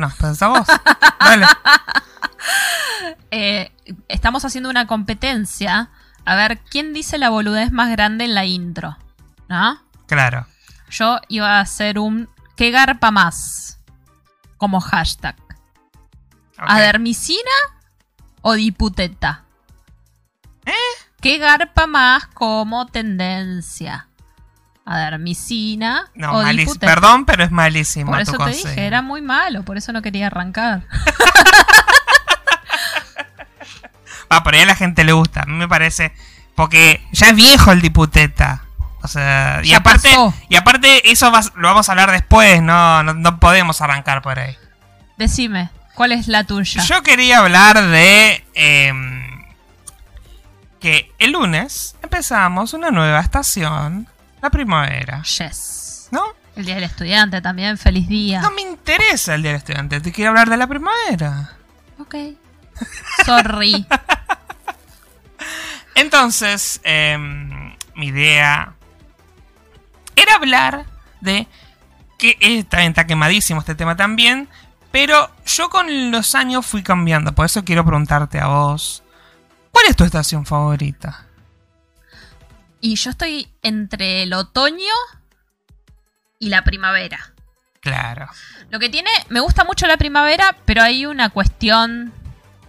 Bueno, pensá vos. Dale. Eh, estamos haciendo una competencia. A ver, ¿quién dice la boludez más grande en la intro? ¿No? Claro. Yo iba a hacer un ¿Qué garpa más? Como hashtag. Ok. ¿Adermicina o diputeta? ¿Eh? ¿Qué garpa más como tendencia? ¿Adermicina No, o? Perdón, pero es malísimo Por tu eso te consejo. dije, era muy malo, por eso no quería arrancar. Ah, por ahí a la gente le gusta. A mí me parece. Porque ya es viejo el diputeta. O sea, y aparte, pasó. y aparte eso lo vamos a hablar después, no, no, no podemos arrancar por ahí. Decime, ¿cuál es la tuya? Yo quería hablar de em, que el lunes empezamos una nueva estación, la primavera, Yes. ¿no? El Día del Estudiante también, feliz día. No me interesa el día del estudiante, te quiero hablar de la primavera. Ok. Sorry. Entonces, em, mi idea era hablar de que está, está quemadísimo este tema también, pero yo con los años fui cambiando, por eso quiero preguntarte a vos, ¿cuál es tu estación favorita? Y yo estoy entre el otoño y la primavera. Claro. Lo que tiene, me gusta mucho la primavera, pero hay una cuestión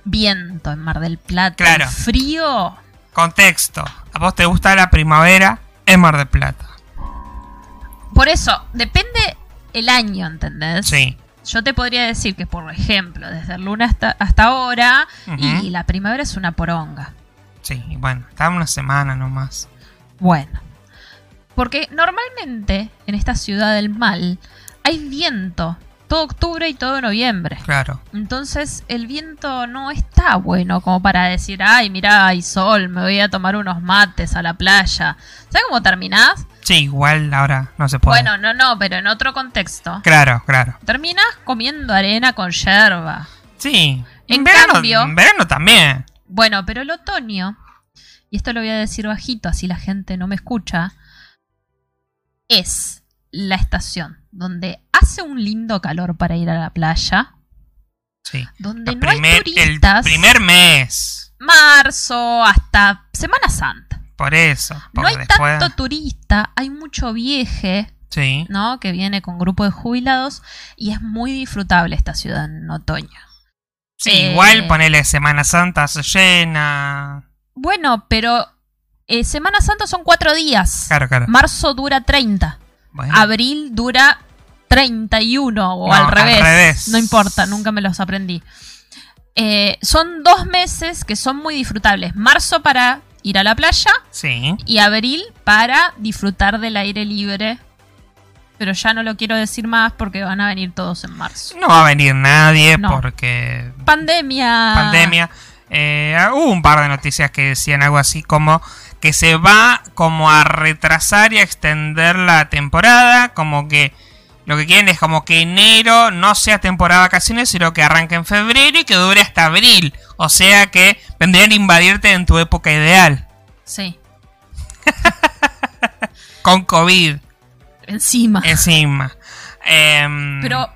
viento en Mar del Plata. Claro. Frío. Contexto, ¿a vos te gusta la primavera en Mar del Plata? Por eso, depende el año, ¿entendés? Sí. Yo te podría decir que, por ejemplo, desde el lunes hasta, hasta ahora, y la primavera es una poronga. Sí, y bueno, estaba una semana nomás. Bueno. Porque normalmente en esta ciudad del mal hay viento todo octubre y todo noviembre. Claro. Entonces el viento no está bueno como para decir, ay, mirá, hay sol, me voy a tomar unos mates a la playa. ¿Sabes cómo terminás? Sí, igual ahora no se puede. Bueno, no, no, pero en otro contexto. Claro, claro. Terminás comiendo arena con yerba. Sí. En verano, cambio- en verano también. Bueno, pero el otoño, y esto lo voy a decir bajito, así la gente no me escucha, es la estación donde hace un lindo calor para ir a la playa, Sí. donde no hay turistas. el primer mes. Marzo hasta Semana Santa. Por eso. No hay después. tanto turista, hay mucho vieje, Sí. ¿no? Que viene con grupo de jubilados y es muy disfrutable esta ciudad en otoño. Sí, Eh, igual ponele Semana Santa se llena. Bueno, pero eh, Semana Santa son cuatro días. Claro, claro. Marzo dura 30. Bueno, Abril dura 31 o No, al al revés. revés. No importa, nunca me los aprendí. Eh, son dos meses que son muy disfrutables. Marzo para ir a la playa sí. y abril para disfrutar del aire libre. Pero ya no lo quiero decir más porque van a venir todos en marzo. No va a venir nadie No. porque Pandemia. pandemia. Eh, hubo un par de noticias que decían algo así como que se va como a retrasar y a extender la temporada, como que lo que quieren es como que enero no sea temporada de vacaciones, sino que arranque en febrero y que dure hasta abril. O sea que vendrían a invadirte en tu época ideal, Sí, con COVID encima. encima. Em, Pero,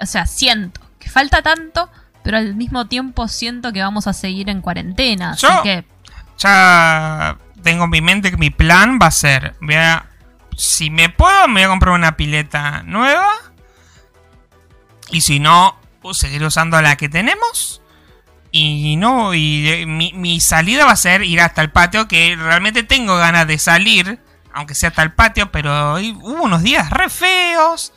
o sea, siento que falta tanto, pero al mismo tiempo siento que vamos a seguir en cuarentena. Así Yo- que, ya tengo en mi mente que mi plan va a ser, voy a- si me puedo, me voy a comprar una pileta nueva. Y si no, seguir usando la que tenemos. Y no, y eh, mi, mi salida va a ser ir hasta el patio, que realmente tengo ganas de salir, aunque sea hasta el patio, pero hoy hubo unos días re feos,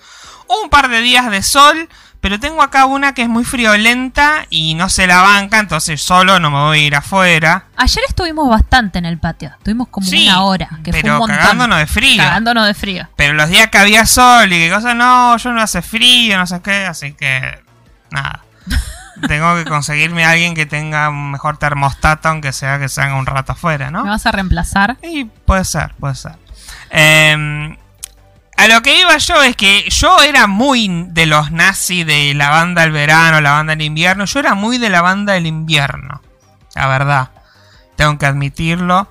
hubo un par de días de sol, pero tengo acá una que es muy friolenta y no se la banca, entonces solo no me voy a ir afuera. ayer estuvimos bastante en el patio. Estuvimos como Sí, una hora, que fue un montón. cagándonos de frío. Cagándonos de frío. Pero los días que había sol y que cosas, no, yo no hace frío, no sé qué, así que nada. Tengo que conseguirme a alguien que tenga un mejor termostato, aunque sea que se haga un rato afuera, ¿no? ¿Me vas a reemplazar? Y puede ser, puede ser. Eh, a lo que iba yo es que yo era muy de los nazis de la banda del verano, la banda del invierno. Yo era muy de la banda del invierno. La verdad. Tengo que admitirlo.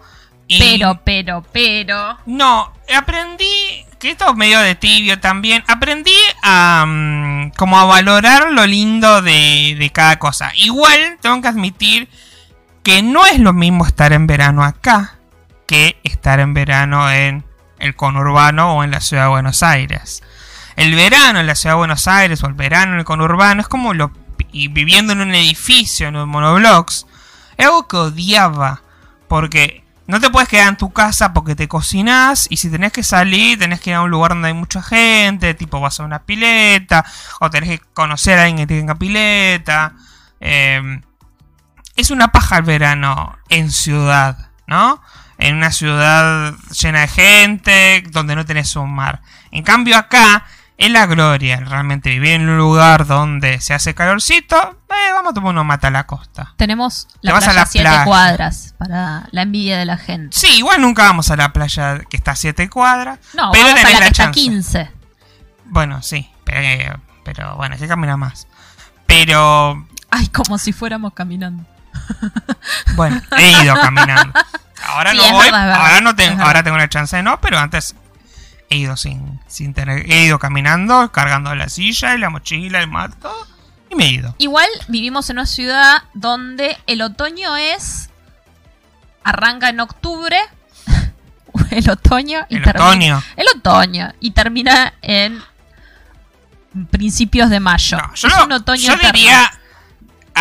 Y Pero, pero, pero. No, aprendí que esto es medio de tibio también, aprendí a mm, como a valorar lo lindo de, de cada cosa. Igual tengo que admitir que no es lo mismo estar en verano acá que estar en verano en el conurbano o en la ciudad de Buenos Aires. El verano en la ciudad de Buenos Aires o el verano en el conurbano es como lo y viviendo en un edificio, en un monoblocks, es algo que odiaba porque no te puedes quedar en tu casa porque te cocinas y si tenés que salir tenés que ir a un lugar donde hay mucha gente, tipo vas a una pileta o tenés que conocer a alguien que tenga pileta. Eh, es una paja el verano en ciudad, ¿no? En una ciudad llena de gente, donde no tenés un mar. En cambio acá es la gloria, realmente vivir en un lugar donde se hace calorcito, eh, vamos a tomar unos mata a la costa. Tenemos Te la vas a playa la a siete playa. cuadras para la envidia de la gente. Sí, igual nunca vamos a la playa que está a 7 cuadras. No, pero vamos a la la que está a chance. 15. Bueno, sí, pero, pero bueno, hay que caminar más. Pero Ay, como si fuéramos caminando. Bueno, he ido caminando. Ahora Sí, no voy, verdad, ahora no tengo, ahora tengo la chance de no, pero antes he ido sin, sin tener, he ido caminando, cargando la silla y la mochila, el mato, y me he ido. Igual vivimos en una ciudad donde el otoño es. arranca en octubre. el otoño y El termina. otoño. El otoño. Y termina en principios de mayo. No, yo es un otoño yo eterno. diría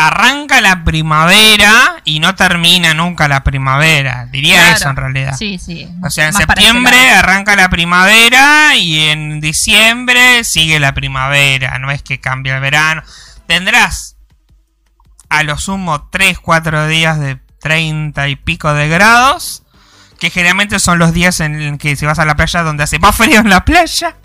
arranca la primavera y no termina nunca la primavera. Diría Claro. eso en realidad. Sí, sí. O sea, en más septiembre arranca la primavera y en diciembre sigue la primavera. No es que cambie el verano. Tendrás a lo sumo 3, 4 días de 30 y pico de grados. Que generalmente son los días en que si vas a la playa donde hace más frío en la playa.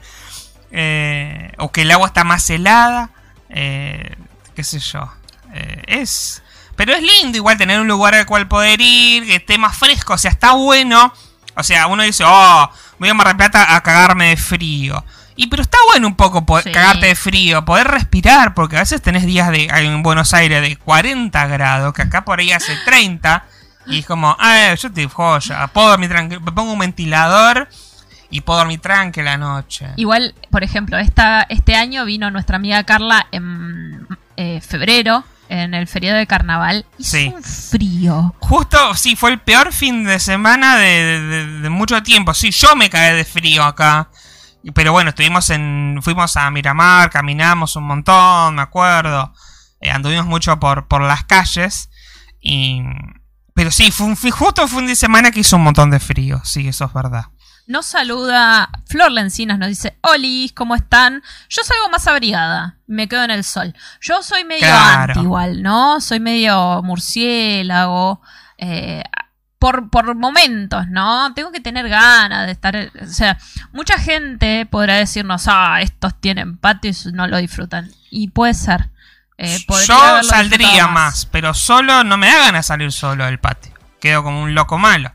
eh, o que el agua está más helada. eh, qué sé yo. Eh, es... Pero es lindo igual tener un lugar al cual poder ir, que esté más fresco, o sea, está bueno. O sea, uno dice, oh, voy a Mar del Plata a cagarme de frío. Y pero está bueno un poco poder Sí. cagarte de frío, poder respirar, porque a veces tenés días de en Buenos Aires de 40 grados, que acá por ahí hace 30. Y es como, ah, yo te joya, puedo dormir tranquilo, me pongo un ventilador y puedo dormir tranquila la noche. Igual, por ejemplo, esta, este año vino nuestra amiga Carla en eh, febrero, en el feriado de carnaval. Hizo Sí. un frío. Justo, sí, fue el peor fin de semana de, de- mucho tiempo. Sí, yo me cagué de frío acá. Pero bueno, estuvimos en. Fuimos a Miramar, caminamos un montón, me acuerdo. Eh, anduvimos mucho por, por las calles. Y. Pero sí, fue un, justo fue un fin de semana que hizo un montón de frío. Sí, eso es verdad. Nos saluda Flor Lencinas, nos dice, Olis, ¿cómo están? Yo salgo más abrigada, me quedo en el sol. Yo soy medio Claro. anti igual, ¿no? Soy medio murciélago. eh, por, por momentos, ¿no? Tengo que tener ganas de estar... O sea, mucha gente podrá decirnos, ah, estos tienen patio y no lo disfrutan. Y puede ser. Eh, Yo saldría más. pero solo no me da ganas salir solo del patio. Quedo como un loco malo.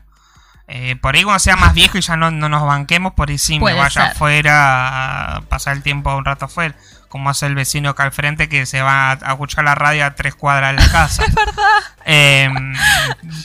Eh, por ahí cuando sea más viejo y ya no, no nos banquemos, por ahí sí Puede me vaya ser. afuera a pasar el tiempo un rato afuera. Como hace el vecino acá al frente que se va a escuchar la radio a tres cuadras de la casa. Es verdad. Eh,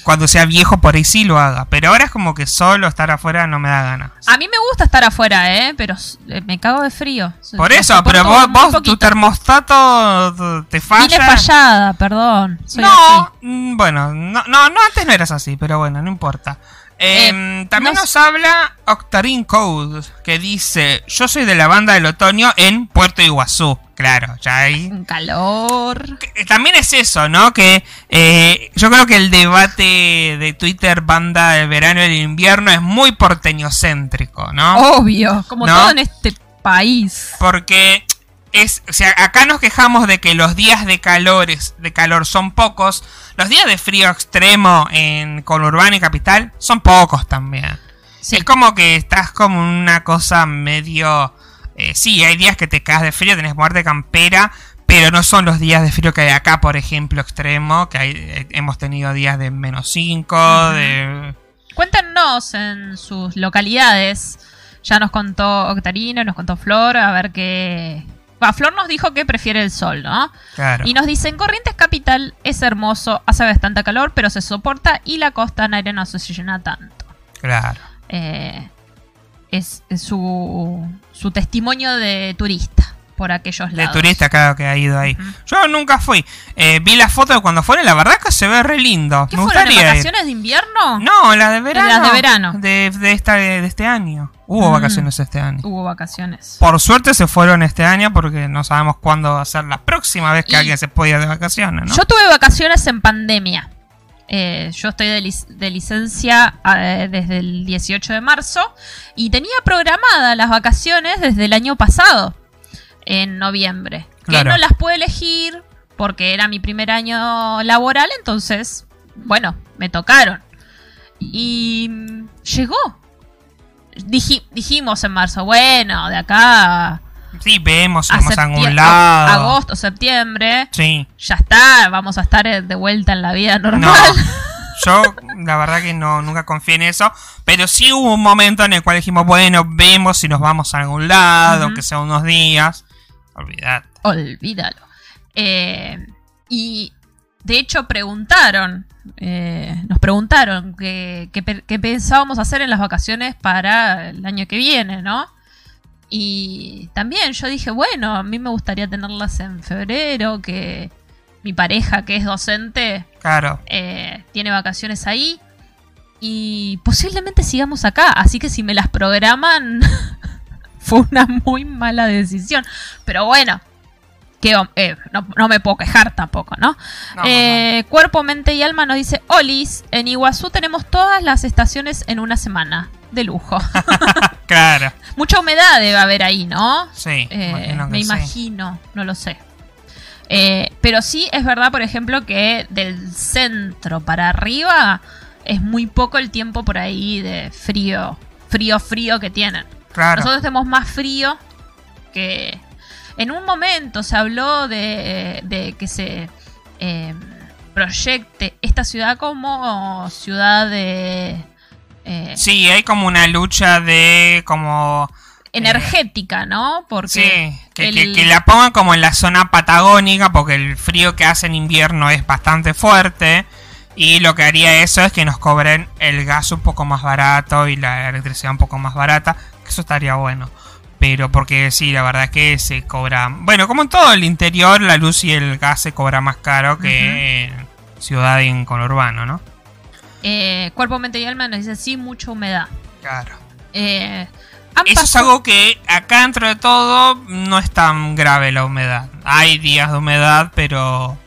cuando sea viejo por ahí sí lo haga. Pero ahora es como que solo estar afuera no me da ganas. A mí me gusta estar afuera, ¿eh? Pero eh, me cago de frío. Por eso, soporto pero vos, vos tu termostato te falla. Vine fallada, perdón. Soy no, así. mm, bueno, no, no, no, antes no eras así, pero bueno, no importa. Eh, Eh, también nos- nos habla Octarine Code, que dice, yo soy de la banda del otoño en Puerto Iguazú. Claro, ya ahí... Un calor. Eh, También es eso, ¿no? Que eh, yo creo que el debate de Twitter banda del verano y el invierno es muy porteñocéntrico, ¿no? Obvio, como ¿No? todo en este país. Porque es, o sea, acá nos quejamos de que los días de calores, de calor son pocos. Los días de frío extremo en conurbano y capital son pocos también. Sí. Es como que estás como una cosa medio. eh, sí, hay días que te caes de frío, tenés muerte campera, pero no son los días de frío que hay acá, por ejemplo, extremo, que hay, eh, hemos tenido días de menos 5, de... Cuéntenos en sus localidades. Ya nos contó Octarino, nos contó Flor, a ver qué. Flor nos dijo que prefiere el sol, ¿no? Claro. Y nos dicen, Corrientes Capital es hermoso, hace bastante calor, pero se soporta y la costa en aire no se llena tanto. Claro. Eh, es, es su, su testimonio de turista por aquellos De turista, claro, que ha ido ahí. Yo nunca fui. Eh, vi las fotos de cuando fueron, la verdad que se ve re lindo. ¿Qué Me fueron ir. vacaciones de invierno? No, las de verano. Las de verano. De, de esta, de este año. Hubo Mm. vacaciones este año. Hubo vacaciones. Por suerte se fueron este año porque no sabemos cuándo va a ser la próxima vez que Y- alguien se ir de vacaciones, ¿no? Yo tuve vacaciones en pandemia. Eh, yo estoy de, lic- de licencia eh, desde el 18 de marzo y tenía programadas las vacaciones desde el año pasado, en noviembre. Claro. Que no las pude elegir porque era mi primer año laboral, entonces, bueno, me tocaron. Y mm, llegó. Diji- dijimos en marzo, bueno, de acá Sí, vemos, vamos a algún lado. agosto, septiembre, Sí. ya está, vamos a estar eh, de vuelta en la vida No, normal. yo la verdad que no nunca confié en eso, pero sí hubo un momento en el cual dijimos, bueno, vemos si nos vamos a algún lado, Ujú. aunque sea unos días. Olvidate. Olvídalo. Eh, y de hecho preguntaron, eh, nos preguntaron qué qué pensábamos hacer en las vacaciones para el año que viene, ¿no? Y también yo dije, bueno, a mí me gustaría tenerlas en febrero, que mi pareja que es docente Claro. eh, tiene vacaciones ahí. Y posiblemente sigamos acá. Así que si me las programan, fue una muy mala decisión. Pero bueno, que, eh, no, no me puedo quejar tampoco, ¿no? No, Eh, Cuerpo, mente y alma nos dice: Olis, en Iguazú tenemos todas las estaciones en una semana. De lujo. Claro. Mucha humedad debe haber ahí, ¿no? Sí, Eh, imagino me sí. imagino, no lo sé. Eh, pero sí es verdad, por ejemplo, que del centro para arriba es muy poco el tiempo por ahí de frío, frío, frío que tienen. Claro. Nosotros tenemos más frío que... En un momento se habló de, de que se eh, proyecte esta ciudad como ciudad de... eh, Sí, hay como una lucha de como energética, ¿no? Porque Sí, que, que- el- que la pongan como en la zona patagónica porque el frío que hace en invierno es bastante fuerte y lo que haría eso es que nos cobren el gas un poco más barato y la electricidad un poco más barata, eso estaría bueno. Pero porque sí, la verdad es que se cobra, bueno, como en todo el interior, la luz y el gas se cobra más caro que en ciudad y en conurbano, ¿no? Eh, cuerpo, mente y alma nos dice sí, mucha humedad. Claro. Eh, Eso es algo que acá dentro de todo no es tan grave la humedad. Hay días de humedad, pero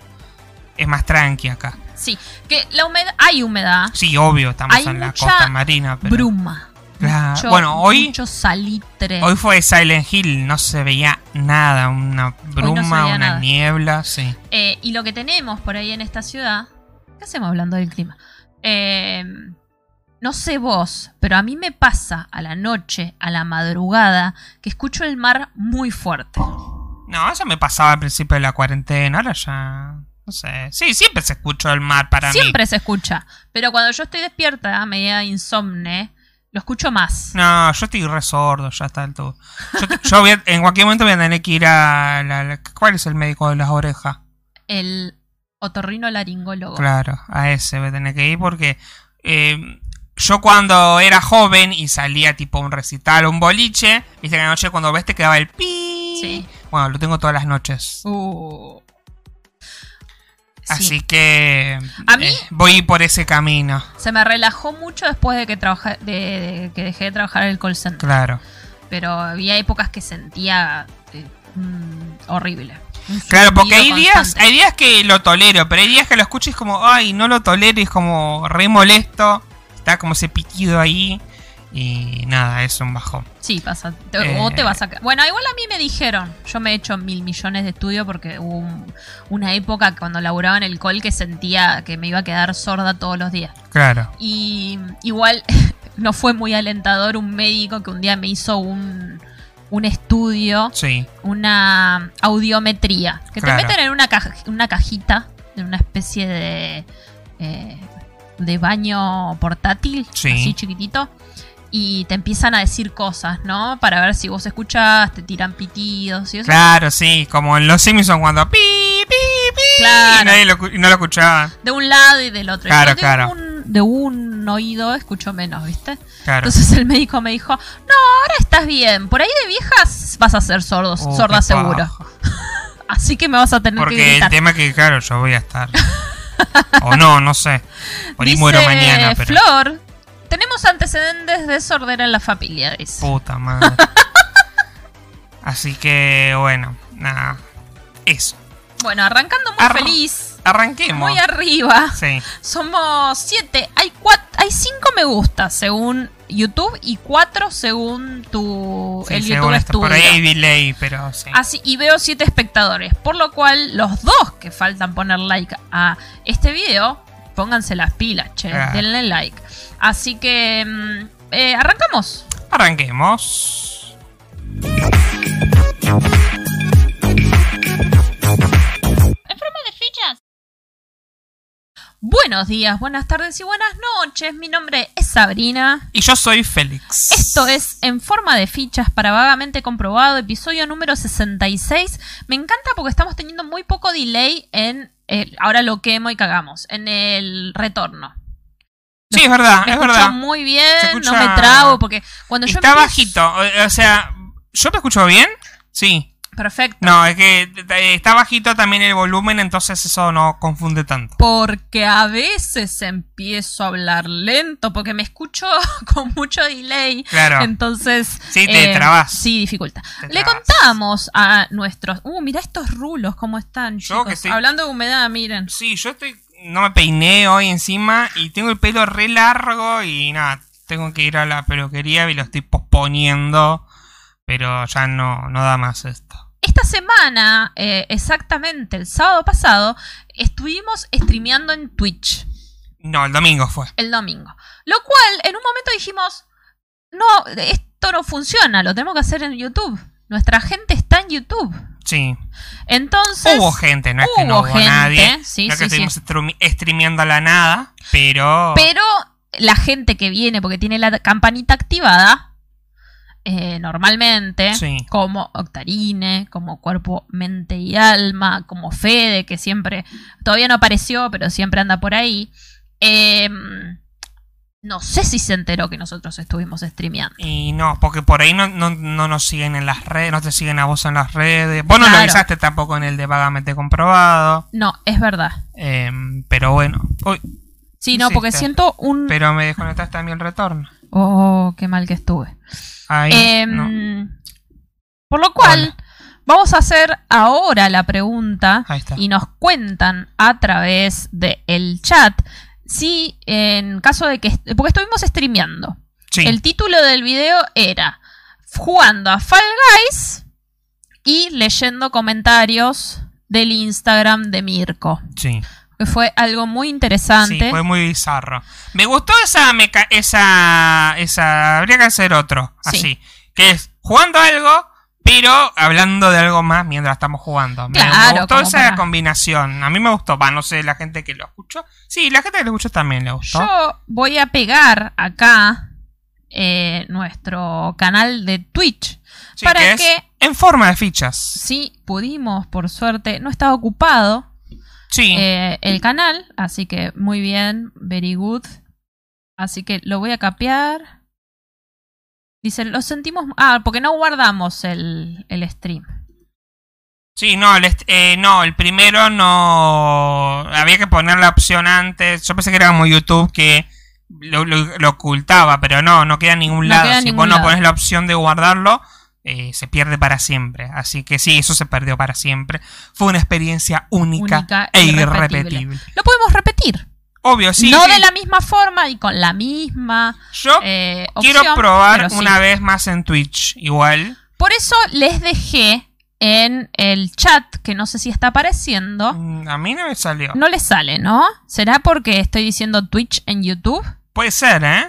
es más tranqui acá. Sí, que la humedad, hay humedad, Sí, obvio, estamos Hay en la mucha costa marina, pero bruma. Mucho- Bueno, hoy- Mucho salitre. hoy fue Silent Hill, no se veía nada, una bruma, una nada. niebla, sí. Eh, y lo que tenemos por ahí en esta ciudad. ¿Qué hacemos hablando del clima? Eh, no sé vos, pero a mí me pasa a la noche, a la madrugada, que escucho el mar muy fuerte. No, eso me pasaba al principio de la cuarentena, ahora ya no sé. Sí, siempre se escuchó el mar para mí. Siempre se escucha. Pero cuando yo estoy despierta, a medida insomne, lo escucho más. No, yo estoy re sordo ya está todo. Yo, te- yo voy a- en cualquier momento voy a tener que ir a la, la- ¿Cuál es el médico de las orejas? El otorrino laringólogo. Claro, a ese voy a tener que ir porque eh, yo cuando era joven y salía tipo un recital o un boliche, viste que la noche cuando ves te quedaba el pi. Sí. Bueno, lo tengo todas las noches. Uh. Así Sí. que A mí- eh, voy por ese camino. Se me relajó mucho después de que trabaja, de, de que dejé de trabajar en el call center. Claro. Pero había épocas que sentía eh, mm, horrible. Claro, porque hay días, hay días que lo tolero, pero hay días que lo escucho y es como, ay, no lo tolero y es como re molesto. Está como ese pitido ahí. Y nada, es un bajón. Sí, pasa. Te- Eh. O te vas a... Bueno, igual a mí me dijeron. Yo me he hecho mil millones de estudios porque hubo un- una época cuando laburaba en el call que sentía que me iba a quedar sorda todos los días. Claro. Y igual no fue muy alentador un médico que un día me hizo un, un estudio, Sí. una audiometría, que Claro. te meten en una, caja- una cajita, en una especie de, eh, de baño portátil, Sí. así chiquitito. Y te empiezan a decir cosas, ¿no? Para ver si vos escuchás, te tiran pitidos y eso. Claro, sí, como en Los Simpsons cuando pi, pi, pi, Claro. y, nadie lo y no lo escuchaban. de un lado y del otro. Claro, claro. Un, de un oído escucho menos, ¿viste? Claro. Entonces el médico me dijo, no, ahora estás bien, por ahí de viejas vas a ser sordos, Oh, sorda seguro. Así que me vas a tener que Porque el tema es que, claro, yo voy a estar. o no, no sé. Por ahí Dice muero mañana, pero. Flor, tenemos antecedentes de sordera en la familia, dice. Puta madre. Así que, bueno, nada. Eso. Bueno, arrancando muy feliz, Arranquemos. muy arriba. Sí. Somos siete. Hay cuatro, hay cinco me gusta según YouTube y cuatro según tu sí, el según YouTube esto. Por Studio. ahí delay, pero sí. Así, y veo siete espectadores. Por lo cual, los dos que faltan poner like a este video, pónganse las pilas, che. Claro. Denle like. Así que. mm, eh, arrancamos. Arranquemos. Buenos días, buenas tardes y buenas noches. Mi nombre es Sabrina. Y yo soy Félix. Esto es En forma de fichas para vagamente comprobado, episodio número 66. Me encanta porque estamos teniendo muy poco delay en. Ahora lo quemo y cagamos. En el retorno. Sí, es verdad, Me es escucho verdad. muy bien, no me trago porque cuando yo Está empiezo- bajito. O, sea, ¿yo te escucho bien? Sí. Perfecto. No, es que eh, está bajito también el volumen, entonces eso no confunde tanto. Porque a veces empiezo a hablar lento porque me escucho con mucho delay. Claro. Entonces. eh, Sí, te trabas. Sí, dificulta. Te Le trabas. contamos a nuestros. Uh, mira estos rulos, cómo están, Yo chicos. que estoy- Hablando de humedad, miren. Sí, yo estoy. No me peiné hoy encima y tengo el pelo re largo y nada, tengo que ir a la peluquería y lo estoy posponiendo, pero ya no, no da más esto. Semana, eh, exactamente el sábado pasado, estuvimos streameando en Twitch. No, el domingo fue. el domingo. Lo cual, en un momento dijimos, no, esto no funciona, lo tenemos que hacer en YouTube. Nuestra gente está en YouTube. Sí. Entonces, hubo gente, no es que no hubo gente, nadie. sí, no que sí, sí. estuvimos streami- streameando a la nada, pero. pero la gente que viene porque tiene la campanita activada, eh, normalmente, Sí. como Octarine, como Cuerpo, Mente y Alma, como Fede, que siempre, todavía no apareció, pero siempre anda por ahí, eh, no sé si se enteró que nosotros estuvimos streameando. Y no, porque por ahí no, no, no nos siguen en las redes, no te siguen a vos en las redes. Vos no lo avisaste tampoco en el de vagamente comprobado. No, es verdad. em, pero bueno. Uy, Sí, no, porque siento un... pero me desconectaste también el retorno. Oh, qué mal que estuve. Ahí. No. Por lo cual, vamos a hacer ahora la pregunta y nos cuentan a través del chat si en caso de que... Porque estuvimos streameando. Sí. El título del video era jugando a Fall Guys y leyendo comentarios del Instagram de Mirko. Sí. Que fue algo muy Sí, interesante. fue muy bizarro. Me gustó esa meca esa esa habría que hacer otro, Sí. así, que es jugando algo, pero hablando de algo más mientras estamos jugando. Me- me, Claro, gustó esa para- combinación. A mí me gustó, va, no sé, la gente que lo escuchó. Sí, la gente que lo escuchó también le gustó. Yo voy a pegar acá eh, nuestro canal de Twitch. Sí, para que es que, en forma de fichas. si pudimos, por suerte, no estaba ocupado Sí. eh, el canal, así que muy bien, very good. Así que lo voy a capear. Dice, lo sentimos. Ah, porque no guardamos el, el stream. Sí, no, el, eh, no, el primero no. Había que poner la opción antes. Yo pensé que era como YouTube que lo, lo- lo ocultaba, pero no, no queda en ningún No lado. queda en si ningún vos no pones la opción de guardarlo, eh, se pierde para siempre. Así que sí, eso se perdió para siempre. Fue una experiencia única, Única e irrepetible. irrepetible. Lo podemos repetir. Obvio, sí. no sí. de la misma forma y con la misma Yo eh, quiero probar sí. una vez más en Twitch, igual. Por eso les dejé en el chat, que no sé si está apareciendo. Mm, A mí no me salió. No les sale, ¿no? ¿Será porque estoy diciendo Twitch en YouTube? Puede ser, ¿eh?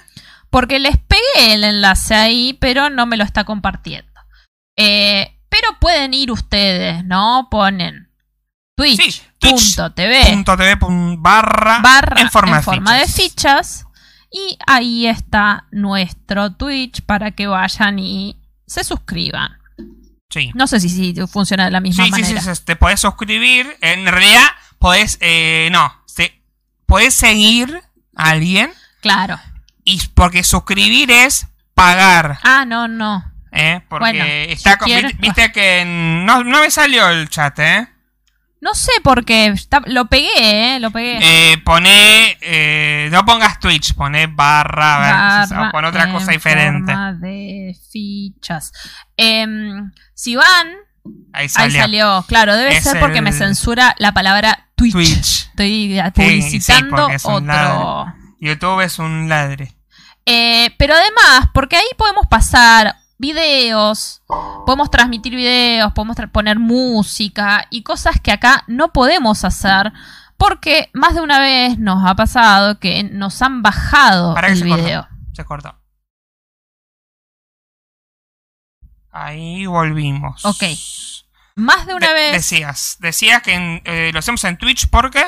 Porque les pegué el enlace ahí, pero no me lo está compartiendo. Eh, pero pueden ir ustedes, ¿no? Ponen Sí, twitch.tv barra, barra en forma, de, fichas. fichas. Y ahí está nuestro Twitch para que vayan y se suscriban. Sí. No sé si, si funciona de la misma sí, manera. sí, sí, te podés suscribir. En realidad, podés, eh, no, te, podés seguir a alguien Claro. Y porque suscribir es pagar. Ah, no, no. ¿Eh? Porque Bueno, está si con- viste, que no, no me salió el chat, ¿eh? No sé por qué. está- lo pegué, ¿eh? Lo pegué. Eh, pone, eh, no pongas Twitch, pone barra, a ver, Barra o pon otra cosa diferente. forma de fichas. Em, si van, Ahí ahí salió. salió. Claro, debe Es ser porque me censura la palabra Twitch. Twitch. Estoy sí, publicitando es otro. ladre. YouTube es un ladre. Eh, pero además, porque ahí podemos pasar videos, podemos transmitir videos, podemos tra- poner música y cosas que acá no podemos hacer porque más de una vez nos ha pasado que nos han bajado Para el se video. cortó. Se cortó. Ahí volvimos. Ok. Más de una De- vez. Decías, decías que en- eh, lo hacemos en Twitch, ¿por qué?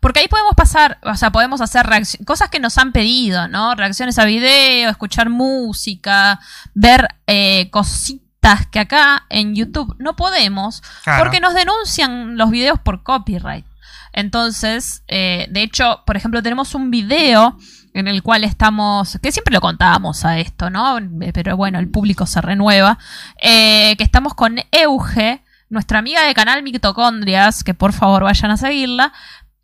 Porque ahí podemos pasar, o sea, podemos hacer cosas que nos han pedido, ¿no? Reacciones a video, escuchar música, ver eh, cositas que acá en YouTube no podemos Claro. porque nos denuncian los videos por copyright. Entonces, eh, de hecho, por ejemplo, tenemos un video en el cual estamos, que siempre lo contábamos a esto, ¿no? Pero bueno, el público se renueva, eh, que estamos con Euge, nuestra amiga de canal Mitocondrias, que por favor vayan a seguirla,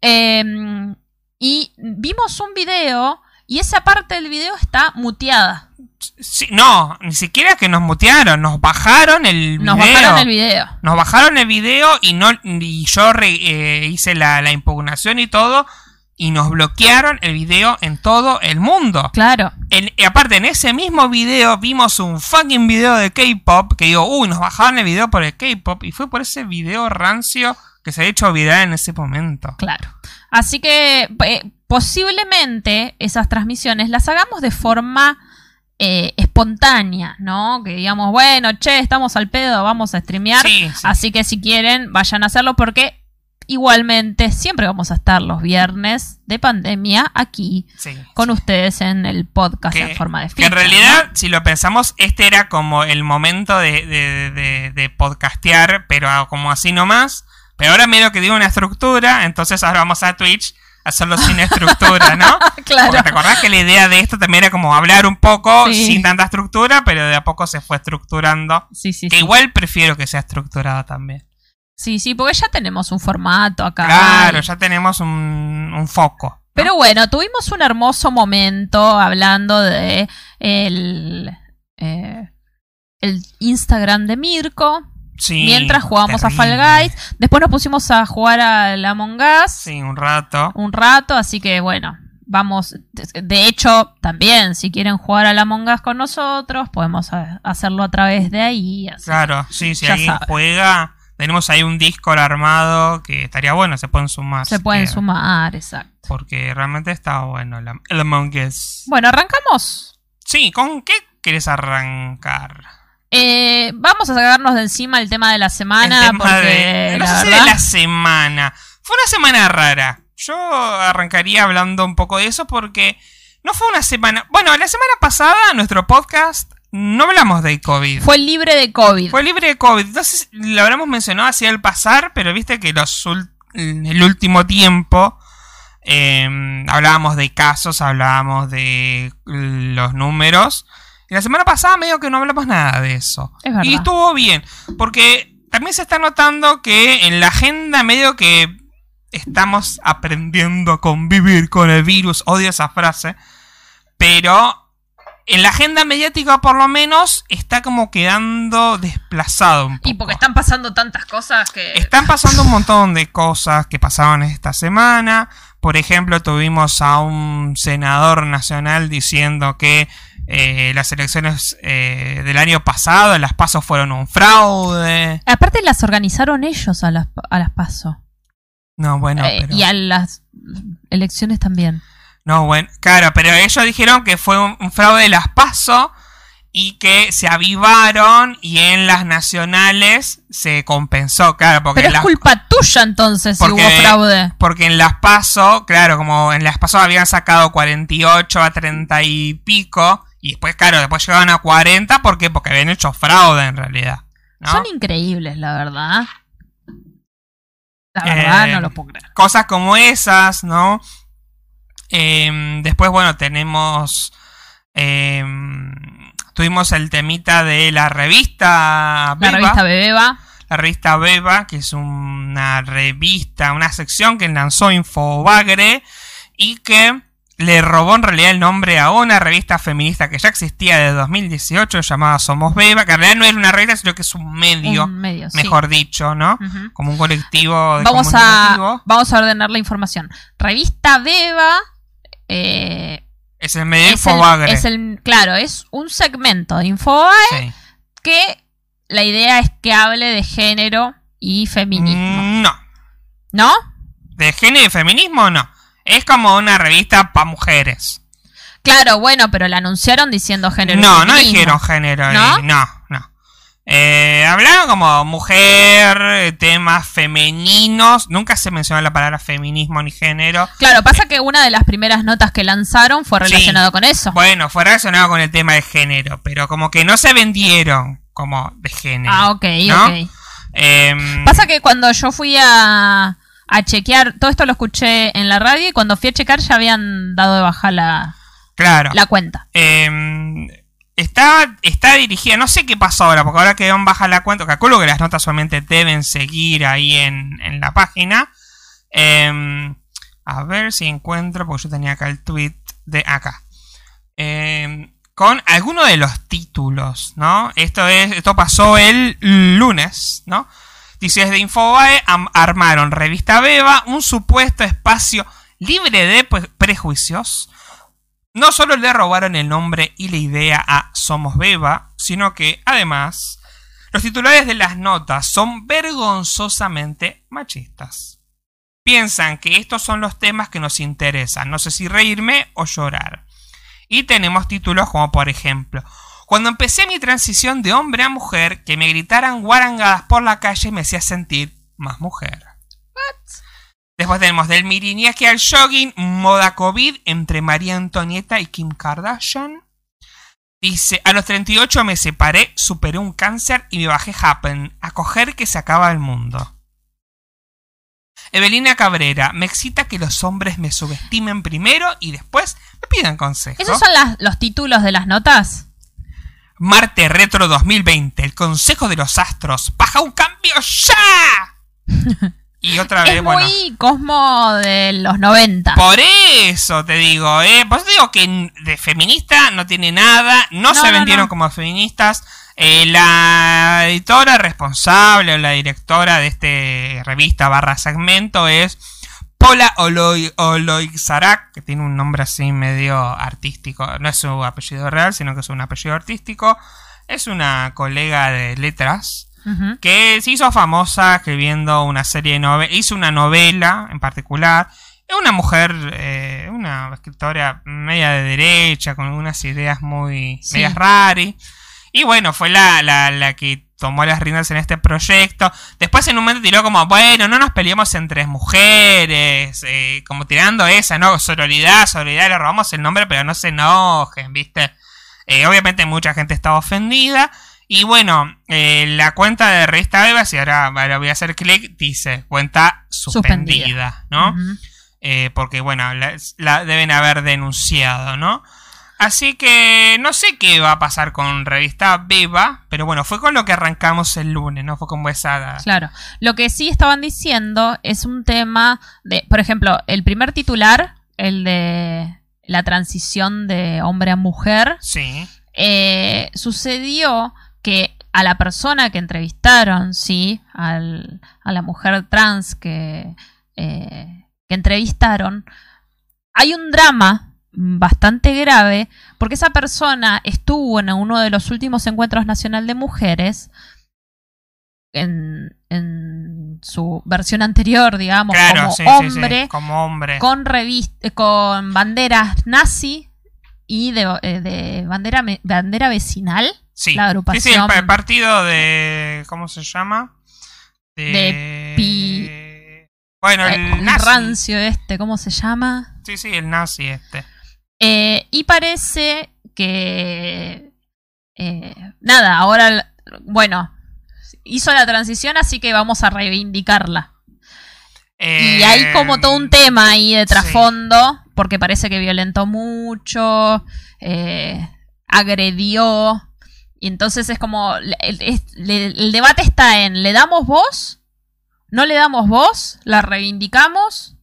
eh, y vimos un video y esa parte del video está muteada. Sí, no, ni siquiera que nos mutearon, nos bajaron el video. Nos bajaron el video. Nos bajaron el video y no y yo re- eh, hice la, la impugnación y todo y nos bloquearon el video en todo el mundo. Claro. Y aparte, en ese mismo video vimos un fucking video de K-pop que digo, uy, nos bajaron el video por el K-pop y fue por ese video rancio que se ha hecho viral en ese momento. Claro. Así que eh, posiblemente esas transmisiones las hagamos de forma eh, espontánea, ¿no? Que digamos, bueno, che, estamos al pedo, vamos a streamear. Sí, sí. Así que si quieren, vayan a hacerlo porque igualmente siempre vamos a estar los viernes de pandemia aquí Sí. con ustedes en el podcast en forma de que en ficha, realidad, si lo pensamos, este era como el momento de, de, de- de podcastear, pero como así nomás. Pero ahora medio que digo una estructura, entonces ahora vamos a Twitch a hacerlo sin estructura, ¿no? Claro. Porque te acordás que la idea de esto también era como hablar un poco Sí. sin tanta estructura, pero de a poco se fue estructurando. Sí, sí, Que sí. igual prefiero que sea estructurada también. Sí, sí, porque ya tenemos un formato acá. Claro, ya tenemos un, un foco. ¿no? Pero bueno, tuvimos un hermoso momento hablando de el, eh, el Instagram de Mirko. Sí, mientras jugábamos a Fall. Guys. Después nos pusimos a jugar al Among Us Sí, un rato. un rato. Así que bueno, vamos. De hecho, también, si quieren jugar al Among Us con nosotros, podemos hacerlo a través de ahí. así. Claro, sí, si Ya alguien juega, tenemos ahí un Discord armado que estaría bueno, se pueden sumar. Se si pueden quieren, sumar, exacto. Porque realmente está bueno el, Among Us. Bueno, arrancamos. Sí, ¿con qué quieres arrancar? Eh, vamos a sacarnos de encima el tema de la semana. El tema porque de, no la sé si verdad, de la semana. Fue una semana rara. Yo arrancaría hablando un poco de eso porque no fue una semana. Bueno, la semana pasada nuestro podcast no hablamos de COVID. fue libre de COVID. Fue libre de COVID. Entonces lo habremos mencionado así al pasar, pero viste que los el último tiempo eh, hablábamos de casos, hablábamos de los números. Y la semana pasada medio que no hablamos nada de eso. Es verdad. Y estuvo bien, porque también se está notando que en la agenda medio que estamos aprendiendo a convivir con el virus, odio esa frase, pero en la agenda mediática por lo menos está como quedando desplazado un poco. Y porque están pasando tantas cosas que... Están pasando un montón de cosas que pasaron esta semana. Por ejemplo, tuvimos a un senador nacional diciendo que eh, las elecciones eh, del año pasado, las pasos fueron un fraude. Aparte las organizaron ellos a las, a las PASO. No, bueno, Eh, pero... Y a las elecciones también. No, bueno, claro, pero ellos dijeron que fue un, un fraude de las PASO y que se avivaron y en las nacionales se compensó, claro, porque Pero es las, culpa tuya entonces Porque- si hubo fraude. porque en las PASO, claro, como en las PASO habían sacado 48 a 30 y pico y después, claro, después llegaban a 40, ¿por qué? Porque habían hecho fraude en realidad. ¿no? Son increíbles, la verdad. La verdad, Eh, no lo puedo creer. cosas como esas, ¿no? Em, después, bueno, tenemos. em, tuvimos el temita de la revista La revista Bebeba. la revista Beba, que es una revista, una sección que lanzó Infobagre y que le robó en realidad el nombre a una revista feminista que ya existía desde 2018 llamada Somos Beba, que en realidad no era una revista, sino que es un medio, Un medio, sí. mejor dicho, ¿no? Como un colectivo de Vamos a, vamos a ordenar la información. Revista Beba. eh, Es el medio es, el, Infobagre. es el- claro, es un segmento de Infobae Sí. que la idea es que hable de género y feminismo. Mm, No. ¿No? De género y feminismo, no. Es como una revista para mujeres. Claro, bueno, pero la anunciaron diciendo género No, no dijeron género. ¿No? No, no. Eh, hablaron como mujer, eh, temas femeninos. Nunca se mencionó la palabra feminismo ni género. Claro, pasa que una de las primeras notas que lanzaron fue Sí. relacionado con eso. Bueno, fue relacionado con el tema de género, pero como que no se vendieron como de género. ah, ok, ¿no? ok. Em, Pasa que cuando yo fui a, a chequear, todo esto lo escuché en la radio y cuando fui a checar ya habían dado de baja la, claro. la cuenta. Em, está, está dirigida, no sé qué pasó ahora, porque ahora quedó en baja la cuenta. Calculo que las notas solamente deben seguir ahí en, en la página. Em, a ver si encuentro, porque yo tenía acá el tweet de acá. Em, con alguno de los títulos, ¿no? Esto, es, esto pasó el lunes, ¿no? Dice, desde Infobae armaron Revista Beba, un supuesto espacio libre de pre- prejuicios. No solo le robaron el nombre y la idea a Somos Beba, sino que, además, los titulares de las notas son vergonzosamente machistas. Piensan que estos son los temas que nos interesan, no sé si reírme o llorar. Y tenemos títulos como por ejemplo, cuando empecé mi transición de hombre a mujer, que me gritaran guarangadas por la calle me hacía sentir más mujer. Después tenemos del Miriniaki al jogging, moda COVID entre María Antonieta y Kim Kardashian. Dice, a los 38 me separé, superé un cáncer y me bajé Happen, a coger que se acaba el mundo. Evelina Cabrera, me excita que los hombres me subestimen primero y después me pidan consejos. ¿Esos son las- los títulos de las notas? Marte Retro 2020, el consejo de los astros, baja un cambio ya. y otra vez, Es bueno. muy Cosmo de los 90. Por eso te digo, ¿eh? Por eso te digo que de feminista no tiene nada, no, No, se no, vendieron no. como feministas. Eh, la editora responsable o la directora de este revista barra segmento es Paula Oloy, Oloixarac, que tiene un nombre así medio artístico. No es su apellido real, sino que es un apellido artístico. Es una colega de letras que se hizo famosa escribiendo una serie de novelas, hizo una novela en particular. Es una mujer, eh, una escritora media de derecha, con unas ideas muy Sí. medias raras. Y bueno, fue la, la, la que tomó las riendas en este proyecto. Después en un momento tiró como, bueno, no nos peleemos entre mujeres, eh, como tirando esa, ¿no? Sororidad, sororidad, le robamos el nombre, pero no se enojen, ¿viste? Eh, obviamente mucha gente estaba ofendida. Y bueno, eh, la cuenta de revista Beba, si ahora, ahora voy a hacer clic, dice cuenta suspendida, Suspendida. ¿no? Eh, porque bueno, la, la deben haber denunciado, ¿no? Así que no sé qué va a pasar con revista Beba, pero bueno, fue con lo que arrancamos el lunes, ¿no? Fue como esa... Claro. Lo que sí estaban diciendo es un tema de, por ejemplo, el primer titular, el de la transición de hombre a mujer, Sí, eh, sucedió que a la persona que entrevistaron, sí, al- a la mujer trans que, eh, que entrevistaron, hay un drama bastante grave porque esa persona estuvo en uno de los últimos encuentros nacional de mujeres en, en su versión anterior, digamos, claro, como sí, sí, hombre, sí, como hombre. con con banderas nazi y de, eh, de bandera bandera vecinal sí. la Sí, agrupación el, pa- el partido de... ¿Cómo se llama? De pi- Bueno, eh, el el nazi. rancio este cómo se llama Sí, sí, el nazi este. Eh, y parece que eh, nada ahora bueno hizo la transición así que vamos a reivindicarla y hay como todo un tema ahí de trasfondo, porque parece que violentó mucho, eh, agredió. Y entonces es como, el, debate está en, ¿le damos voz? ¿No le damos voz? ¿La reivindicamos?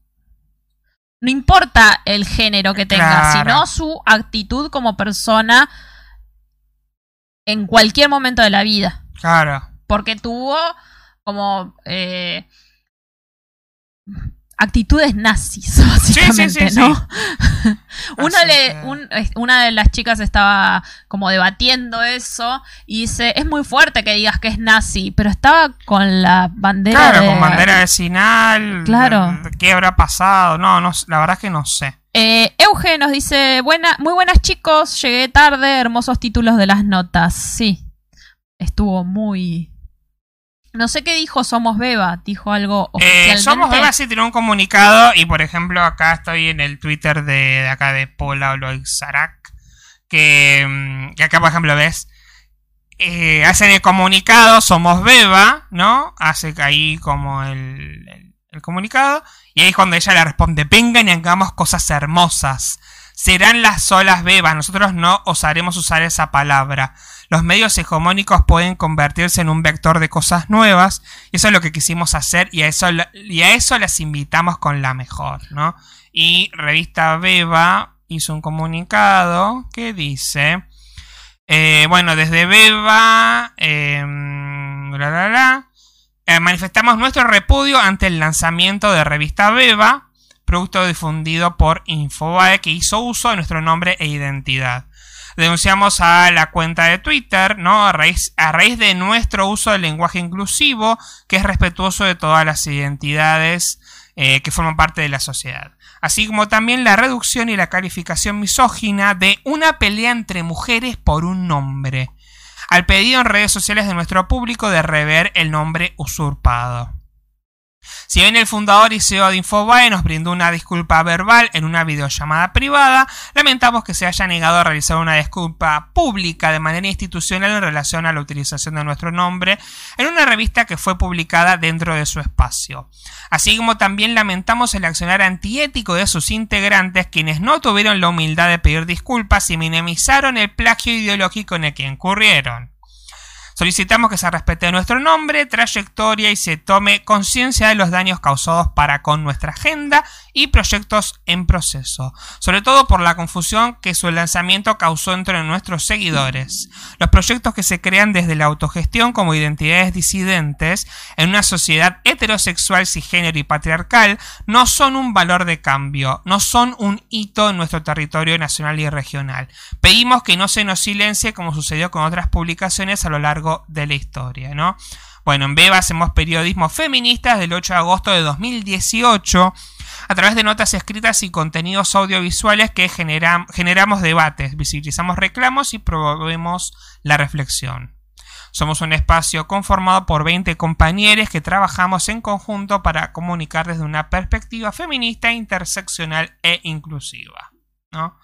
No importa el género que tenga, sino su actitud como persona en cualquier momento de la vida. Claro. Porque tuvo como eh, actitudes nazis, básicamente, ¿no? una de las chicas estaba como debatiendo eso y dice, es muy fuerte que digas que es nazi, pero estaba con la bandera Claro, con bandera vecinal. Claro. ¿Qué habrá pasado? No, no, la verdad es que no sé. Eh, Euge nos dice, Buena, muy buenas chicos, llegué tarde, hermosos títulos de las notas. Sí, estuvo muy, no sé qué dijo Somos Beba, dijo algo eh, oficialmente. Somos Beba sí tiene un comunicado y por ejemplo acá estoy en el Twitter de, acá de Paula Oloizarak que, mm, que acá por ejemplo ves eh, hacen el comunicado Somos Beba, ¿no? Hace ahí como el, el comunicado y ahí es cuando ella le responde vengan y hagamos cosas hermosas serán las solas bebas nosotros no osaremos usar esa palabra los medios hegemónicos pueden convertirse en un vector de cosas nuevas. Y eso es lo que quisimos hacer y a eso, y a eso las invitamos con la mejor, ¿no? Y Revista Beba hizo un comunicado que dice... Eh, bueno, desde Beba... Em, eh, manifestamos nuestro repudio ante el lanzamiento de Revista Beba, producto difundido por Infobae que hizo uso de nuestro nombre e identidad denunciamos a la cuenta de Twitter, ¿no? A raíz, de nuestro uso del lenguaje inclusivo, que es respetuoso de todas las identidades eh, que forman parte de la sociedad. Así como también la reducción y la calificación misógina de una pelea entre mujeres por un nombre. Al pedido en redes sociales de nuestro público de rever el nombre usurpado. Si bien el fundador y CEO de Infobae nos brindó una disculpa verbal en una videollamada privada, lamentamos que se haya negado a realizar una disculpa pública de manera institucional en relación a la utilización de nuestro nombre en una revista que fue publicada dentro de su espacio. Así como también lamentamos el accionar antiético de sus integrantes quienes no tuvieron la humildad de pedir disculpas y minimizaron el plagio ideológico en el que incurrieron. Solicitamos que se respete nuestro nombre, trayectoria y se tome conciencia de los daños causados para con nuestra agenda y proyectos en proceso, sobre todo por la confusión que su lanzamiento causó entre nuestros seguidores. Los proyectos que se crean desde la autogestión como identidades disidentes en una sociedad heterosexual, cisgénero y patriarcal no son un valor de cambio, no son un hito en nuestro territorio nacional y regional. Pedimos que no se nos silencie como sucedió con otras publicaciones a lo largo de la historia, ¿no? Bueno, en Beba hacemos periodismo feminista desde el 8 de agosto de 2018 a través de notas escritas y contenidos audiovisuales que generamos debates, visibilizamos reclamos y promovemos la reflexión. Somos un espacio conformado por 20 compañeros que trabajamos en conjunto para comunicar desde una perspectiva feminista, interseccional e inclusiva. ¿no?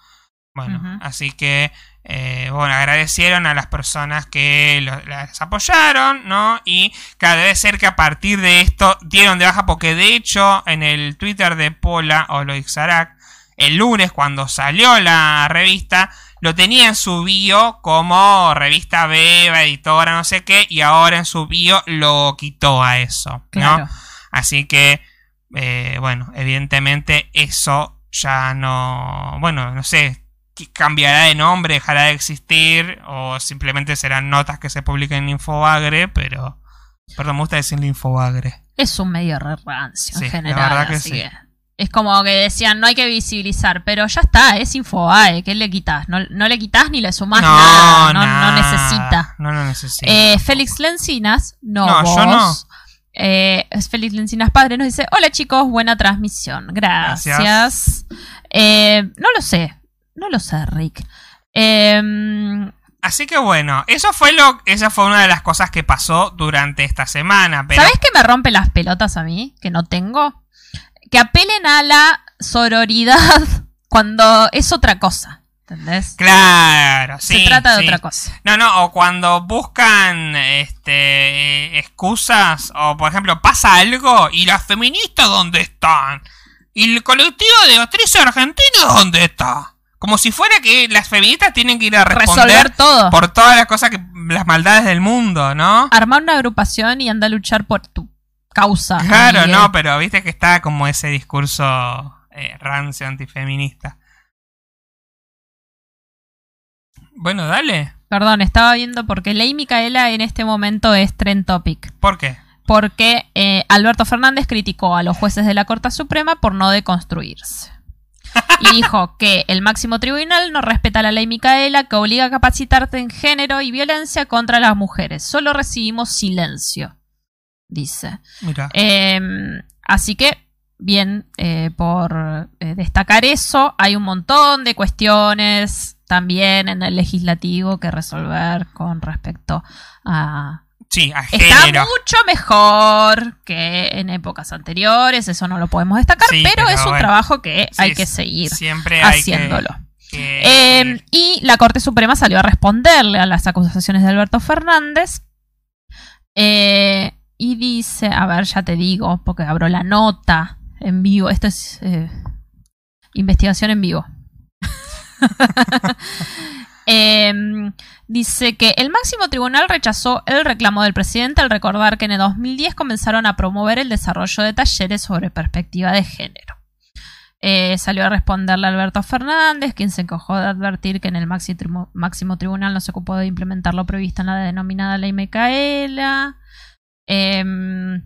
Bueno, así que eh, bueno, agradecieron a las personas que las apoyaron, ¿no? Y claro, debe ser que a partir de esto dieron de baja, porque de hecho en el Twitter de Pola o Loixarak, el lunes cuando salió la revista, lo tenía en su bio como revista Beba, editora, no sé qué, y ahora en su bio lo quitó a eso, ¿no? Así que, eh, bueno, evidentemente eso ya no, bueno, no sé, cambiará de nombre, dejará de existir, o simplemente serán notas que se publiquen en Infobagre, pero. Perdón, me gusta decir Infobagre. Es un medio re rancio en general. es como que decían, no hay que visibilizar, pero ya está, es Infobae, ¿qué le quitas? No, le quitas ni le sumás nada, no, necesita. No lo necesita. Eh, Félix Lencinas, no, no Yo no. Eh, Félix Lencinas Padre nos dice, hola chicos, buena transmisión, gracias. Eh, no lo sé, no lo sé, Rick. Em, Así que bueno, eso fue lo, esa fue una de las cosas que pasó durante esta semana. ¿Sabes qué me rompe las pelotas a mí? Que no tengo. Que apelen a la sororidad cuando es otra cosa. ¿Entendés? Claro, sí. Se trata de sí. otra cosa. No, no, o cuando buscan este excusas, o por ejemplo, pasa algo y las feministas dónde están. Y el colectivo de actrices argentinas dónde está. Como si fuera que las feministas tienen que ir a responder Resolver todo. por todas las cosas que las maldades del mundo, ¿no? Armar una agrupación y anda a luchar por tu causa. Claro, amigue. no, pero viste que está como ese discurso eh, rancio antifeminista. Bueno, dale. Perdón, estaba viendo porque Ley Micaela en este momento es Trend Topic. ¿Por qué? Porque eh, Alberto Fernández criticó a los jueces de la Corte Suprema por no deconstruirse. Y dijo que el máximo tribunal no respeta la ley Micaela que obliga a capacitarte en género y violencia contra las mujeres. Solo recibimos silencio, dice. Mira. Eh, así que, bien, eh, por eh, destacar eso, hay un montón de cuestiones también en el legislativo que resolver con respecto a... sí, a Está mucho mejor que en épocas anteriores, eso no lo podemos destacar, Sí, pero, pero es un bueno. trabajo que Sí, hay que seguir Siempre hay que- haciéndolo. que- Eh, y la Corte Suprema salió a responderle a las acusaciones de Alberto Fernández. Eh, y dice, a ver, ya te digo, porque abro la nota en vivo. Esto es eh, investigación en vivo. Dice que el máximo tribunal rechazó el reclamo del presidente al recordar que en el 2010 comenzaron a promover el desarrollo de talleres sobre perspectiva de género. Eh, salió a responderle a Alberto Fernández, quien se encojó de advertir que en el maxi máximo tribunal no se ocupó de implementar lo previsto en la denominada ley Micaela. Em,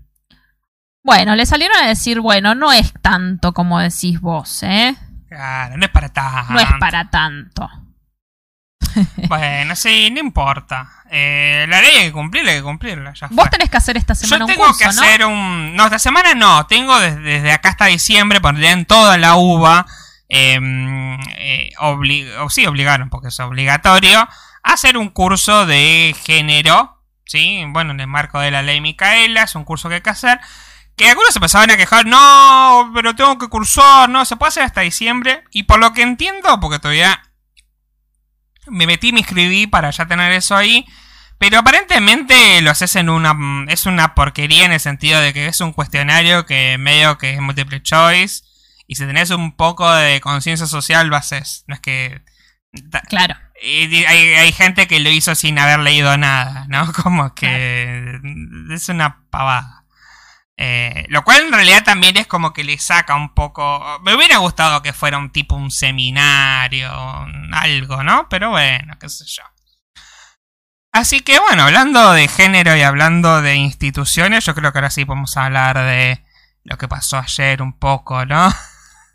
bueno, le salieron a decir, bueno, no es tanto como decís vos, ¿eh? Claro, no es para tanto. No es para tanto. Bueno, sí, no importa. Eh, la ley hay que cumplirla, hay que cumplirla. Ya Vos tenés que hacer esta semana Yo un tengo curso, que ¿no? hacer un. No, esta semana no. Tengo desde, desde acá hasta diciembre, en toda la UBA. eh, eh, obli- o sí, obligaron, porque es obligatorio. A hacer un curso de género. ¿Sí? Bueno, en el marco de la ley Micaela. Es un curso que hay que hacer. Que algunos se empezaban a quejar. No, pero tengo que cursar. No, se puede hacer hasta diciembre. Y por lo que entiendo, porque todavía me metí, me inscribí para ya tener eso ahí. Pero aparentemente lo haces en una... Es una porquería en el sentido de que es un cuestionario que medio que es multiple choice. Y si tenés un poco de conciencia social lo haces. No es que... Claro. hay, hay gente que lo hizo sin haber leído nada, ¿no? Como que es una pavada. Eh, lo cual en realidad también es como que le saca un poco... Me hubiera gustado que fuera un tipo un seminario, algo, ¿no? Pero bueno, qué sé yo. Así que bueno, hablando de género y hablando de instituciones, yo creo que ahora sí podemos hablar de lo que pasó ayer un poco, ¿no?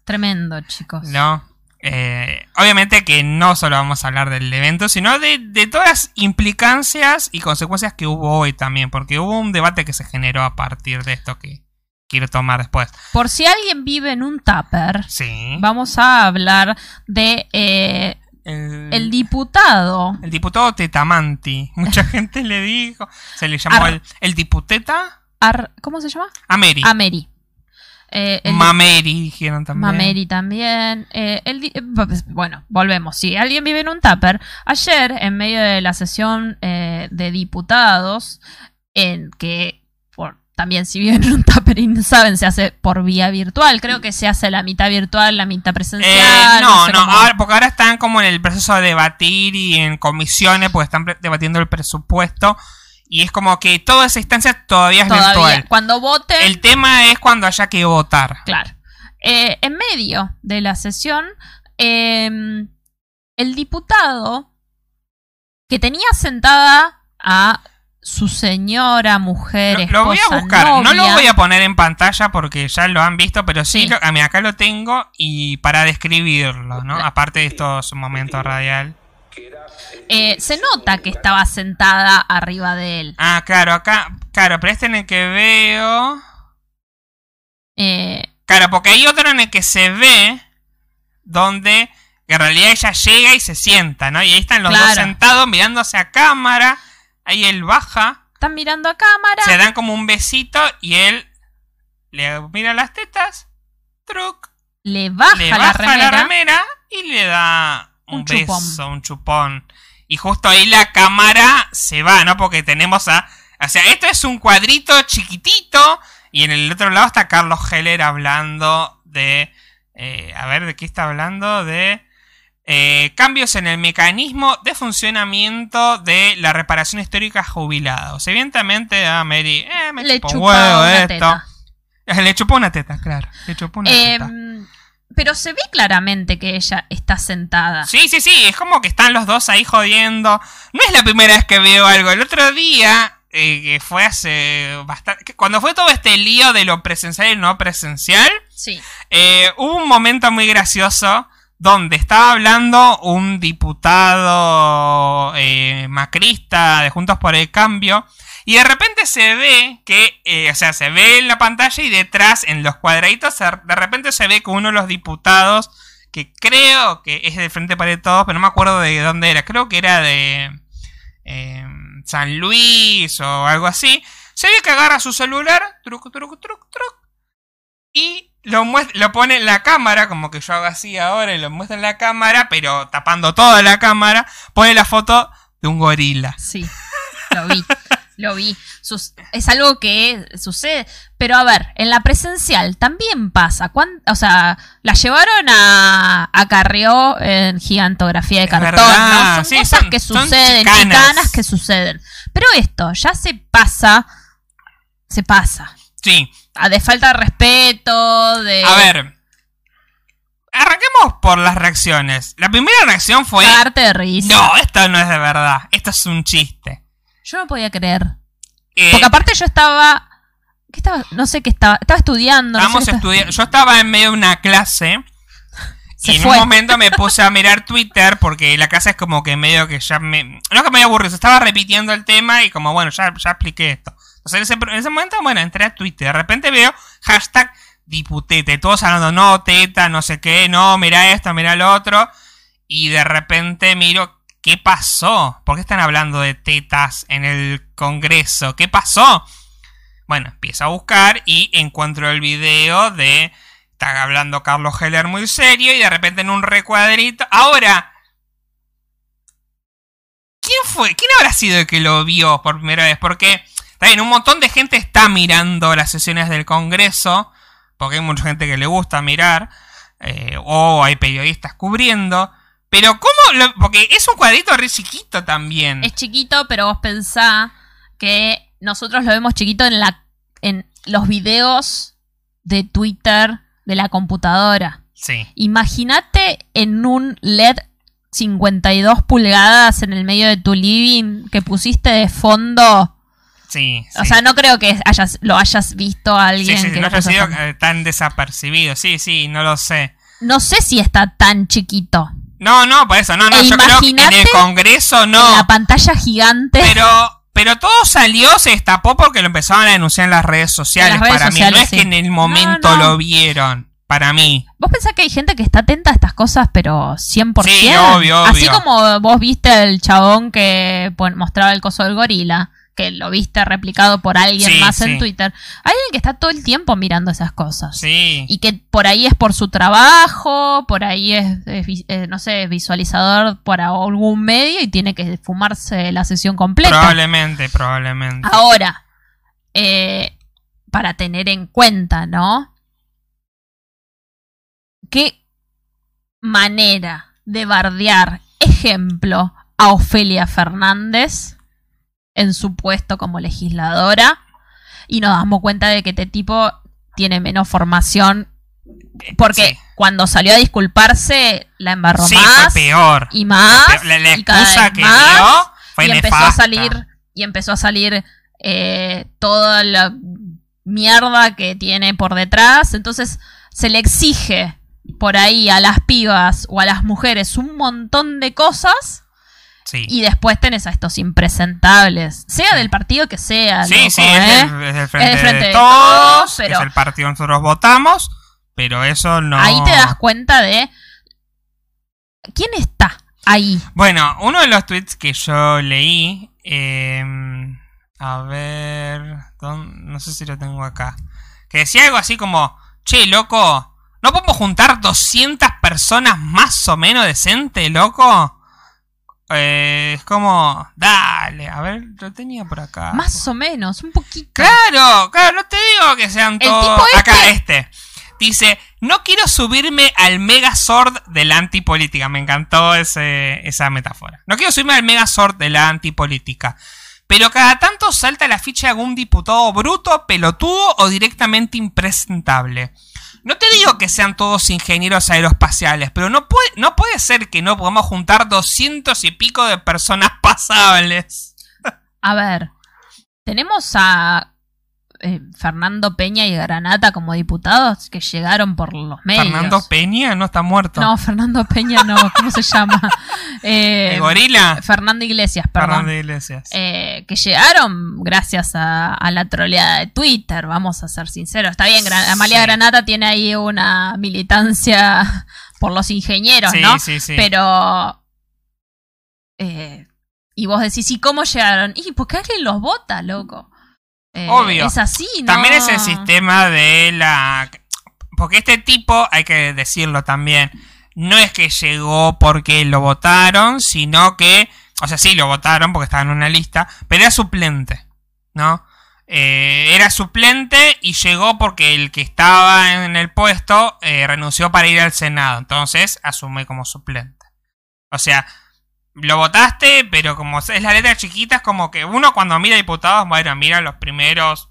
Tremendo, chicos. ¿no? Eh, obviamente que no solo vamos a hablar del evento, sino de, de todas las implicancias y consecuencias que hubo hoy también, porque hubo un debate que se generó a partir de esto que quiero tomar después. Por si alguien vive en un tupper, Sí. vamos a hablar de eh, El, el diputado. el diputado Tetamanti. Mucha gente le dijo. Se le llamó Ar- el, el diputeta Ar- ¿Cómo se llama? Ameri. Ameri. Eh, el Mameri, dijeron también. Mameri también. Eh, el eh, pues, bueno, volvemos. Si alguien vive en un tupper, ayer, en medio de la sesión eh, de diputados, en que por, también si viven en un tupper y no saben, se hace por vía virtual. Creo que se hace la mitad virtual, la mitad presencial. Eh, no, sé no, ahora- porque ahora están como en el proceso de debatir y en comisiones, porque están debatiendo el presupuesto. Y es como que toda esa instancia todavía es todavía. virtual. Cuando voten. El tema es cuando haya que votar. Claro. Eh, en medio de la sesión, eh, el diputado que tenía sentada a su señora, mujer, Lo, lo voy a esposa, buscar. No lo novia, voy a poner en pantalla porque ya lo han visto, pero sí, Sí. lo- acá lo tengo y para describirlo, ¿no? Aparte de estos momentos radial. Eh, se nota que estaba sentada arriba de él. Ah, claro, acá, claro, pero este en el que veo... Eh, Claro, porque hay otro en el que se ve donde en realidad ella llega y se sienta, ¿no? Y ahí están los dos sentados mirándose a cámara. Ahí él baja, están mirando a cámara. se dan como un besito y él le mira las tetas, truc, le baja, le la baja remera. la remera y le da un, Un beso, chupón. un chupón. Y justo ahí la cámara se va, ¿no? Porque tenemos a... O sea, esto es un cuadrito chiquitito y en el otro lado está Carlos Heller hablando de... eh, a ver, ¿de qué está hablando? De... eh, cambios en el mecanismo de funcionamiento de la reparación histórica jubilados. Evidentemente a Mary eh, me Le chupa un huevo una esto. teta. Le chupó una teta, claro. Le chupó una Eh, teta. Pero se ve claramente que ella está sentada. Sí, sí, sí, es como que están los dos ahí jodiendo. No es la primera vez que veo algo. El otro día, eh, que fue hace bastante... Cuando fue todo este lío de lo presencial y no presencial, Sí. eh, hubo un momento muy gracioso donde estaba hablando un diputado eh, macrista de Juntos por el Cambio y de repente se ve que, eh, o sea, se ve en la pantalla y detrás, en los cuadraditos, de repente se ve que uno de los diputados, que creo que es de Frente para Todos, pero no me acuerdo de dónde era, creo que era de eh, San Luis o algo así, se ve que agarra su celular, truc, truc, truc, truc, y lo, lo pone en la cámara, como que yo hago así ahora y lo muestra en la cámara, pero tapando toda la cámara, pone la foto de un gorila. Sí, lo vi, lo vi. Sus- es algo que sucede. Pero a ver, en la presencial también pasa. ¿Cuán- o sea, la llevaron a, a Carrió en gigantografía de cartón. Son sí, cosas son- que suceden, chicanas. chicanas que suceden. Pero esto ya se pasa, se pasa. Sí, A de falta de respeto, de... a ver. Arranquemos por las reacciones. La primera reacción fue... Cagarte de risa. No, esto no es de verdad. Esto es un chiste. Yo no podía creer. Eh, Porque aparte yo estaba... ¿Qué estaba? No sé qué estaba. Estaba estudiando. no sé estudiando. Yo estaba en medio de una clase. Se y en fue. un momento me puse a mirar Twitter porque la clase es como que medio que ya me. No es que me aburrido, se estaba repitiendo el tema y como bueno, ya, ya expliqué esto. Entonces en ese, en ese momento, bueno, entré a Twitter. De repente veo hashtag diputete. Todos hablando, no, teta, no sé qué, no, mira esto, mira lo otro. Y de repente miro, ¿qué pasó? ¿Por qué están hablando de tetas en el Congreso? ¿Qué pasó? Bueno, empiezo a buscar y encuentro el video de. Está hablando Carlos Heller muy serio y de repente en un recuadrito. Ahora. ¿Quién fue? ¿Quién habrá sido el que lo vio por primera vez? Porque. También un montón de gente está mirando las sesiones del Congreso. Porque hay mucha gente que le gusta mirar. eh, o hay periodistas cubriendo. Pero ¿cómo? lo- porque es un cuadrito re chiquito también. Es chiquito, pero vos pensá que nosotros lo vemos chiquito en la en los videos de Twitter de la computadora. Sí. Imagínate en un LED 52 pulgadas en el medio de tu living que pusiste de fondo. Sí. O sí. sea, no creo que hayas, lo hayas visto a Sí, alguien sí, que no lo sido eh, tan desapercibido. Sí, sí, no lo sé. No sé si está tan chiquito. No, no, por eso, no, no, E yo creo que en el Congreso En no. la pantalla gigante. Pero, pero todo salió, se destapó porque lo empezaban a denunciar en las redes sociales. En las redes para mí, sociales, no es sí. que en el momento No, no. lo vieron. Para mí. Vos pensás que hay gente que está atenta a estas cosas, pero 100%. Sí, obvio, Así obvio. como vos viste el chabón que pon- mostraba el coso del gorila, que lo viste replicado por alguien Sí, más sí. en Twitter. Hay alguien que está todo el tiempo mirando esas cosas. Sí. Y que por ahí es por su trabajo, por ahí es, eh, no sé, visualizador para algún medio y tiene que fumarse la sesión completa. Probablemente, probablemente. Ahora, eh, para tener en cuenta, ¿no? ¿Qué manera de bardear, ejemplo, a Ofelia Fernández en su puesto como legisladora? Y nos damos cuenta de que este tipo tiene menos formación porque Sí. cuando salió a disculparse la embarró Sí, más fue peor. y más Fue peor. La, excusa que más dio fue y empezó a salir y empezó a salir eh, toda la mierda que tiene por detrás entonces se le exige por ahí a las pibas o a las mujeres un montón de cosas Sí. y después tenés a estos impresentables sea del partido que sea Sí, loco, sí, ¿eh? es, del, es del frente, del frente de de todos, todos, pero- es el partido que nosotros votamos, pero eso no... ahí te das cuenta de quién está ahí Bueno, uno de los tweets que yo leí, eh, a ver, no sé si lo tengo acá, que decía algo así como, che, loco, ¿No podemos juntar 200 personas más o menos decente, loco? Eh, es como, dale, a ver, lo tenía por acá. Más o menos, un poquito. Claro, claro, no te digo que sean todos. Acá este. Dice, no quiero subirme al Megazord de la antipolítica. Me encantó ese, esa metáfora. No quiero subirme al Megazord de la antipolítica. Pero cada tanto salta la ficha de algún diputado bruto, pelotudo o directamente impresentable. No te digo que sean todos ingenieros aeroespaciales, pero no puede, no puede ser que no podamos juntar 200 y pico de personas pasables. A ver, tenemos a eh, Fernando Peña y Granata como diputados que llegaron por los medios. Fernando Peña no está muerto. No, Fernando Peña no, ¿cómo se llama? Eh, ¿El gorila? Fernando Iglesias, perdón. Fernando Iglesias. Eh, que llegaron gracias a, a la troleada de Twitter, vamos a ser sinceros. Está bien, Gran- Amalia Sí. Granata tiene ahí una militancia por los ingenieros, Sí, ¿no? sí, sí. Pero... eh, y vos decís, ¿y cómo llegaron? Y porque alguien los vota, loco. Eh, Obvio. Es así, ¿no? También es el sistema de la... Porque este tipo, hay que decirlo también, no es que llegó porque lo votaron, sino que... O sea, sí, lo votaron porque estaba en una lista, pero era suplente, ¿no? Eh, era suplente y llegó porque el que estaba en el puesto eh, renunció para ir al Senado. Entonces asume como suplente. O sea, lo votaste, pero como es la letra chiquita, es como que uno cuando mira diputados, bueno, mira los primeros.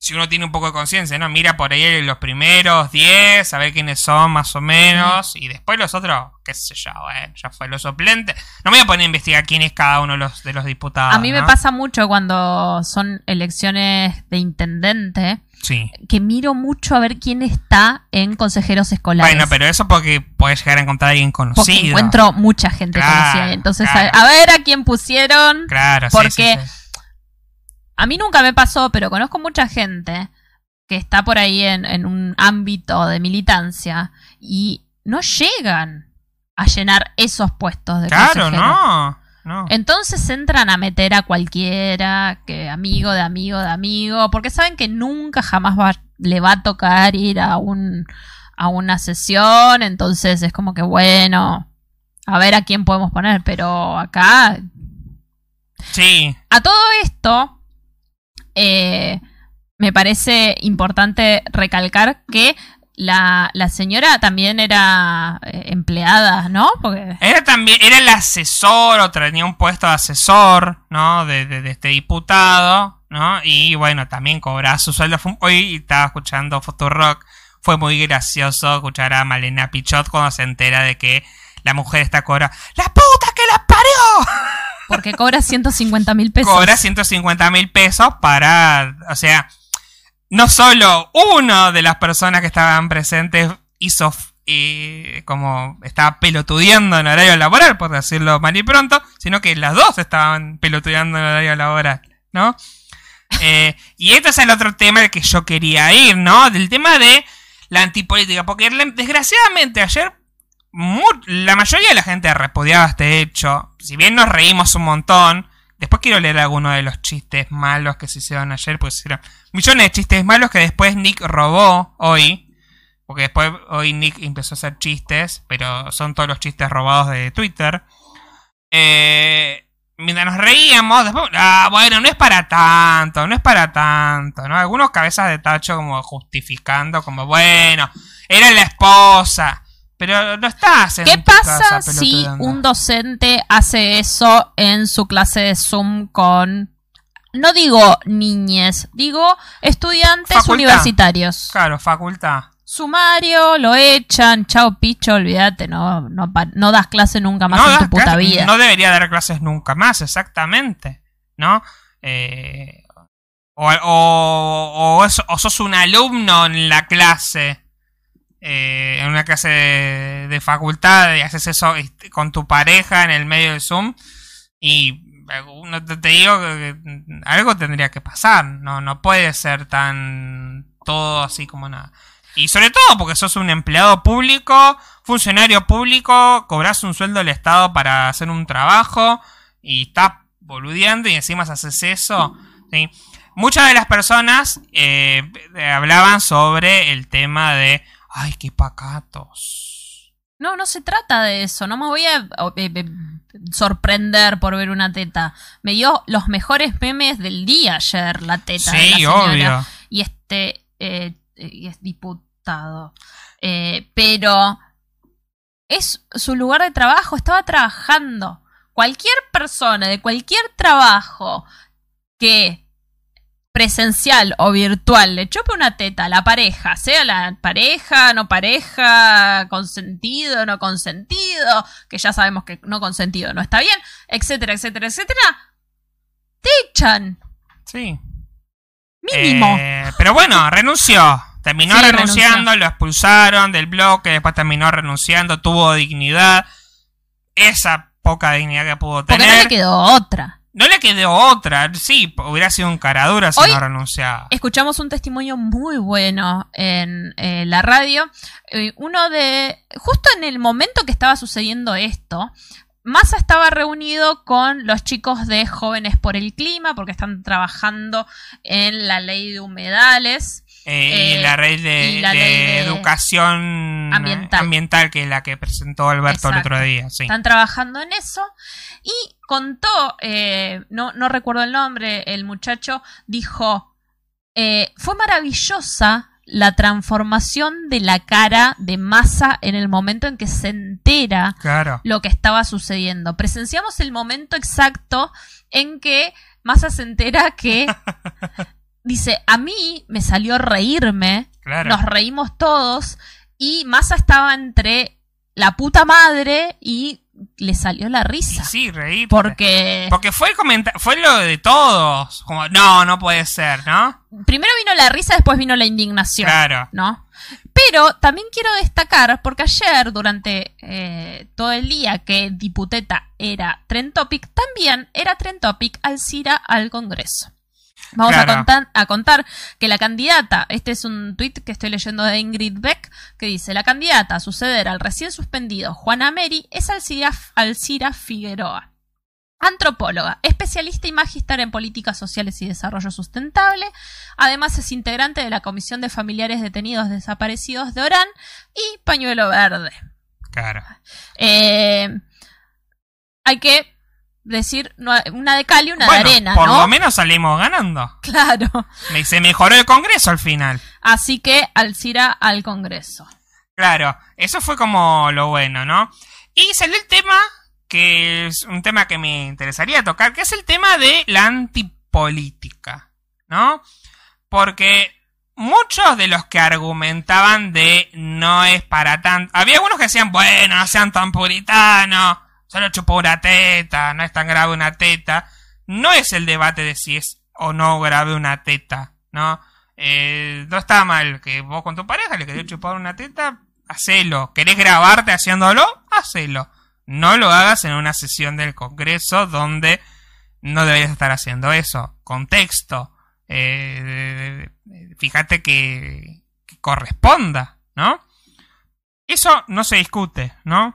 Si uno tiene un poco de conciencia, ¿no? Mira por ahí los primeros 10, a ver quiénes son más o menos. Y después los otros, qué sé yo, bueno, ya fue los suplentes. No me voy a poner a investigar quién es cada uno de los, de los diputados. A mí me pasa mucho cuando son elecciones de intendente, Sí. que miro mucho a ver quién está en consejeros escolares. Bueno, pero eso porque puedes llegar a encontrar a alguien conocido. Porque encuentro mucha gente Claro, conocida. Entonces, claro. a, ver a quién pusieron. Claro, sí, porque sí, sí. A mí nunca me pasó, pero conozco mucha gente que está por ahí en, en un ámbito de militancia y no llegan a llenar esos puestos de Claro, consejero. no. No. Entonces entran a meter a cualquiera, que amigo de amigo de amigo, porque saben que nunca jamás va- le va a tocar ir a un a una sesión, entonces es como que bueno, a ver a quién podemos poner, pero acá Sí, a todo esto eh, me parece importante recalcar que la, la señora también era eh, empleada, ¿no? Porque Era también, era el asesor o tenía un puesto de asesor, ¿no? De, de- de este diputado, ¿no? Y bueno, también cobraba su sueldo. Un- Hoy estaba escuchando Futurock. Fue muy gracioso escuchar a Malena Pichot cuando se entera de que la mujer está cobra. ¡La puta que la parió! porque cobra 150 mil pesos. Cobra 150 mil pesos para. O sea, no solo uno de las personas que estaban presentes hizo. eh, como estaba pelotudeando en horario laboral, por decirlo mal y pronto, sino que las dos estaban pelotudeando en horario laboral, ¿no? Eh, y este es el otro tema al que yo quería ir, ¿no? Del tema de la antipolítica, porque desgraciadamente ayer la mayoría de la gente repudiaba este hecho. Si bien nos reímos un montón, después quiero leer algunos de los chistes malos que se hicieron ayer, pues eran millones de chistes malos que después Nick robó hoy. Porque después hoy Nick empezó a hacer chistes, pero son todos los chistes robados de Twitter. Eh, mientras nos reíamos, después, ah, bueno, no es para tanto, no es para tanto, ¿no? Algunos cabezas de tacho como justificando, como, bueno, era la esposa. Pero no estás en ¿Qué tu pasa casa si un docente hace eso en su clase de Zoom con, no digo niñes, digo estudiantes Facultad. universitarios? Claro, facultad. Sumario, lo echan, chao picho, olvídate, no, no, no das clase nunca más en das tu puta vida. No debería dar clases nunca más, exactamente. ¿No? Eh, o, o, o eso- o sos un alumno en la clase, eh, en una clase de, de facultad, y haces eso este, con tu pareja en el medio del Zoom, y eh, te, digo que algo tendría que pasar. No, no puede ser tan todo así como nada. Y sobre todo porque sos un empleado público, funcionario público, cobras un sueldo del Estado para hacer un trabajo y estás boludeando y encima haces eso. Muchas de las personas eh, hablaban sobre el tema de, ay, qué pacatos. No, no se trata de eso. No me voy a eh, eh, sorprender por ver una teta. Me dio los mejores memes del día ayer, la teta. de la Sí, obvio. Y este eh, y es diputado. Eh, pero es su lugar de trabajo. Estaba trabajando. Cualquier persona de cualquier trabajo que presencial o virtual le chope una teta a la pareja, sea la pareja, no pareja, consentido, no consentido, que ya sabemos que no consentido no está bien, etcétera, etcétera, etcétera, te echan, Sí. mínimo. Eh, pero bueno, renunció. Terminó Sí, renunciando, lo expulsaron del bloque, después terminó renunciando, tuvo dignidad. Esa poca dignidad que pudo porque tener. no le quedó otra. No le quedó otra. Sí, hubiera sido un caradura si Hoy- no renunciaba. Escuchamos un testimonio muy bueno en eh, la radio. Eh, uno de. Justo en el momento que estaba sucediendo esto, Massa estaba reunido con los chicos de Jóvenes por el Clima, porque están trabajando en la ley de humedales. Eh, y la ley de, y la de ley de educación ambiental. ambiental, que es la que presentó Alberto el otro día. Sí. Están trabajando en eso. Y contó, eh, no, no recuerdo el nombre, el muchacho dijo, eh, fue maravillosa la transformación de la cara de Massa en el momento en que se entera Claro. lo que estaba sucediendo. Presenciamos el momento exacto en que Massa se entera que dice, a mí me salió reírme, Claro. nos reímos todos y Massa estaba entre la puta madre y le salió la Y risa. sí, reí. Porque Porque fue fue lo de todos. Como, no, no puede ser, ¿no? primero vino la risa, después vino la indignación. Claro. ¿no? Pero también quiero destacar, porque ayer, durante eh, todo el día que Diputeta era Trend Topic, también era Trend Topic Alcira al Congreso. Vamos Claro. a, contar, a contar que la candidata, este es un tuit que estoy leyendo de Ingrid Beck, que dice, la candidata a suceder al recién suspendido Juana Meri es Alcira, Alcira Figueroa. Antropóloga, especialista y magíster en políticas sociales y desarrollo sustentable. Además es integrante de la Comisión de Familiares Detenidos Desaparecidos de Orán y Pañuelo Verde. Claro. Eh, hay que decir una de cal y una bueno, de arena, por ¿no? lo menos salimos ganando. Claro. Se mejoró el Congreso al final. Así que Alcira al Congreso. Claro, eso fue como lo bueno, ¿no? Y salió el tema, que es un tema que me interesaría tocar, que es el tema de la antipolítica, ¿no? Porque muchos de los que argumentaban de no es para tanto... Había algunos que decían, bueno, no sean tan puritanos, solo chupó una teta, no es tan grave una teta. No es el debate de si es o no grave una teta, ¿no? Eh, no está mal que vos con tu pareja le querés chupar una teta, hacelo. ¿Querés grabarte haciéndolo? Hacelo. No lo hagas en una sesión del Congreso donde no deberías estar haciendo eso. Contexto. Eh, fíjate que corresponda, ¿no? Eso no se discute, ¿no?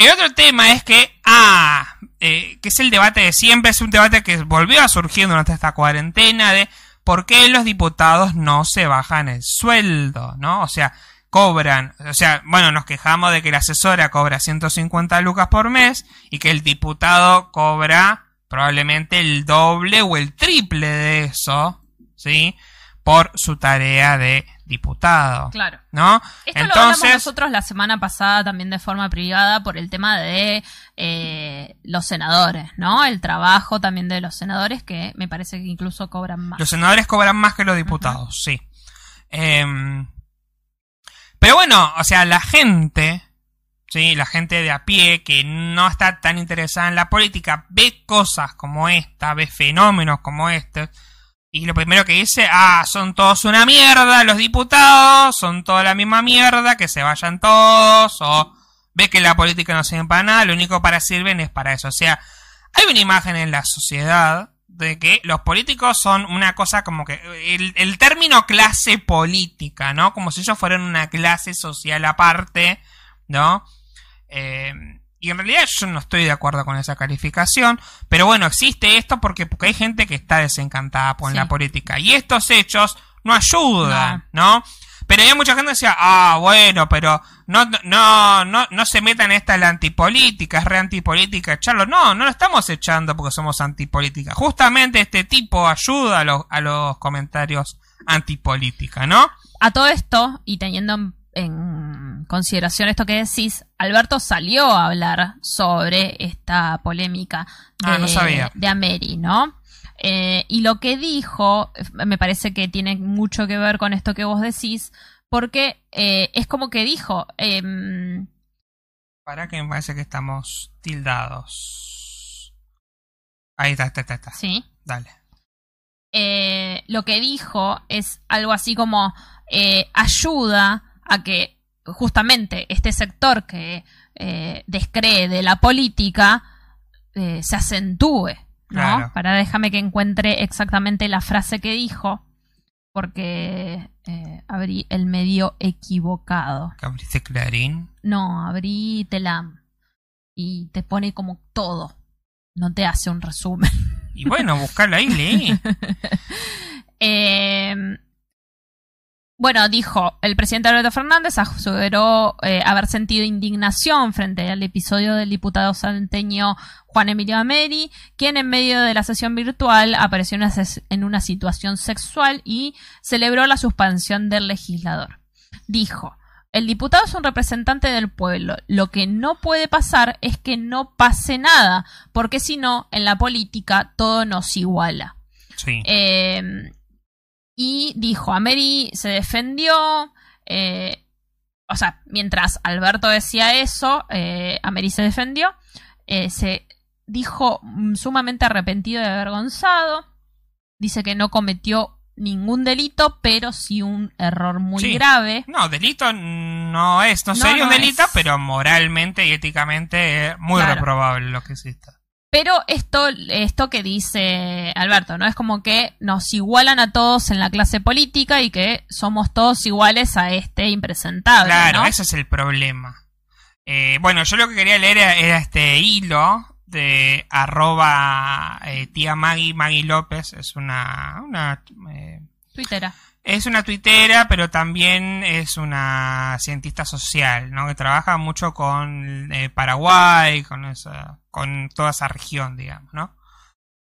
El otro tema es que, ah, eh, que es el debate de siempre, es un debate que volvió a surgir durante esta cuarentena de por qué los diputados no se bajan el sueldo, ¿no? O sea, cobran, o sea, bueno, nos quejamos de que la asesora cobra 150 lucas por mes y que el diputado cobra probablemente el doble o el triple de eso, ¿sí? Por su tarea de diputado, Claro. ¿no? Esto lo hablamos nosotros la semana pasada también de forma privada por el tema de eh, los senadores, ¿no? El trabajo también de los senadores que me parece que incluso cobran más. Los senadores cobran más que los diputados, sí. Em, pero bueno, o sea, la gente, sí, la gente de a pie que no está tan interesada en la política, ve cosas como esta, ve fenómenos como este, y lo primero que dice, ah, son todos una mierda, los diputados, son toda la misma mierda, que se vayan todos, o ve que la política no sirve para nada, lo único para sirven es para eso. O sea, hay una imagen en la sociedad de que los políticos son una cosa como que el, el término clase política, ¿no? Como si ellos fueran una clase social aparte, ¿no? Eh, y en realidad yo no estoy de acuerdo con esa calificación, pero bueno, existe esto porque, porque hay gente que está desencantada por Sí. la política y estos hechos no ayudan, ¿no? Pero había mucha gente que decía, ah, bueno, pero no, no, no, no se metan en esta la antipolítica, es re antipolítica echarlo. No, no lo estamos echando porque somos antipolítica. Justamente este tipo ayuda a los, a los comentarios antipolítica, ¿no? A todo esto, y teniendo en, en consideración esto que decís, Alberto salió a hablar sobre esta polémica de, Ah, no sabía. de Ameri, ¿no? Eh, y lo que dijo, me parece que tiene mucho que ver con esto que vos decís, porque eh, es como que dijo, em, Para que me parece que estamos tildados. Ahí está, está, está, está. sí, Dale. eh, lo que dijo es algo así como ayuda a que justamente este sector que eh, descree de la política eh, se acentúe, ¿no? Claro. Para déjame que encuentre exactamente la frase que dijo, porque eh, abrí el medio equivocado. Abriste Clarín. No, abrí Telam y te pone como todo, no te hace un resumen. Y bueno, buscarlo ahí, leí. Eh, bueno, dijo, el presidente Alberto Fernández aseguró eh, haber sentido indignación frente al episodio del diputado salteño Juan Emilio Ameri, quien en medio de la sesión virtual apareció en una, situación sexual y celebró la suspensión del legislador. Dijo, el diputado es un representante del pueblo. Lo que no puede pasar es que no pase nada, porque si no, en la política todo nos iguala. Sí. Eh, y dijo, Ameri se defendió. eh, o sea, mientras Alberto decía eso, eh, Ameri se defendió. eh, se dijo mm, sumamente arrepentido y avergonzado. Dice que no cometió ningún delito, pero sí un error muy Sí. grave. No, delito no es. No, No, sería un delito, es. pero moralmente y éticamente es muy Claro. reprobable lo que hiciste. Pero esto, esto que dice Alberto, ¿no? Es como que nos igualan a todos en la clase política y que somos todos iguales a este impresentable, Claro, ¿no? ese es el problema. Eh, bueno, yo lo que quería leer era, era este hilo de arroba eh, tía Maggie, Maggie López, es una, una eh, Twittera. Es una tuitera, pero también es una cientista social, ¿no? Que trabaja mucho con eh, Paraguay, con esa, con toda esa región, digamos, ¿no?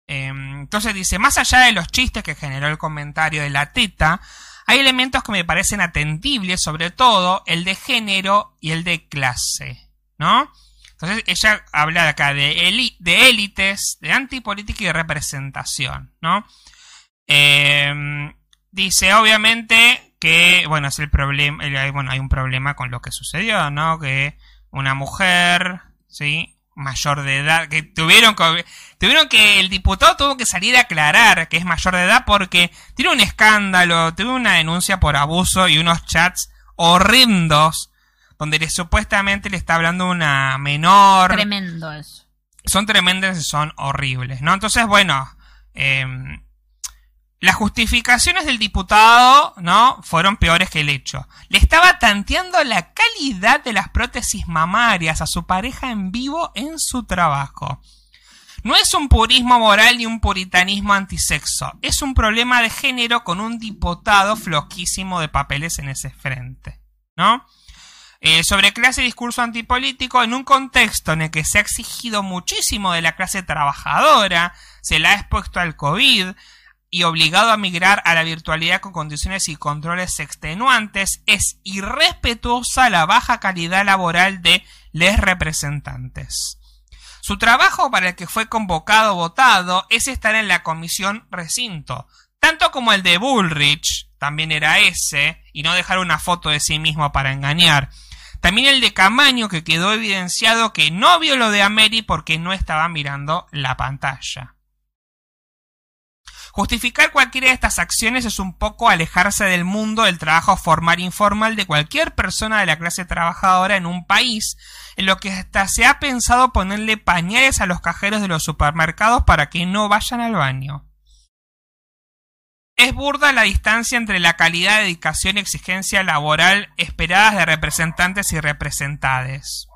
Eh, entonces dice, más allá de los chistes que generó el comentario de la teta, hay elementos que me parecen atendibles, sobre todo el de género y el de clase, ¿no? Entonces ella habla acá de, de élites, de antipolítica y de representación, ¿no? Eh, dice, obviamente, que, bueno, es el problema, bueno, hay un problema con lo que sucedió, ¿no? Que una mujer, ¿sí? Mayor de edad, que tuvieron que, tuvieron que, el diputado tuvo que salir a aclarar que es mayor de edad porque tiene un escándalo, tuvo una denuncia por abuso y unos chats horrendos donde le, supuestamente le está hablando una menor Tremendo eso. son tremendas y son horribles, ¿no? Entonces, bueno, eh, las justificaciones del diputado, ¿no? Fueron peores que el hecho. Le estaba tanteando la calidad de las prótesis mamarias a su pareja en vivo en su trabajo. No es un purismo moral ni un puritanismo antisexo. Es un problema de género con un diputado floquísimo de papeles en ese frente, ¿no? Eh, sobre clase y discurso antipolítico en un contexto en el que se ha exigido muchísimo de la clase trabajadora, se la ha expuesto al COVID y obligado a migrar a la virtualidad con condiciones y controles extenuantes, es irrespetuosa la baja calidad laboral de les representantes. Su trabajo para el que fue convocado o votado es estar en la comisión recinto, tanto como el de Bullrich, también era ese, y no dejar una foto de sí mismo para engañar. También el de Camaño, que quedó evidenciado que no vio lo de Ameri porque no estaba mirando la pantalla. Justificar cualquiera de estas acciones es un poco alejarse del mundo del trabajo formal e informal de cualquier persona de la clase trabajadora en un país en lo que hasta se ha pensado ponerle pañales a los cajeros de los supermercados para que no vayan al baño. Es burda la distancia entre la calidad, dedicación y exigencia laboral esperadas de representantes y representades.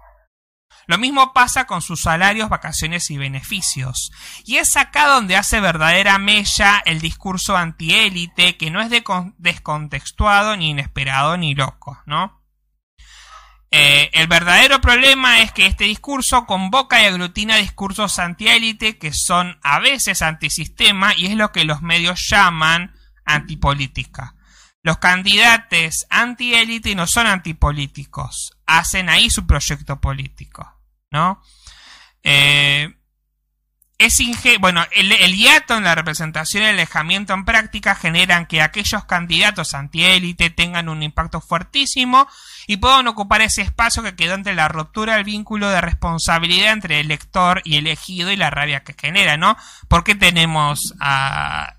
Lo mismo pasa con sus salarios, vacaciones y beneficios. Y es acá donde hace verdadera mella el discurso antiélite, que no es descontextuado, ni inesperado, ni loco, ¿no? Eh, el verdadero problema es que este discurso convoca y aglutina discursos antiélite que son a veces antisistema y es lo que los medios llaman antipolítica. Los candidatos antiélite no son antipolíticos, hacen ahí su proyecto político. ¿No? Eh, es bueno, el, hiato en la representación y el alejamiento en práctica generan que aquellos candidatos antiélite tengan un impacto fuertísimo y puedan ocupar ese espacio que quedó entre la ruptura del vínculo de responsabilidad entre el elector y elegido y la rabia que genera, ¿no? Porque tenemos a,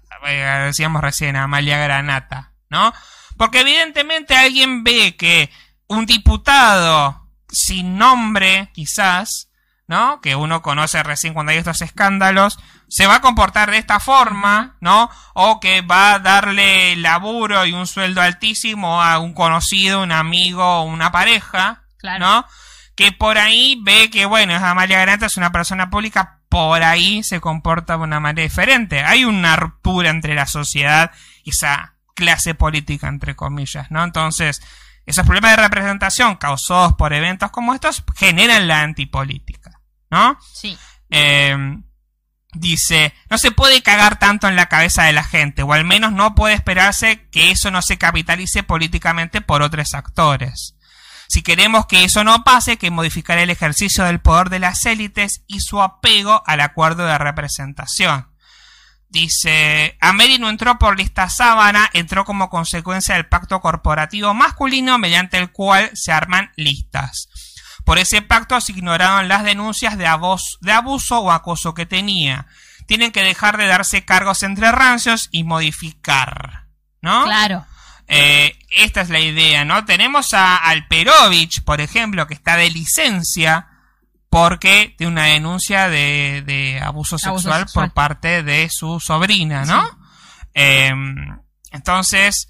decíamos recién, a Amalia Granata, ¿no? Porque evidentemente alguien ve que un diputado sin nombre, quizás, ¿no? Que uno conoce recién cuando hay estos escándalos, se va a comportar de esta forma, ¿no? O que va a darle laburo y un sueldo altísimo a un conocido, un amigo o una pareja, ¿no? Que por ahí ve que, bueno, Amalia Granata es una persona pública, por ahí se comporta de una manera diferente. Hay una ruptura entre la sociedad y esa clase política, entre comillas, ¿no? Entonces, esos problemas de representación causados por eventos como estos generan la antipolítica, ¿no? Sí. Eh, dice, no se puede cagar tanto en la cabeza de la gente, o al menos no puede esperarse que eso no se capitalice políticamente por otros actores. Si queremos que eso no pase, que modificar el ejercicio del poder de las élites y su apego al acuerdo de representación. Dice, Ameri no entró por lista sábana, entró como consecuencia del pacto corporativo masculino mediante el cual se arman listas. Por ese pacto se ignoraron las denuncias de, de abuso o acoso que tenía. Tienen que dejar de darse cargos entre rancios y modificar. ¿No? Claro. Eh, esta es la idea, ¿no? Tenemos a Alperovich, por ejemplo, que está de licencia porque tiene una denuncia de, abuso, sexual por parte de su sobrina, ¿no? Em, entonces,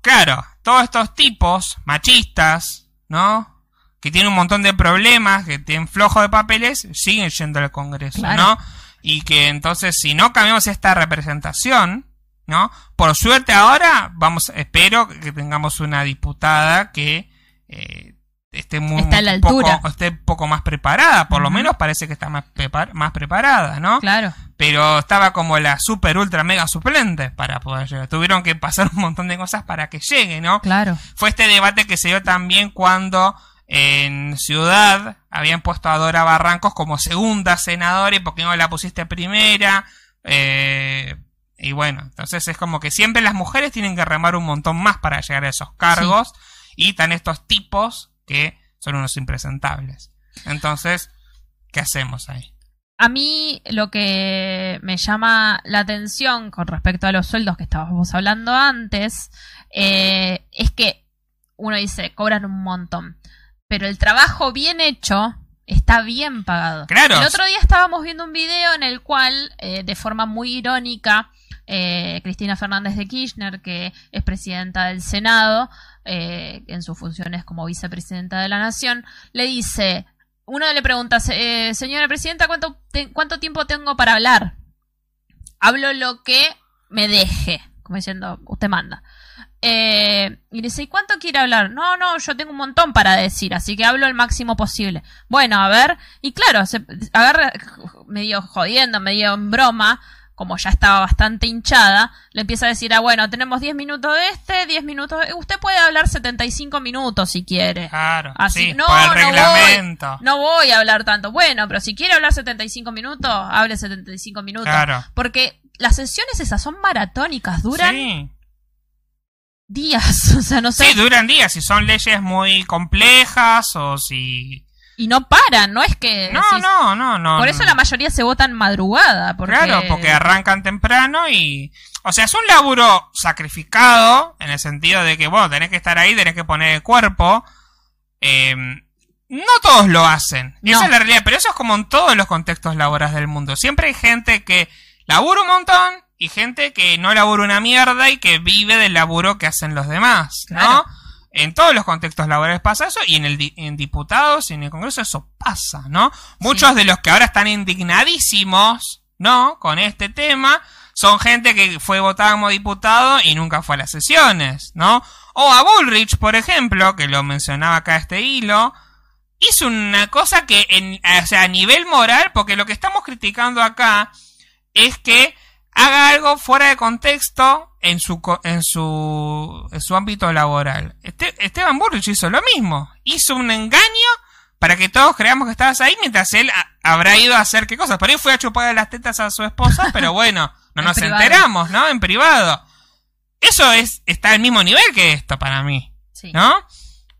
claro, todos estos tipos machistas, ¿no? Que tienen un montón de problemas, que tienen flojo de papeles, siguen yendo al Congreso, ¿no? Y que entonces, si no cambiamos esta representación, ¿no? Por suerte ahora, vamos, espero que tengamos una diputada que eh, esté muy, Poco, esté poco más preparada, por lo menos parece que está más, más preparada, ¿no? Claro. Pero estaba como la super ultra mega suplente para poder llegar. Tuvieron que pasar un montón de cosas para que llegue, ¿no? Claro. Fue este debate que se dio también cuando en Ciudad habían puesto a Dora Barrancos como segunda senadora y por qué no la pusiste primera. Eh, y bueno, entonces es como que siempre las mujeres tienen que remar un montón más para llegar a esos cargos. Y están estos tipos que son unos impresentables. Entonces, ¿qué hacemos ahí? A mí lo que me llama la atención con respecto a los sueldos que estábamos hablando antes eh, es que uno dice, cobran un montón, pero el trabajo bien hecho está bien pagado. Claro. El otro día estábamos viendo un video en el cual, eh, de forma muy irónica, eh, Cristina Fernández de Kirchner, que es presidenta del Senado, eh, en sus funciones como vicepresidenta de la Nación, le dice, uno le pregunta, eh, señora presidenta, ¿cuánto, ¿cuánto tiempo tengo para hablar? Hablo lo que me deje, como diciendo, usted manda. Eh, y dice, ¿y cuánto quiere hablar? No, no, yo tengo un montón para decir, así que hablo el máximo posible. Bueno, a ver, y claro, se agarra medio jodiendo, medio en broma, como ya estaba bastante hinchada, le empieza a decir, ah, bueno, tenemos 10 minutos de este, 10 minutos de... Usted puede hablar 75 minutos si quiere. Claro, Así, no, no reglamento. Voy, no voy a hablar tanto. Bueno, pero si quiere hablar 75 minutos, hable 75 minutos. Claro. Porque las sesiones esas son maratónicas, duran... días, o sea, no sé. Sí, duran días, si son leyes muy complejas o si y no paran, no es que... No, no, no, no. Por eso la mayoría se votan madrugada. Porque... Claro, porque arrancan temprano y... O sea, es un laburo sacrificado, en el sentido de que, bueno, tenés que estar ahí, tenés que poner el cuerpo. Eh, no todos lo hacen. Esa es la realidad, pero eso es como en todos los contextos laborales del mundo. Siempre hay gente que labura un montón y gente que no labura una mierda y que vive del laburo que hacen los demás, ¿no? En todos los contextos laborales pasa eso y en, el, di- en diputados y en el Congreso eso pasa, ¿no? Muchos de los que ahora están indignadísimos, ¿no? Con este tema, son gente que fue votada como diputado y nunca fue a las sesiones, ¿no? O a Bullrich, por ejemplo, que lo mencionaba acá este hilo, hizo una cosa que, en, o sea, a nivel moral, porque lo que estamos criticando acá es que haga algo fuera de contexto en su, co- en su, en su ámbito laboral. Este- Esteban Bullrich hizo lo mismo. Hizo un engaño para que todos creamos que estabas ahí mientras él a- habrá ido a hacer qué cosas. Por ahí fue a chupar las tetas a su esposa, pero bueno, no En nos privado. enteramos, ¿no? En privado. Eso es, está al mismo nivel que esto para mí. Sí. ¿no?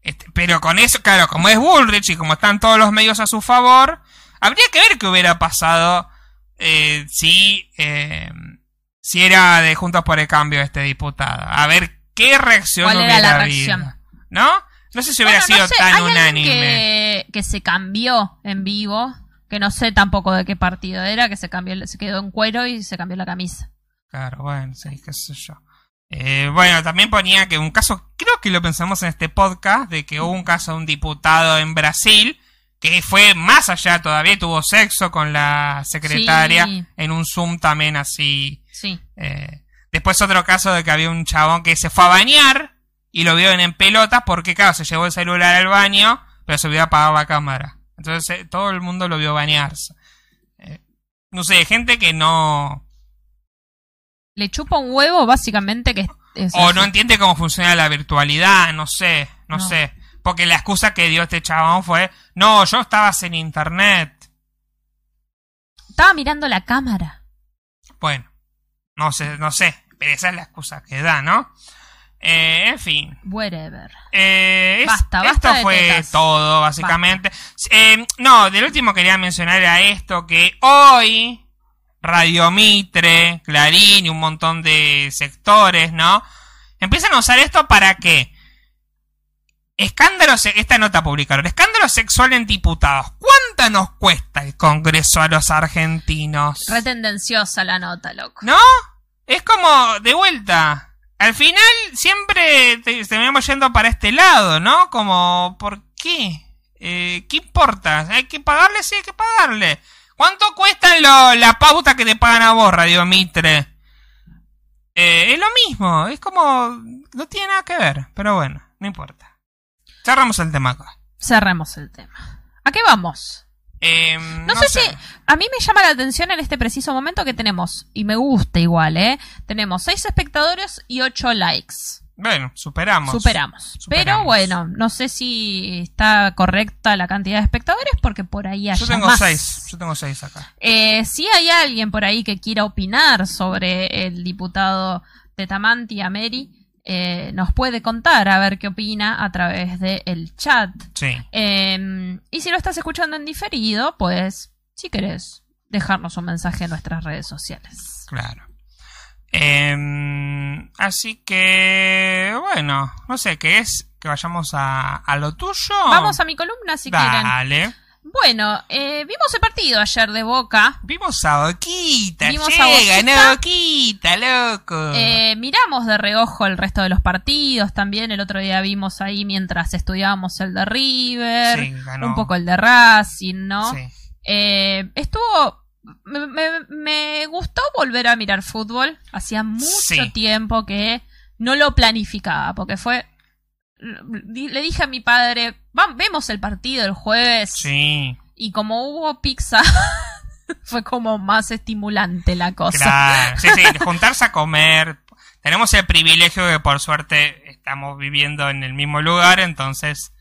Este, pero con eso, claro, como es Bullrich y como están todos los medios a su favor, habría que ver qué hubiera pasado eh, si, eh, si era de Juntos por el Cambio este diputado. A ver qué reacción ¿Cuál era hubiera la habido, reacción? ¿no? No sé si hubiera no sido sé, tan hay unánime. Que, que se cambió en vivo, que no sé tampoco de qué partido era, que se cambió, se quedó en cuero y se cambió la camisa. Claro, bueno, sí, qué sé yo. Eh, bueno, también ponía que un caso, creo que lo pensamos en este podcast, de que hubo un caso de un diputado en Brasil que fue más allá todavía, tuvo sexo con la secretaria Sí. en un Zoom también así. Sí. eh. Después otro caso de que había un chabón que se fue a bañar y lo vieron en pelotas porque, claro, se llevó el celular al baño, pero se olvidó apagar la cámara. Entonces eh, todo el mundo lo vio bañarse. Eh, no sé, gente que no... Le chupa un huevo, básicamente, que es. O así. no entiende cómo funciona la virtualidad, no sé, no, No. sé. Porque la excusa que dio este chabón fue, no, yo estaba en internet. Estaba mirando la cámara. Bueno, no sé, no sé, pero esa es la excusa que da, ¿no? Eh, en fin. Whatever. Eh, es- Basta, basta esto de fue tetas. todo, básicamente. Eh, no, del último quería mencionar era esto, que hoy Radio Mitre, Clarín y un montón de sectores, ¿no? Empiezan a usar esto para que escándalo, esta nota publicaron, escándalo sexual en diputados. ¿Cuánto nos cuesta el Congreso a los argentinos? Re tendenciosa la nota, loco. ¿No? Es como, de vuelta. Al final siempre te- terminamos yendo para este lado, ¿no? Como, ¿por qué? Eh, ¿Qué importa? ¿Hay que pagarle? Sí, hay que pagarle. ¿Cuánto cuestan lo- la pauta que te pagan a vos, Radio Mitre? Eh, es lo mismo, es como... No tiene nada que ver, pero bueno, no importa. Cerramos el tema acá. Cerremos el tema. ¿A qué vamos? Eh, No, sé, si. A mí me llama la atención en este preciso momento que tenemos, y me gusta igual, ¿eh? Tenemos seis espectadores y ocho likes. Bueno, superamos. Superamos. Pero bueno, no sé si está correcta la cantidad de espectadores porque por ahí hay Yo tengo más. seis, yo tengo seis acá. Eh, si hay alguien por ahí que quiera opinar sobre el diputado Tetamanti Ameri, eh, nos puede contar a ver qué opina a través del chat. Sí. Eh, y si lo estás escuchando en diferido, pues, si querés, dejarnos un mensaje en nuestras redes sociales. Claro. Em, así que, bueno, no sé, ¿qué es? Que vayamos a, a lo tuyo. Vamos a mi columna si quieren. Bueno, eh, vimos el partido ayer de Boca. Vimos a Boquita, Vimos a Boquita. no, Boquita, loco. Eh, miramos de reojo el resto de los partidos. También el otro día vimos ahí mientras estudiábamos el de River, Sí, ganó. un poco el de Racing, ¿no? Sí. Eh, estuvo. Me, me- me gustó volver a mirar fútbol. Hacía mucho Sí. tiempo que no lo planificaba, porque fue. Le dije a mi padre, "Vam- vemos el partido el jueves. Sí, Y como hubo pizza, fue como más estimulante la cosa. claro. Sí, sí, juntarse a comer. Tenemos el privilegio de por suerte estamos viviendo en el mismo lugar, entonces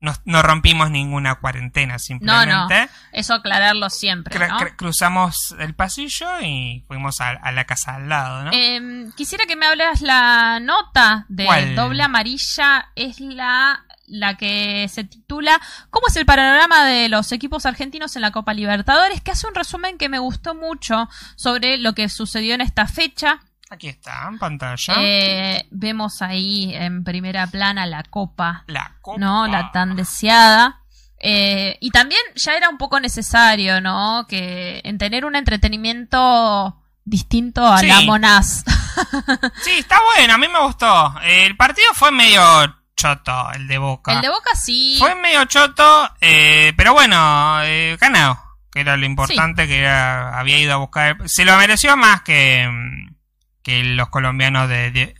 no, no rompimos ninguna cuarentena, simplemente. no. Eso aclararlo siempre, cruzamos el pasillo y fuimos a, a la casa al lado, ¿no? Em, quisiera que me hablas la nota de ¿Cuál? doble amarilla. Es la, la que se titula ¿Cómo es el panorama de los equipos argentinos en la Copa Libertadores? Que hace un resumen que me gustó mucho sobre lo que sucedió en esta fecha. Aquí está, en pantalla. Eh, vemos ahí en primera plana la Copa la copa. ¿no? La tan deseada. Eh, y también ya era un poco necesario, ¿no? Que en tener un entretenimiento distinto a Sí. la Monaz. Sí, está bueno, a mí me gustó. El partido fue medio choto el de Boca. El de Boca sí. Fue medio choto, eh, pero bueno, eh, ganado. Que era lo importante, que era, había ido a buscar. Se lo mereció más que, mm, que los colombianos de, de,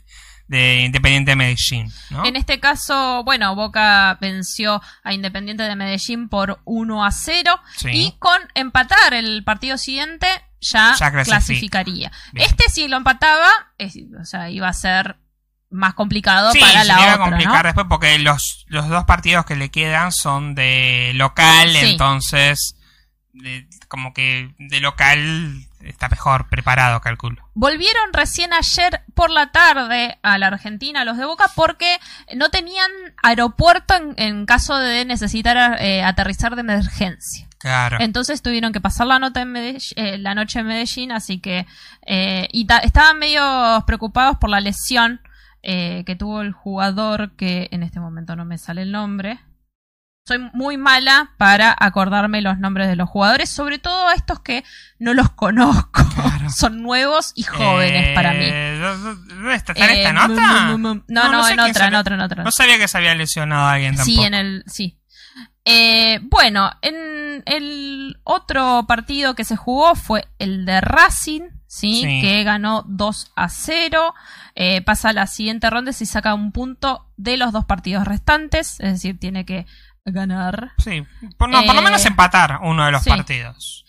de Independiente de Medellín. ¿no? En este caso, bueno, Boca venció a Independiente de Medellín por 1 a 0 Sí. y con empatar el partido siguiente ya, Ya clasifica. clasificaría. Bien. Este si lo empataba, es- o sea, iba a ser más complicado Sí, para se la le iba a otra, complicar ¿no? después porque los, los dos partidos que le quedan son de local, Sí. entonces de- como que de local está mejor preparado, calculo. Volvieron recién ayer por la tarde a la Argentina los de Boca porque no tenían aeropuerto en, en caso de necesitar eh, aterrizar de emergencia. Claro. Entonces tuvieron que pasar la, nota en eh, la noche en Medellín, así que... eh, y ta- estaban medio preocupados por la lesión eh, que tuvo el jugador, que en este momento no me sale el nombre. Soy muy mala para acordarme los nombres de los jugadores, sobre todo a estos que no los conozco. Claro. Son nuevos y jóvenes para mí. Eh, ¿dó- ¿Dónde está, está en Eh, esta nota? No, No, no, no sé en otra, en otra, en otra. No sabía que se había lesionado a alguien tampoco. Sí, en el. Sí. Eh, bueno, en el otro partido que se jugó fue el de Racing, ¿sí? Sí. Que ganó 2 a 0. Eh, pasa a la siguiente ronda y saca un punto de los dos partidos restantes. Es decir, tiene que ganar. Sí, por, no, por lo Eh, menos empatar uno de los sí. partidos.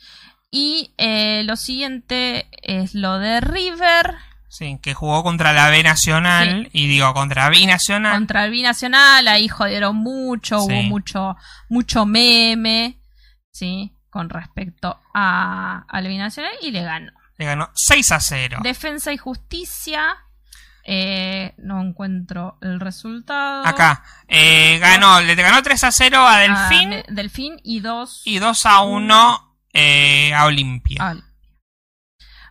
Y eh, lo siguiente es lo de River Sí, que jugó contra la B Nacional. Y digo, contra Binacional. contra el Binacional. Ahí jodieron mucho, Sí. hubo mucho, mucho meme, ¿sí? Con respecto a, al Binacional y le ganó. Le ganó 6 a 0. Defensa y Justicia. Eh, no encuentro el resultado. Acá. Eh, ganó, le ganó 3 a 0 a Ah, Delfín. Delfín y dos. y 2 a 1 eh, a Olimpia.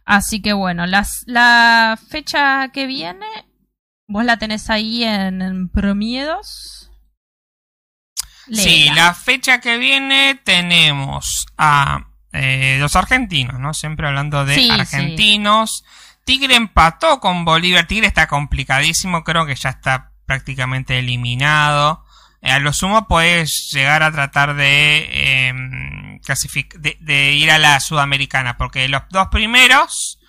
Así que bueno, las, la fecha que viene, vos la tenés ahí en, en Promiedos. Sí, la fecha que viene tenemos a eh, los argentinos, ¿no? Siempre hablando de Sí, sí. Tigre empató con Bolívar. Tigre está complicadísimo, creo que ya está prácticamente eliminado. Eh, a lo sumo puedes llegar a tratar de, em, de, de ir a la sudamericana, porque los dos primeros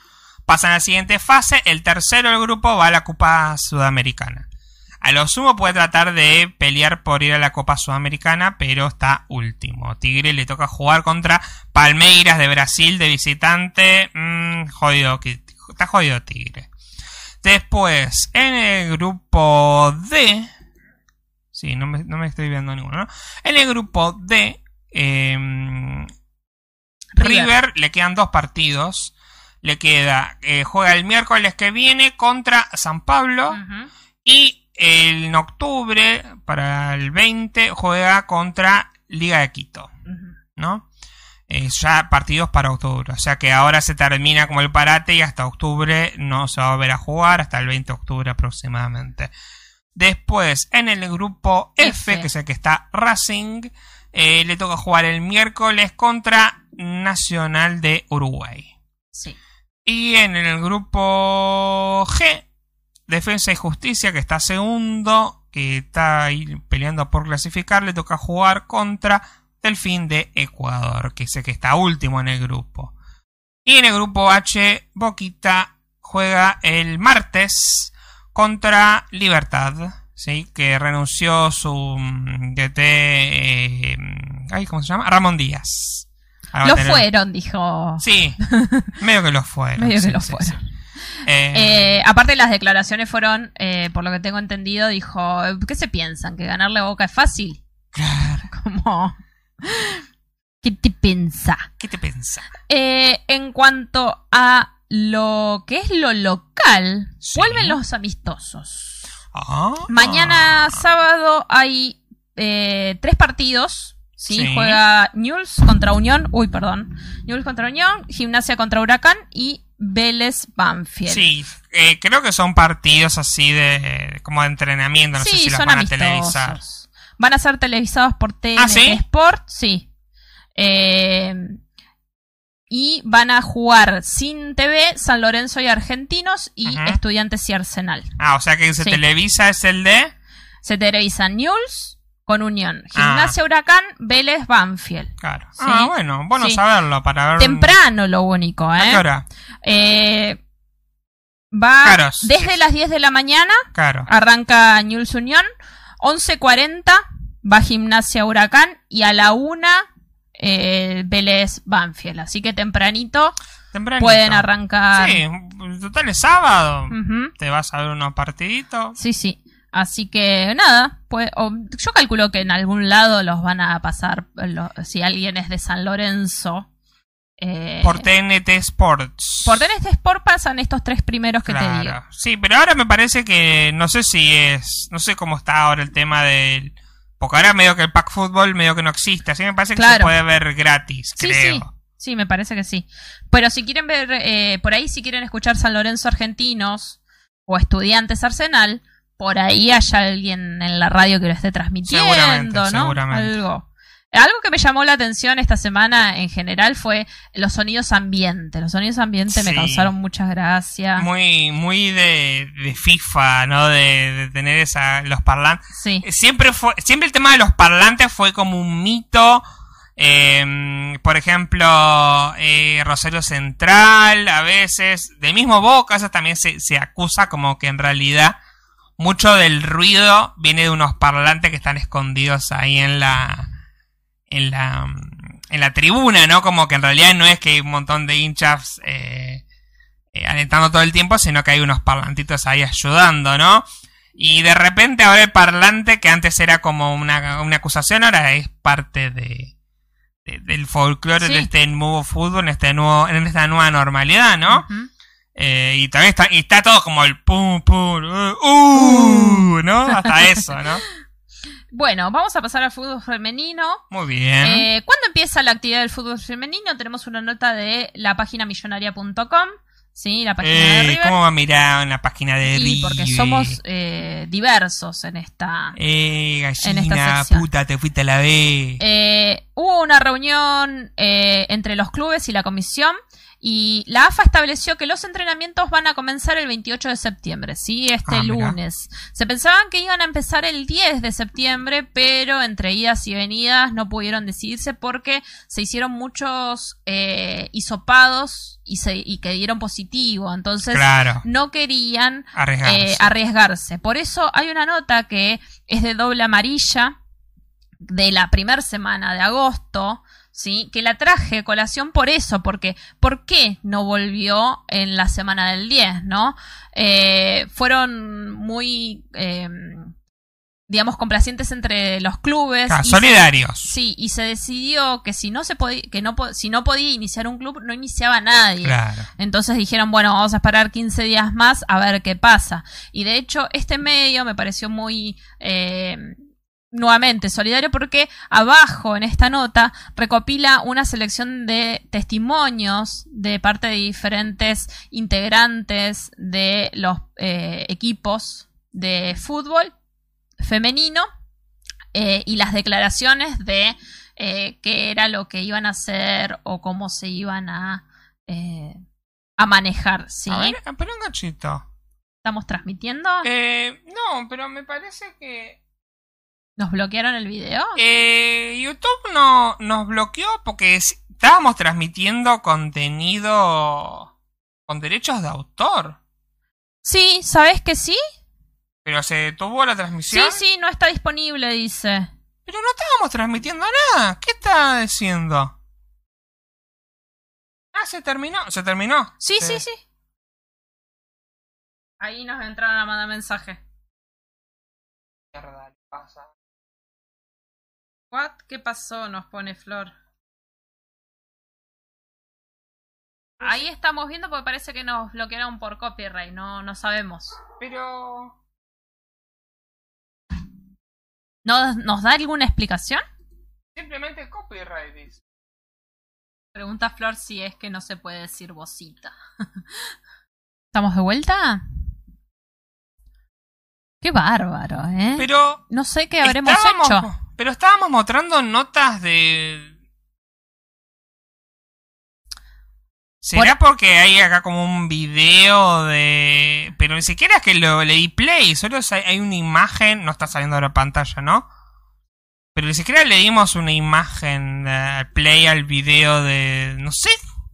pasan a la siguiente fase, el tercero del grupo va a la Copa Sudamericana. A lo sumo puede tratar de pelear por ir a la Copa Sudamericana, pero está último. Tigre le toca jugar contra Palmeiras de Brasil de visitante. Mm, jodido, que- está jodido Tigre. Después, en el grupo D. Sí, no me, no me estoy viendo ninguno, ¿no? En el grupo D. em, River. River le quedan dos partidos. Le queda, eh, juega el miércoles que viene contra San Pablo. Y en octubre, para el 20, juega contra Liga de Quito. ¿no? Eh, ya partidos para octubre. O sea que ahora se termina como el parate y hasta octubre no se va a volver a jugar, hasta el 20 de octubre aproximadamente. Después, en el grupo F, F. que es el que está Racing, eh, le toca jugar el miércoles contra Nacional de Uruguay. Sí. Y en el grupo G, Defensa y Justicia, que está segundo, que está ahí peleando por clasificar, le toca jugar contra Delfín de Ecuador, que el que está último en el grupo. Y en el grupo H, Boquita juega el martes contra Libertad, ¿sí? que renunció su mm, DT, eh, ay, ¿cómo se llama? Ramón Díaz. Lo tener- fueron, dijo. Sí, medio que lo fueron. Medio que lo sí, fueron. sí. Eh, Eh, aparte las declaraciones fueron, eh, por lo que tengo entendido, dijo, ¿qué se piensan? ¿Que ganarle a Boca es fácil? claro, Como... ¿Qué te piensa? ¿qué te pensás? Eh, en cuanto a lo que es lo local, Sí. vuelven los amistosos. Ah. Mañana sábado hay eh, tres partidos. ¿sí? Sí. Juega Newell's contra Unión. Uy, perdón. Newell's contra Unión, Gimnasia contra Huracán y Vélez Banfield. Sí, eh, creo que son partidos así de como de entrenamiento, no sé Sí, si los van a amistosos. televisar. Van a ser televisados por TNT ¿Ah, sí? Sport, sí. Eh, y van a jugar sin TV San Lorenzo y Argentinos y. Estudiantes y Arsenal. Ah, o sea que se Sí. televisa es el de Se televisa News con Unión. Ah. Gimnasia Huracán, Vélez, Banfield. Claro. Sí. Ah, bueno, bueno Sí. saberlo para ver. Temprano lo único, ¿A qué ¿eh? hora? Eh, va Claro, desde las 10 de la mañana, Claro. arranca News Unión. 11.40 va Gimnasia Huracán y a la 1 eh, Vélez Banfield. Así que tempranito Tempranito. pueden arrancar. Sí, total es sábado. Te vas a ver unos partiditos. Sí, sí. Así que nada, pues, o- yo calculo que en algún lado los van a pasar, lo- si alguien es de San Lorenzo. Eh, Por TNT Sports. por TNT Sport pasan estos tres primeros que te digo. Sí, pero ahora me parece que no sé si es, no sé cómo está ahora el tema del porque ahora medio que el pack fútbol medio que no existe, así me parece que se puede ver gratis, Sí, creo. sí. Sí, me parece que sí. Pero si quieren ver, eh, por ahí si quieren escuchar San Lorenzo Argentinos o Estudiantes Arsenal, por ahí haya alguien en la radio que lo esté transmitiendo, Seguramente, ¿no? seguramente. Algo. Algo que me llamó la atención esta semana en general fue los sonidos ambiente. Los sonidos ambiente me causaron mucha gracia. Muy muy de, de FIFA, ¿no? De, de tener esa los parlantes. Sí. Siempre fue siempre el tema de los parlantes fue como un mito. Eh, por ejemplo, eh, Rosario Central, a veces, de mismo Boca, eso también se, se acusa como que en realidad mucho del ruido viene de unos parlantes que están escondidos ahí en la en la en la tribuna, ¿no? Como que en realidad no es que hay un montón de hinchas eh, eh, alentando todo el tiempo, sino que hay unos parlantitos ahí ayudando, ¿no? Y de repente ahora el parlante, que antes era como una, una acusación, ahora es parte de, de- del folclore Sí. de este nuevo fútbol, en, este nuevo, en esta nueva normalidad, ¿no? Eh, y también está, y está todo como el pum, pum, uh, uh, ¿no? Hasta eso, ¿no? Bueno, vamos a pasar al fútbol femenino. Muy bien. Eh, ¿Cuándo empieza la actividad del fútbol femenino? Tenemos una nota de la página millonaria.com, ¿sí? La página de Eh, River. ¿Cómo va a mirar en la página de Y porque somos eh, diversos en esta. Eh, en esta gallina, puta, te fuiste a la B. Eh, hubo una reunión eh, entre los clubes y la comisión y la AFA estableció que los entrenamientos van a comenzar el 28 de septiembre, ¿sí? Este Ah, lunes. Se pensaban que iban a empezar el 10 de septiembre, pero entre idas y venidas no pudieron decidirse porque se hicieron muchos eh, hisopados y, se, y que dieron positivo. Entonces claro, no querían arriesgarse. eh, arriesgarse. Por eso hay una nota que es de doble amarilla de la primera semana de agosto, ¿sí? Que la traje colación por eso, porque ¿por qué no volvió en la semana del 10, no? Eh, fueron muy, eh, digamos, complacientes entre los clubes. Ah, y se- solidarios. Sí, y se decidió que si no se podía, que no, si no podía iniciar un club, no iniciaba nadie. Claro. Entonces dijeron, bueno, vamos a esperar 15 días más a ver qué pasa. Y de hecho, este medio me pareció muy, eh, nuevamente, solidario porque abajo en esta nota recopila una selección de testimonios de parte de diferentes integrantes de los eh, equipos de fútbol femenino eh, y las declaraciones de eh, qué era lo que iban a hacer o cómo se iban a, eh, a manejar. ¿sí? A ver, pero un. ¿Estamos transmitiendo? No, pero me parece que ¿Nos bloquearon el video? eh, YouTube no nos bloqueó porque es- estábamos transmitiendo contenido con derechos de autor. Sí, ¿sabes que sí? Pero se detuvo la Sí, transmisión. sí, no está disponible, dice. Pero no estábamos transmitiendo nada. ¿Qué está diciendo? Ah, se terminó. ¿Se terminó? Sí, Se- sí, sí. Ahí nos entraron a mandar mensaje. Mierda, pasa. What? ¿Qué pasó? Nos pone Flor. Ahí estamos viendo porque parece que nos bloquearon por copyright, no, no sabemos. Pero... ¿No, ¿Nos da alguna explicación? Simplemente copyright dice. Pregunta Flor si es que no se puede decir vocita. ¿Estamos de vuelta? Qué bárbaro, ¿eh? Pero... no sé qué habremos estábamos- hecho. Pero estábamos mostrando notas de... ¿Será porque hay acá como un video de... Pero ni siquiera es que lo le di play, solo hay una imagen, no está saliendo de la pantalla, ¿no? Pero ni siquiera le dimos una imagen eh, play al video de... no sé.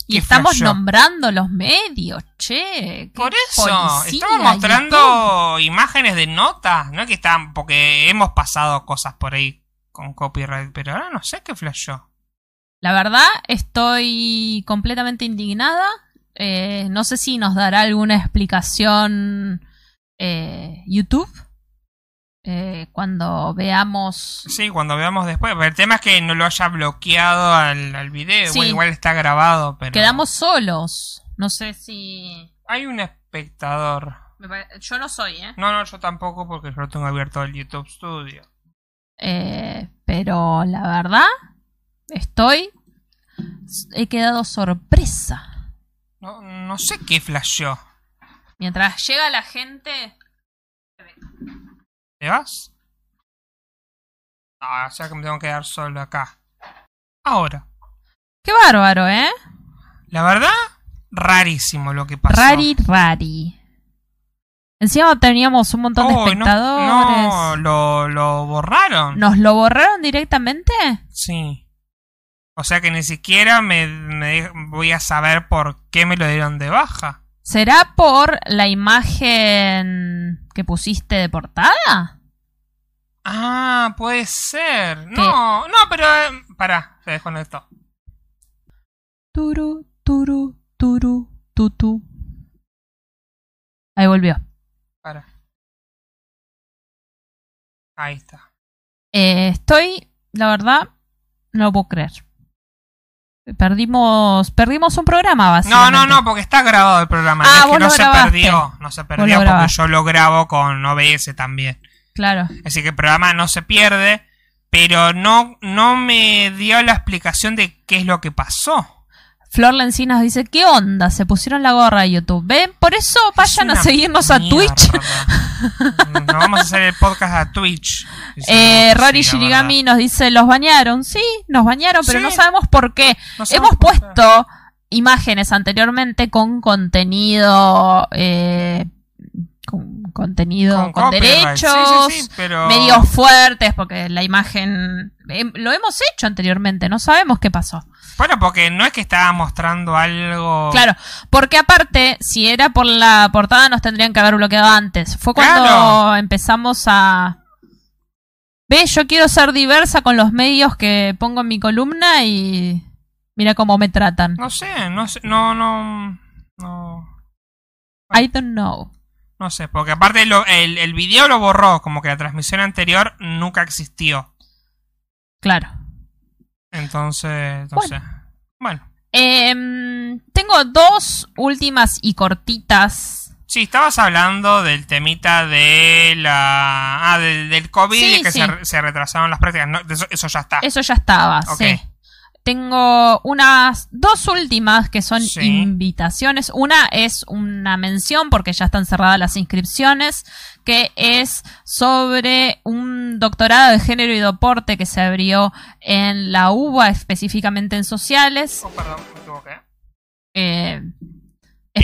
Y estamos flasheó. nombrando los medios, che. Por eso, estamos YouTube. mostrando imágenes de notas, no es que están, porque hemos pasado cosas por ahí con copyright, pero ahora no sé qué flasheó. La verdad, estoy completamente indignada. Eh, no sé si nos dará alguna explicación eh, YouTube eh, cuando veamos. Sí, cuando veamos después, pero el tema es que no lo haya bloqueado al, al video, Sí. bueno, igual está grabado, pero... Quedamos solos. No sé si. Hay un espectador. Yo no soy, ¿eh? No, no, yo tampoco porque yo lo tengo abierto el YouTube Studio. Eh, pero la verdad, estoy. He quedado sorpresa. No, no sé qué flasheó. Mientras llega la gente. ¿Te vas? Ah, o sea que me tengo que quedar solo acá. Ahora. Qué bárbaro, ¿eh? La verdad, rarísimo lo que pasó. Rari, rari. Encima teníamos un montón de Oh, no- espectadores. No, lo, lo borraron. ¿Nos lo borraron directamente? Sí. O sea que ni siquiera me, me voy a saber por qué me lo dieron de baja. ¿Será por la imagen que pusiste de portada? Ah, puede ser. No, no, pero... Eh, pará, se desconectó. Turu, turu, turu, tutu. Ahí volvió. Ahí está. Eh, estoy, la verdad, no lo puedo creer. Perdimos, perdimos un programa, No, básicamente. no, no, porque está grabado el programa. Ah, no es que no se perdió. No se perdió porque yo lo grabo con OBS también. Claro. Así que el programa no se pierde. Pero no, no me dio la explicación de qué es lo que pasó. Flor Lencinas dice, ¿qué onda? Se pusieron la gorra de YouTube. ¿Ven? Por eso vayan Es a seguirnos a. Twitch. Nos vamos a hacer el podcast a Twitch. Eh, Rory Shirigami nos dice, los bañaron. Sí, nos bañaron, pero Sí. no sabemos por qué. No sabemos Hemos por qué. puesto imágenes anteriormente con contenido... eh, con contenido con, derechos Sí, sí, sí, pero... medios fuertes porque la imagen em, lo hemos hecho anteriormente no sabemos qué pasó Bueno, porque no es que estaba mostrando algo... Claro, porque aparte, si era por la portada, nos tendrían que haber bloqueado antes. Fue cuando Claro. empezamos a. Ve, yo quiero ser diversa con los medios que pongo en mi columna y. Mira cómo me tratan. No sé, no sé, no, no... No... I don't know. No sé, porque aparte lo- el, el video lo borró, como que la transmisión anterior nunca existió. Claro. Entonces, no Bueno. Bueno. Em, tengo dos últimas y cortitas. Sí, estabas hablando del temita de la... Ah, del, del COVID Sí, y que sí. se, se retrasaron las prácticas. No, eso, eso ya está. Eso ya estaba, Ok. sí. Tengo unas dos últimas que son Sí. invitaciones. Una es una mención porque ya están cerradas las inscripciones, que es sobre un doctorado de género y deporte que se abrió en la UBA, específicamente en sociales. Oh, perdón, me equivoqué. Eh,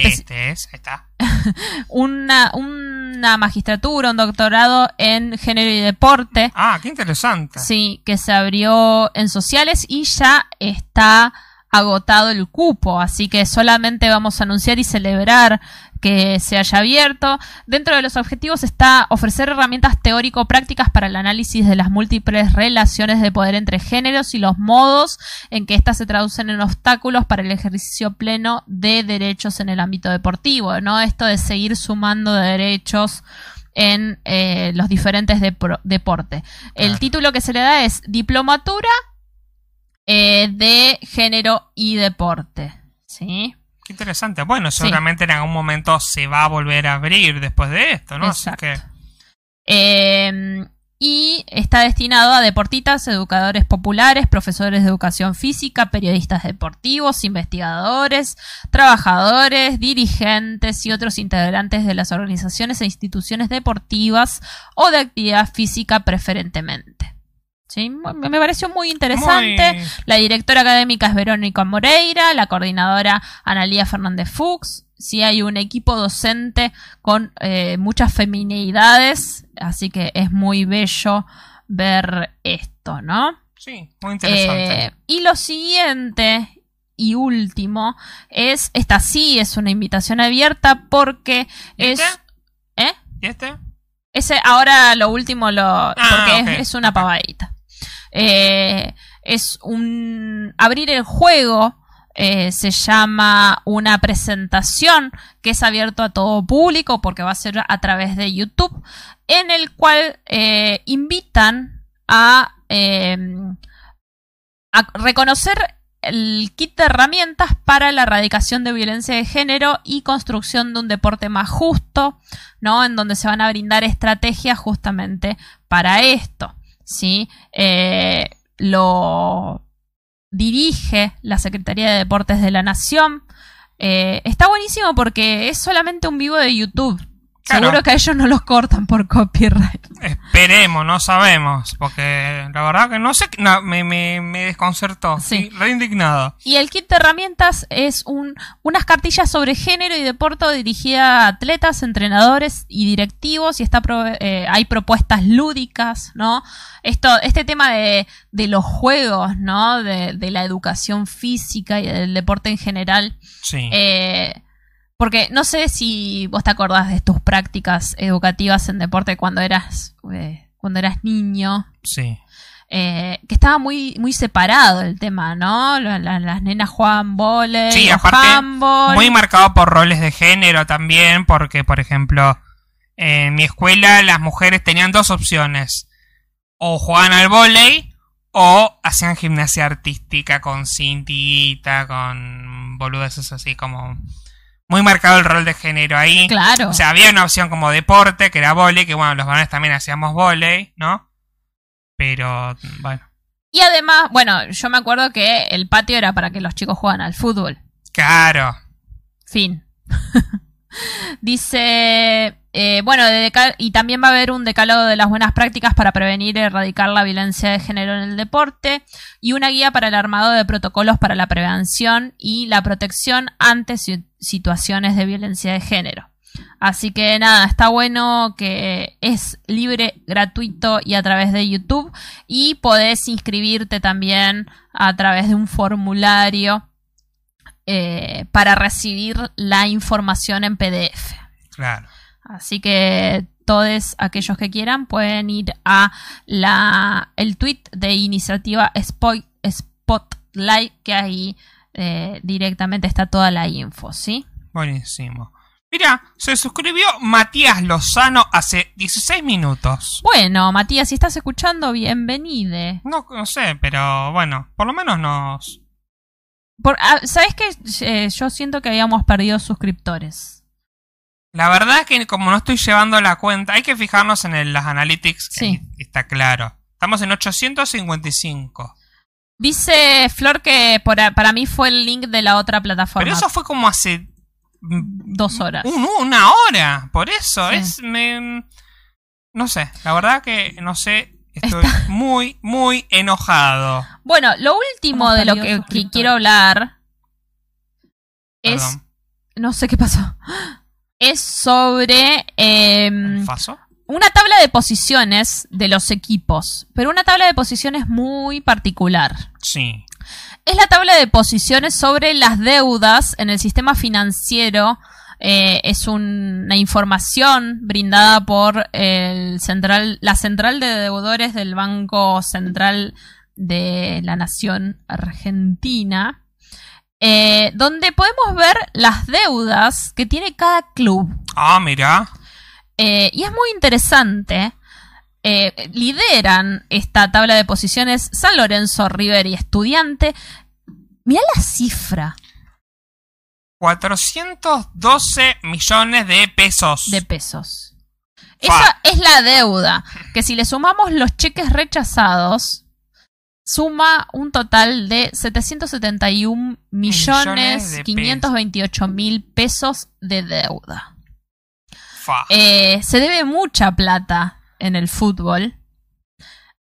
Este es, ahí está. una, una magistratura, un doctorado en género y deporte. Ah, qué interesante. Sí, que se abrió en sociales y ya está agotado el cupo, así que solamente vamos a anunciar y celebrar que se haya abierto. Dentro de los objetivos está ofrecer herramientas teórico-prácticas para el análisis de las múltiples relaciones de poder entre géneros y los modos en que éstas se traducen en obstáculos para el ejercicio pleno de derechos en el ámbito deportivo, ¿no? Esto de seguir sumando derechos en eh, los diferentes deportes. El Claro. título que se le da es Diplomatura eh, de Género y Deporte. ¿Sí? Qué interesante. Bueno, seguramente en algún momento se va a volver a abrir después de esto, ¿no? Así Exacto. que... Eh, y está destinado a deportistas, educadores populares, profesores de educación física, periodistas deportivos, investigadores, trabajadores, dirigentes y otros integrantes de las organizaciones e instituciones deportivas o de actividad física preferentemente. ¿Sí? Me pareció muy interesante. Muy- La directora académica es Verónica Moreira, la coordinadora Analía Fernández Fuchs. Sí hay un equipo docente con eh, muchas feminidades, así que es muy bello ver esto, ¿no? Sí, muy interesante. Eh, y lo siguiente y último es, esta sí es una invitación abierta porque es... ¿Viste? ¿Eh? ¿Y este? Ese, ahora lo último lo. porque ok, es, es una pavadita. Eh, es un. Abrir el juego. eh, se llama una presentación que es abierto a todo público porque va a ser a través de YouTube, en el cual eh, invitan a, eh, a reconocer el kit de herramientas para la erradicación de violencia de género y construcción de un deporte más justo, ¿no? En donde se van a brindar estrategias justamente para esto, ¿sí? Eh, lo dirige la Secretaría de Deportes de la Nación. Eh, está buenísimo porque es solamente un vivo de YouTube. Claro. Seguro que a ellos no los cortan por copyright. Esperemos, no sabemos. Porque la verdad que no sé. No, me, me, me desconcertó. Sí. Sí. Re indignado. Y el kit de herramientas es un, unas cartillas sobre género y deporte dirigida a atletas, entrenadores y directivos. Y está pro- eh, hay propuestas lúdicas, ¿no? Esto, este tema de, de los juegos, ¿no? De, de la educación física y del deporte en general. Sí. Eh, porque no sé si vos te acordás de tus prácticas educativas en deporte cuando eras, eh, cuando eras niño sí. eh, que estaba muy, muy separado el tema, ¿no? La- la- las nenas jugaban volei, Sí, aparte, handball. Muy marcado por roles de género también. Porque, por ejemplo, en mi escuela las mujeres tenían dos opciones. O jugaban al vóley. O hacían gimnasia artística con cintita, con boludeces así como... Muy marcado el rol de género ahí. Claro. O sea, había una opción como deporte, que era volei, que bueno, los varones también hacíamos volei, ¿no? Pero, bueno, y además, bueno, yo me acuerdo que el patio era para que los chicos juegan al fútbol. claro. Fin. Dice, eh, bueno, y también va a haber un decálogo de las buenas prácticas para prevenir y erradicar la violencia de género en el deporte y una guía para el armado de protocolos para la prevención y la protección ante si- situaciones de violencia de género. Así que nada, está bueno que es libre, gratuito y a través de YouTube y podés inscribirte también a través de un formulario eh, para recibir la información en PDF. Claro. Así que todos aquellos que quieran pueden ir a la, el tweet de iniciativa Spotlight, que ahí eh, directamente está toda la info, ¿sí? Buenísimo. Mira, se suscribió Matías Lozano hace 16 minutos. Bueno, Matías, si estás escuchando, bienvenide. No, no sé, pero bueno, por lo menos nos... Por, ah, ¿Sabes qué? Eh, yo siento que habíamos perdido suscriptores. La verdad es que como no estoy llevando la cuenta, hay que fijarnos en el- las analytics. Sí. está claro. Estamos en 855. Dice Flor que por para mí fue el link de la otra plataforma. Pero eso fue como hace... Dos horas. un- una hora. Por eso. Sí. Es... me- no sé. La verdad que no sé. Estoy muy, muy enojado. Bueno, lo último de lo que, quiero hablar es. Perdón. No sé qué pasó. Es sobre ¿El faso? una tabla de posiciones de los equipos. Pero una tabla de posiciones muy particular. Sí. Es la tabla de posiciones sobre las deudas en el sistema financiero. Eh, es un- una información brindada por el central, la central de deudores del Banco Central de la Nación Argentina, eh, donde podemos ver las deudas que tiene cada club. Ah, mira. Eh, y es muy interesante. Eh, lideran esta tabla de posiciones San Lorenzo, River y Estudiante. Mirá la cifra 412 millones de pesos. de pesos. Esa es la deuda. Que si le sumamos los cheques rechazados, suma un total de 771 Millones millones de 528 mil pesos de deuda. Eh, se debe mucha plata en el fútbol.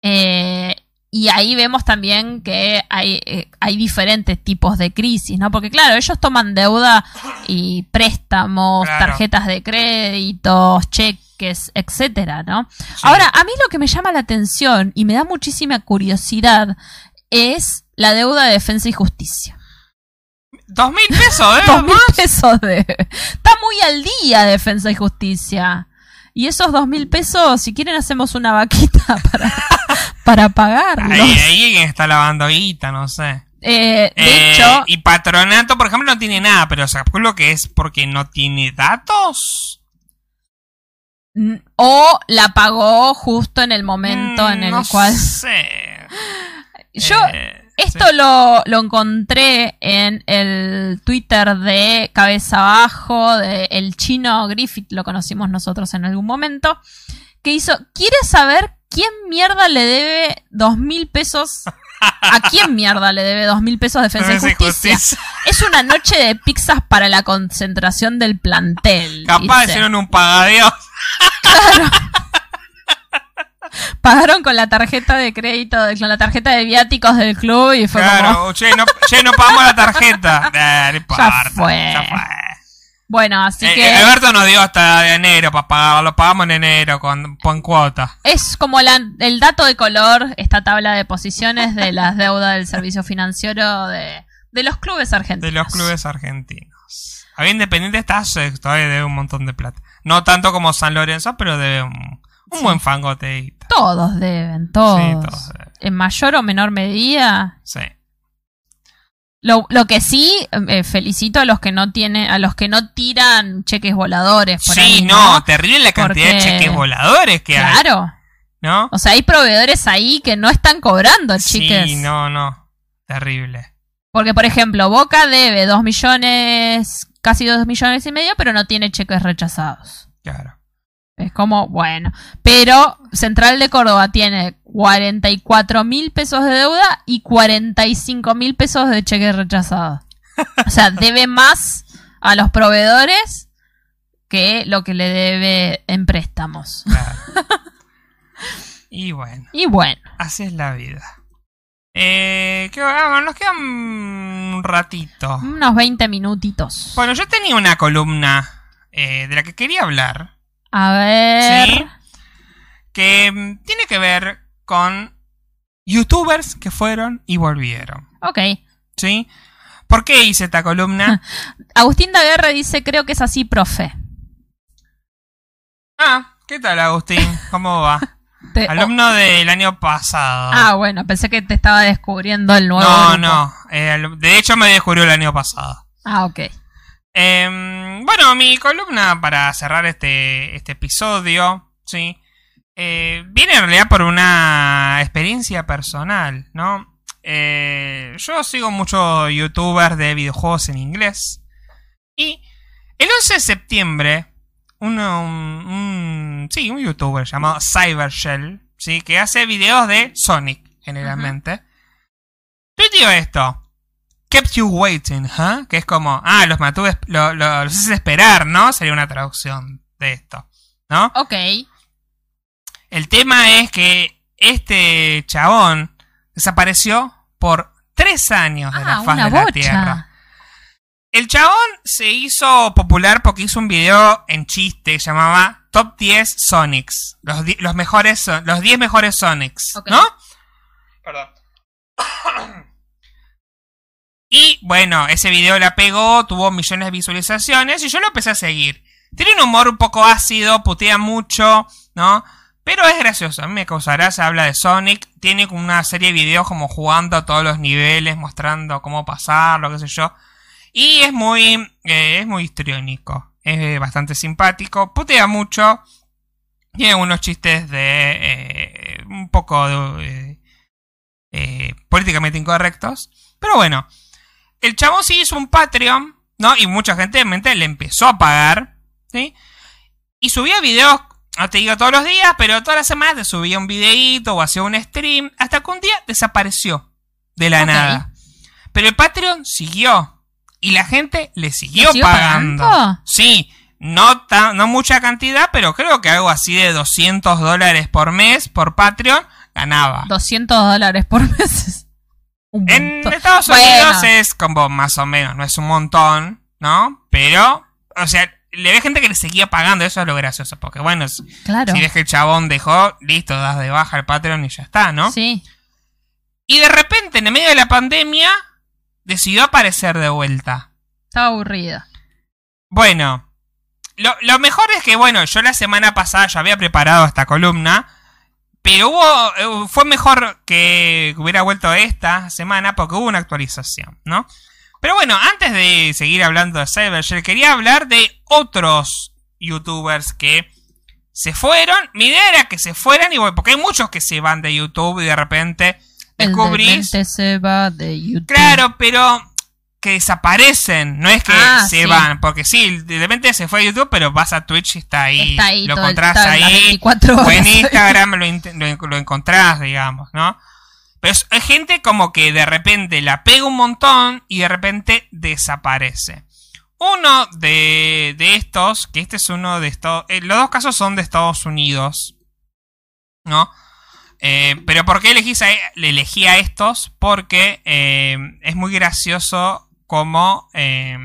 Eh, y ahí vemos también que hay, eh, hay diferentes tipos de crisis, ¿no? Porque claro, ellos toman deuda y préstamos, Claro. tarjetas de créditos, cheques, etcétera, ¿no? Ahora, a mí lo que me llama la atención y me da muchísima curiosidad es la deuda de defensa y justicia. Dos mil pesos, ¿eh? Dos mil pesos de... Está muy al día defensa y justicia. Y esos dos mil pesos, si quieren hacemos una vaquita para, para pagarlos. Ahí, ahí está lavando guita, no sé. Eh, de Eh, hecho, y Patronato, por ejemplo, no tiene nada, pero lo que es porque no tiene datos. O la pagó justo en el momento en Mm, el no cual... sé. Yo Eh, esto sí. lo, lo encontré en el Twitter de Cabeza Abajo, de el chino Griffith, lo conocimos nosotros en algún momento, que hizo, ¿quiere saber quién mierda le debe dos mil pesos? ¿A quién mierda le debe dos mil pesos de defensa y justicia? justicia. Es una noche de pizzas para la concentración del plantel. Capaz dice. hicieron un pagadeo. Pagaron con la tarjeta de crédito, con la tarjeta de viáticos del club y fue como... Claro, che, no, che, no pagamos la tarjeta. Eh, no importa, fue. ya fue. Bueno, así Eh, que... eh, Alberto nos dio hasta enero para pagarlo. Lo pagamos en enero con, con cuota. Es como la- el dato de color, esta tabla de posiciones de las deudas del servicio financiero de, de los clubes argentinos. De los clubes argentinos. A Independiente está sexto, eh, debe un montón de plata. No tanto como San Lorenzo, pero debe un, un Sí. buen fangote. Todos deben, todos. Sí, todos deben. En mayor o menor medida. Sí. Lo, lo que sí, eh, felicito a los que no tienen, a los que no tiran cheques voladores. Por Sí, ahí, no, terrible la cantidad de cheques voladores que hay. Claro. ¿No? O sea, hay proveedores ahí que no están cobrando, chiques. Sí, no, no. Terrible. Porque, por ejemplo, Boca debe dos millones, casi dos millones y medio, pero no tiene cheques rechazados. Claro. Es como, bueno. Pero Central de Córdoba tiene 44 mil pesos de deuda y 45 mil pesos de cheques rechazados. O sea, debe más a los proveedores que lo que le debe en préstamos. claro. y bueno, Y bueno, así es la vida. Eh, ¿qué, ah, nos queda un ratito. unos 20 minutitos. Bueno, yo tenía una columna eh, de la que quería hablar. A ver. Sí. Que mm, tiene que ver con youtubers que fueron y volvieron. Ok. ¿Sí? ¿Por qué hice esta columna? Agustín Daguerre dice, creo que es así, profe. ah, ¿qué tal Agustín? ¿Cómo va? Te- Alumno del año pasado. Ah, bueno, pensé que te estaba descubriendo el nuevo. no, grupo. no. eh, de hecho me descubrió el año pasado. Ah, ok. Em, bueno, mi columna para cerrar este, este episodio, ¿sí? Eh, viene en realidad por una experiencia personal, ¿no? Eh, yo sigo muchos youtubers de videojuegos en inglés. Y el 11 de septiembre, uno, un, un- sí, un youtuber llamado Cybershell, ¿sí? Que hace videos de Sonic, generalmente. Tuiteó esto. Kept you waiting, ¿huh? Que es como, ah, los mantuve, lo- lo- los hice esperar, ¿no? Sería una traducción de esto, ¿no? Ok. El tema es que este chabón desapareció por tres años de Ah, la faz una de la bocha. Tierra. El chabón se hizo popular porque hizo un video en chiste que llamaba Top 10 Sonics. Los, los mejores, son- los 10 mejores Sonics. ¿no? Perdón. Y bueno, ese video la pegó, tuvo millones de visualizaciones y yo lo empecé a seguir. Tiene un humor un poco ácido, putea mucho, ¿no? Pero es gracioso, a mí me causará, se habla de Sonic, tiene como una serie de videos como jugando a todos los niveles, mostrando cómo pasarlo, qué sé yo. Y es muy, eh, es muy histriónico, es eh, bastante simpático, putea mucho, tiene unos chistes de eh, un poco de, eh, políticamente incorrectos. Pero bueno, el chabón sí hizo un Patreon, ¿no? Y mucha gente obviamente le empezó a pagar, ¿sí? Y subía videos, no te digo todos los días, pero todas las semanas te subía un videíto o hacía un stream, hasta que un día desapareció de la nada. Pero el Patreon siguió. Y la gente le siguió, pagando. pagando? Sí, no, ta- no mucha cantidad, pero creo que algo así de 200 dólares por mes por Patreon ganaba. 200 dólares por mes. Un En. Estados Bueno. Unidos es como más o menos, no es un montón, ¿no? Pero, o sea, le ve gente que le seguía pagando, eso es lo gracioso, porque bueno, si Claro. si ves que el chabón dejó, listo, das de baja el Patreon y ya está, ¿no? Sí. Y de repente, en el medio de la pandemia, decidió aparecer de vuelta. Estaba aburrida. Bueno, lo, lo mejor es que, bueno, yo la semana pasada ya había preparado esta columna, pero hubo, eh, fue mejor que hubiera vuelto esta semana porque hubo una actualización, ¿no? Pero bueno, antes de seguir hablando de Cybershell, quería hablar de otros youtubers que se fueron. Mi idea era que se fueran, y bueno, porque hay muchos que se van de YouTube y de repente descubrís. El demente se va de YouTube. Claro, pero que desaparecen, no es que Ah, se sí. van, porque sí, de repente se fue a YouTube, pero vas a Twitch y está ahí, Está ahí lo el- encontrás ahí, 24 horas. o en Instagram lo, lo, lo encontrás, digamos, ¿no? Pero es, es gente como que de repente la pega un montón y de repente desaparece. Uno de, de estos, que este es uno de estos, eh, los dos casos son de Estados Unidos, ¿no? Eh, pero ¿por qué elegís a, le elegí a estos? Porque eh, es muy gracioso como... Eh,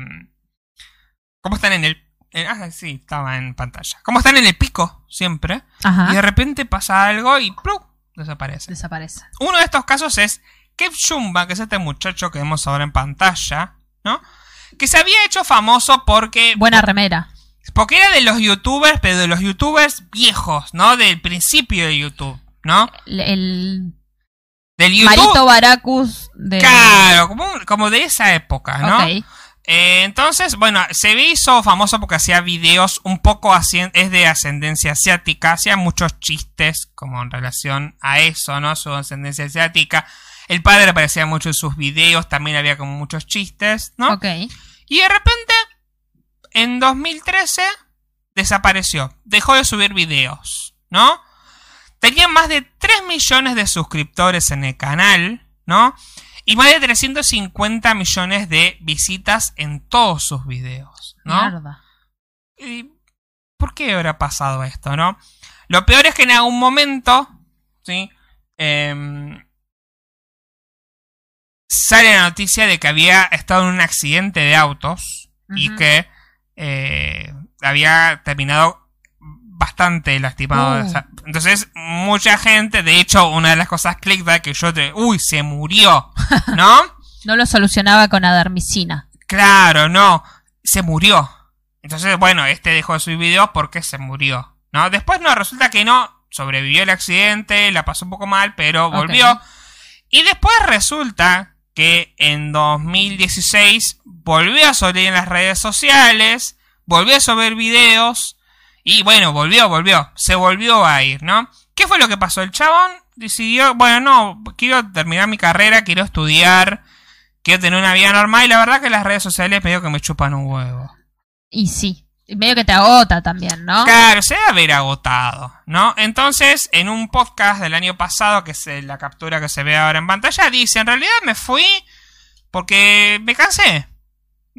cómo están en el... en- ah, sí, estaba en pantalla. Cómo están en el pico siempre. Ajá. Y de repente pasa algo y ¡plum! desaparece. Desaparece. Uno de estos casos es Kev Jumba, que es este muchacho que vemos ahora en pantalla, ¿no? Que se había hecho famoso porque... Buena remera. Porque era de los youtubers, pero de los youtubers viejos, ¿no? Del principio de YouTube, ¿no? El, el Del YouTube... Marito Baracus de. Claro, como, como de esa época, ¿no? Eh, entonces, bueno, se hizo famoso porque hacía videos un poco es de ascendencia asiática, hacía muchos chistes como en relación a eso, ¿no? Su ascendencia asiática. El padre aparecía mucho en sus videos, también había como muchos chistes, ¿no? Ok. Y de repente, en 2013, desapareció, dejó de subir videos, ¿no? Tenía más de 3 millones de suscriptores en el canal, ¿no? Y más de 350 millones de visitas en todos sus videos, ¿no? Mierda. ¿Y por qué habrá pasado esto, no? Lo peor es que en algún momento, ¿sí? Em, sale la noticia de que había estado en un accidente de autos y que eh, había terminado bastante lastimado. O sea, Entonces, mucha gente, de hecho, una de las cosas clickbait que yo te... Uy, se murió, ¿no? No lo solucionaba con adermicina. Claro, no. Se murió. Entonces, bueno, este dejó de subir videos porque se murió. ¿No? Después no, resulta que no. Sobrevivió el accidente, la pasó un poco mal, pero volvió. Y después resulta que en 2016 volvió a salir en las redes sociales, volvió a subir videos. Y bueno, volvió, volvió. Se volvió a ir, ¿no? ¿Qué fue lo que pasó? El chabón decidió, bueno, no, quiero terminar mi carrera, quiero estudiar, quiero tener una vida normal. Y la verdad que las redes sociales medio que me chupan un huevo. Y sí. Medio que te agota también, ¿no? Claro, se debe haber agotado, ¿no? Entonces, en un podcast del año pasado, que es eh, la captura que se ve ahora en pantalla, dice, en realidad me fui porque me cansé.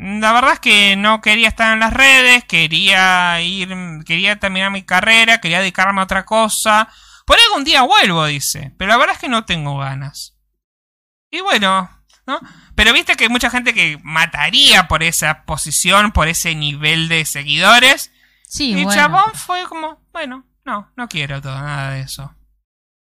La verdad es que no quería estar en las redes, quería ir, quería terminar mi carrera, quería dedicarme a otra cosa. Por ahí algún día vuelvo, dice, pero la verdad es que no tengo ganas. Y bueno, ¿no? Pero viste que hay mucha gente que mataría por esa posición, por ese nivel de seguidores. Sí, Y bueno. chabón fue como, bueno, no, no quiero todo, nada de eso.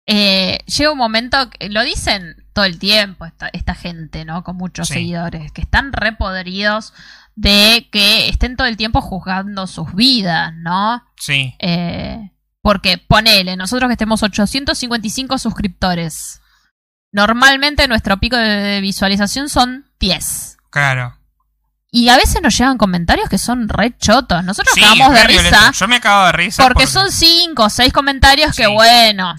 Eh, llega un momento, que lo dicen todo el tiempo esta, esta gente, ¿no? Con muchos Sí. seguidores, que están repodridos de que estén todo el tiempo juzgando sus vidas, ¿no? Sí, Eh, porque ponele, nosotros que estemos 855 suscriptores, normalmente nuestro pico de visualización son 10. claro. Y a veces nos llegan comentarios que son re chotos. Nosotros Sí, cagamos de risa. violento. Yo me cago de risa. Porque son cinco o seis comentarios que, bueno,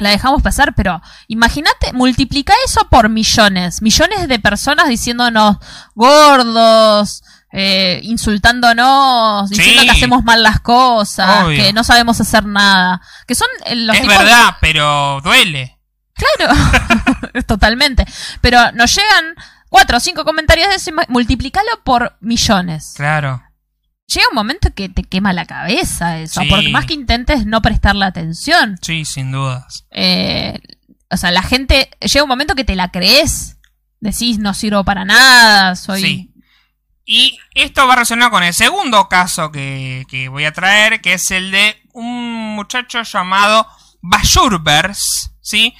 la dejamos pasar, pero imagínate, multiplica eso por millones. Millones de personas diciéndonos gordos, eh, insultándonos, diciendo Sí. que hacemos mal las cosas, Obvio. que no sabemos hacer nada. Que son eh, los Es tipos. verdad, pero duele. Claro, totalmente. Pero nos llegan cuatro o cinco comentarios de eso multiplicalo por millones. Claro. Llega un momento que te quema la cabeza eso, Sí. porque más que intentes no prestarle atención. Sí, sin dudas. Eh, o sea, la gente, llega un momento que te la crees, decís no sirvo para nada, soy... Sí. Y esto va relacionado con el segundo caso que, que voy a traer, que es el de un muchacho llamado Bashurbers, ¿sí?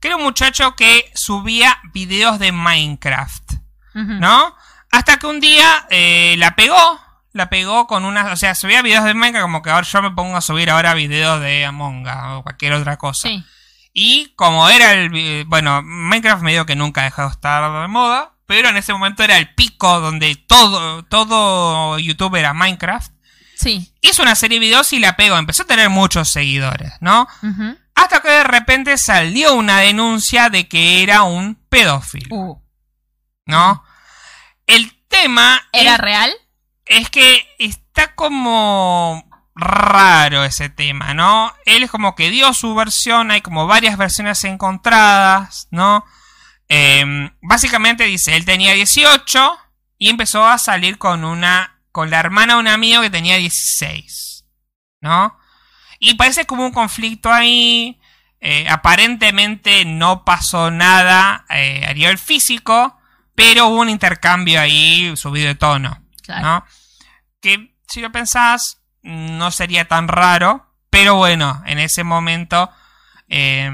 Que era un muchacho que subía videos de Minecraft. ¿no? Hasta que un día eh, la pegó, la pegó con una... O sea, subía videos de Minecraft como que ahora yo me pongo a subir ahora videos de Among Us o cualquier otra cosa. Sí. Y como era el... Bueno, Minecraft medio que nunca ha dejado de estar de moda, pero en ese momento era el pico donde todo, todo YouTube era Minecraft. Sí. Hizo una serie de videos y la pegó, empezó a tener muchos seguidores, ¿no? Hasta que de repente salió una denuncia de que era un pedófilo, Uh. ¿no? El tema ¿Era es, real? Es que está como raro ese tema, ¿no? Él es como que dio su versión, hay como varias versiones encontradas, ¿no? Eh, básicamente dice, él tenía 18 y empezó a salir con una, con la hermana de un amigo que tenía 16, ¿no? Y parece como un conflicto ahí, eh, aparentemente no pasó nada eh, a nivel físico, pero hubo un intercambio ahí subido de tono. Claro. ¿no? Que si lo pensás, no sería tan raro, pero bueno, en ese momento eh,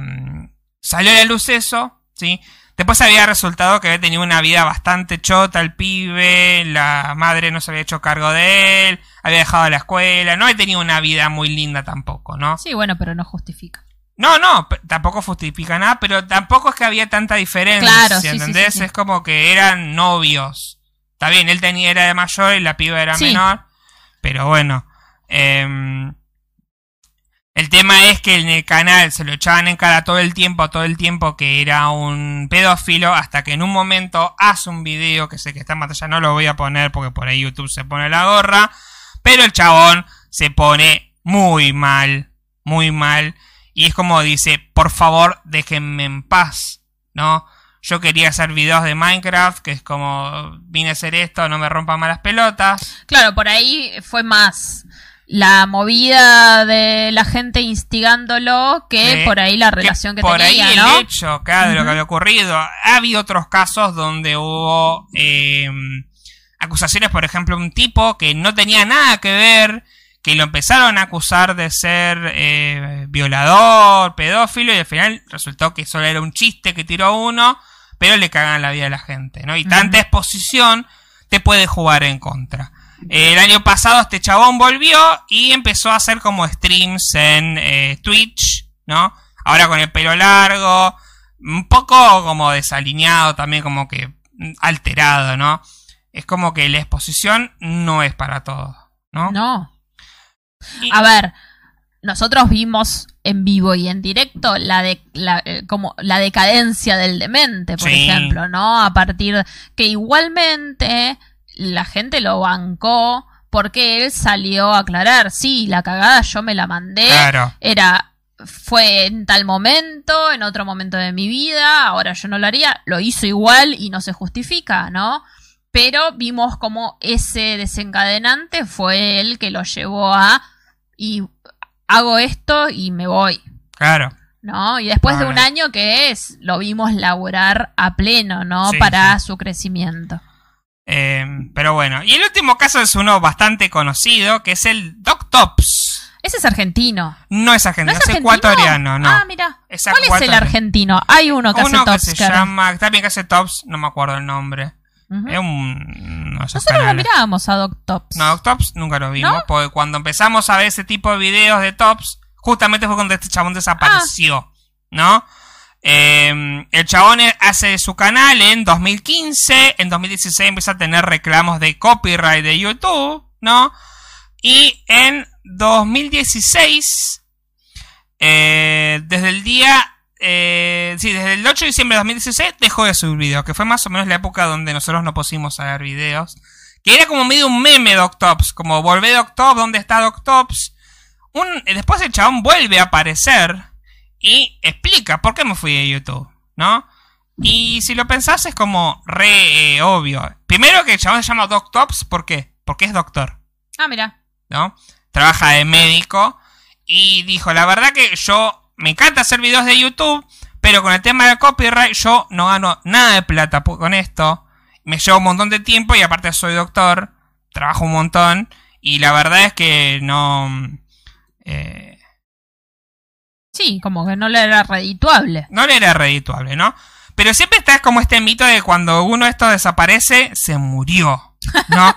salió a la luz eso, ¿sí? Después había resultado que había tenido una vida bastante chota el pibe, la madre no se había hecho cargo de él, había dejado la escuela, no había tenido una vida muy linda tampoco, ¿no? Sí, bueno, pero no justifica. No, no, tampoco justifica nada, pero tampoco es que había tanta diferencia, Claro, sí, sí, ¿entendés? sí, sí. Es como que eran novios. Está bien, él tenía era de mayor y la piba era Sí. menor, pero bueno. em, el tema es que en el canal se lo echaban en cara todo el tiempo, todo el tiempo que era un pedófilo, hasta que en un momento hace un video, que sé que está en pantalla, no lo voy a poner porque por ahí YouTube se pone la gorra, pero el chabón se pone muy mal, muy mal, y es como dice, por favor, déjenme en paz, ¿no? Yo quería hacer videos de Minecraft, que es como, vine a hacer esto, no me rompan malas pelotas. Claro, por ahí fue más la movida de la gente instigándolo que por ahí la relación que, por tenía, ahí ¿no? el hecho, claro, de lo que había ocurrido. Ha habido otros casos donde hubo eh, acusaciones, por ejemplo, un tipo que no tenía nada que ver, que lo empezaron a acusar de ser eh, violador, pedófilo, y al final resultó que solo era un chiste que tiró uno, pero le cagan la vida a la gente, ¿no? Y tanta exposición te puede jugar en contra. Eh, El año pasado este chabón volvió y empezó a hacer como streams en eh, Twitch, ¿no? Ahora con el pelo largo, un poco como desalineado también, como que alterado, ¿no? Es como que la exposición no es para todo, ¿no? No. Y- A ver, nosotros vimos en vivo y en directo la de la, eh, como la decadencia del demente, por Sí. ejemplo, ¿no? A partir que igualmente la gente lo bancó porque él salió a aclarar, sí, la cagada yo me la mandé, Claro. era fue en tal momento, en otro momento de mi vida, ahora yo no lo haría, lo hizo igual y no se justifica, ¿no? Pero vimos como ese desencadenante fue el que lo llevó a y hago esto y me voy, Claro. ¿no? Y después de un Ahora. año que es, lo vimos laburar a pleno, ¿no? Sí, Para sí. su crecimiento. Eh, pero bueno. Y el último caso es uno bastante conocido, que es el Doc Tops. Ese es argentino. No es ¿No argentino, es es, argentino? ecuatoriano, no. Ah, mira. ¿Cuál es el argentino? Hay uno que Uno hace que tops. se llama, también que hace tops, no me acuerdo el nombre. Ujú. Es un... No, sé, Nosotros lo canales. mirábamos a Doc Tops. No, Tops nunca lo vimos, ¿No? porque cuando empezamos a ver ese tipo de videos de Tops, justamente fue cuando este chabón desapareció, ¿no? Eh, el chabón hace su canal en 2015, en 2016 empieza a tener reclamos de copyright de YouTube, ¿no? Y en 2016, eh, desde el día... eh, sí, desde el 8 de diciembre de 2016 dejó de subir videos, que fue más o menos la época donde nosotros no pusimos a ver videos. Que era como medio un meme Doctops, como volvé Doctops, ¿dónde está Doctops? Un, eh, después el chabón vuelve a aparecer y explica por qué me fui de YouTube, ¿no? Y si lo pensás es como re eh, obvio. Primero que el chabón se llama Doctops, ¿por qué? Porque es doctor. Ah, mira. ¿no? Trabaja de médico y dijo, la verdad que yo me encanta hacer videos de YouTube, pero con el tema del copyright yo no gano nada de plata con esto. Me lleva un montón de tiempo y aparte soy doctor, trabajo un montón y la verdad es que no... Eh, sí, como que no le era redituable. No le era redituable, ¿no? Pero siempre está como este mito de cuando uno de estos desaparece, se murió, ¿no?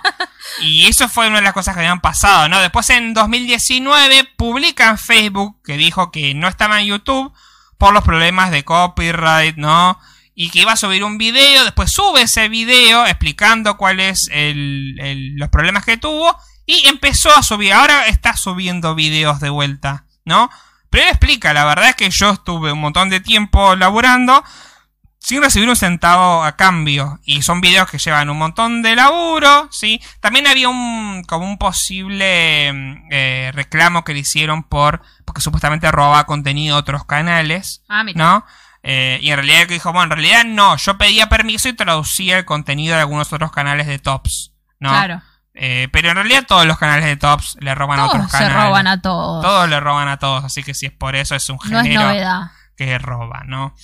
y eso fue una de las cosas que habían pasado, ¿no? Después en 2019 publica en Facebook que dijo que no estaba en YouTube por los problemas de copyright, ¿no? Y que iba a subir un video, después sube ese video explicando cuáles el, los problemas que tuvo y empezó a subir, ahora está subiendo videos de vuelta, ¿no? Pero él explica, la verdad es que yo estuve un montón de tiempo laburando sin recibir un centavo a cambio. Y son videos que llevan un montón de laburo, ¿sí? También había un, como un posible mm, eh, reclamo que le hicieron por, porque supuestamente robaba contenido a otros canales, ah, ¿no? Eh, y en realidad dijo, bueno, en realidad no, yo pedía permiso y traducía el contenido de algunos otros canales de tops, ¿no? Claro. Eh, pero en realidad todos los canales de tops le roban a otros canales. se roban a todos. Todos le roban a todos, así que si es por eso es un género que roba, ¿no?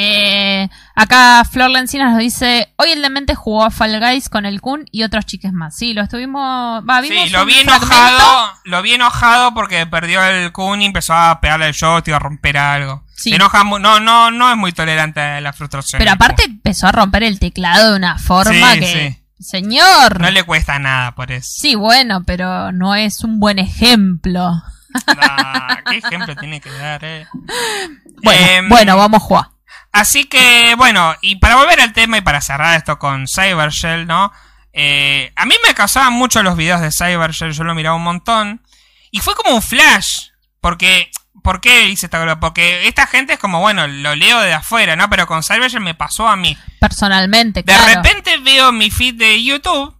Eh, acá Flor Lencina nos dice: Hoy el demente jugó a Fall Guys con el Kun y otros chiques más. Sí, lo estuvimos. sí, lo vi enojado. Lo vi enojado porque perdió el Kun y empezó a pegarle el shot y a romper algo. Se enoja no, no, no es muy tolerante a la frustración. Pero aparte empezó a romper el teclado de una forma que. Señor. No le cuesta nada por eso. Sí, bueno, pero no es un buen ejemplo. Ah, ¿Qué ejemplo tiene que dar, eh? Bueno, em, bueno, vamos a jugar. Así que, bueno, y para volver al tema y para cerrar esto con Cybershell, ¿no? Eh, a mí me causaban mucho los videos de Cybershell, yo lo miraba un montón. Y fue como un flash, porque... ¿Por qué hice esta cosa? Porque esta gente es como, bueno, lo leo de afuera, ¿no? Pero con Cybershell me pasó a mí. Personalmente, De repente veo mi feed de YouTube,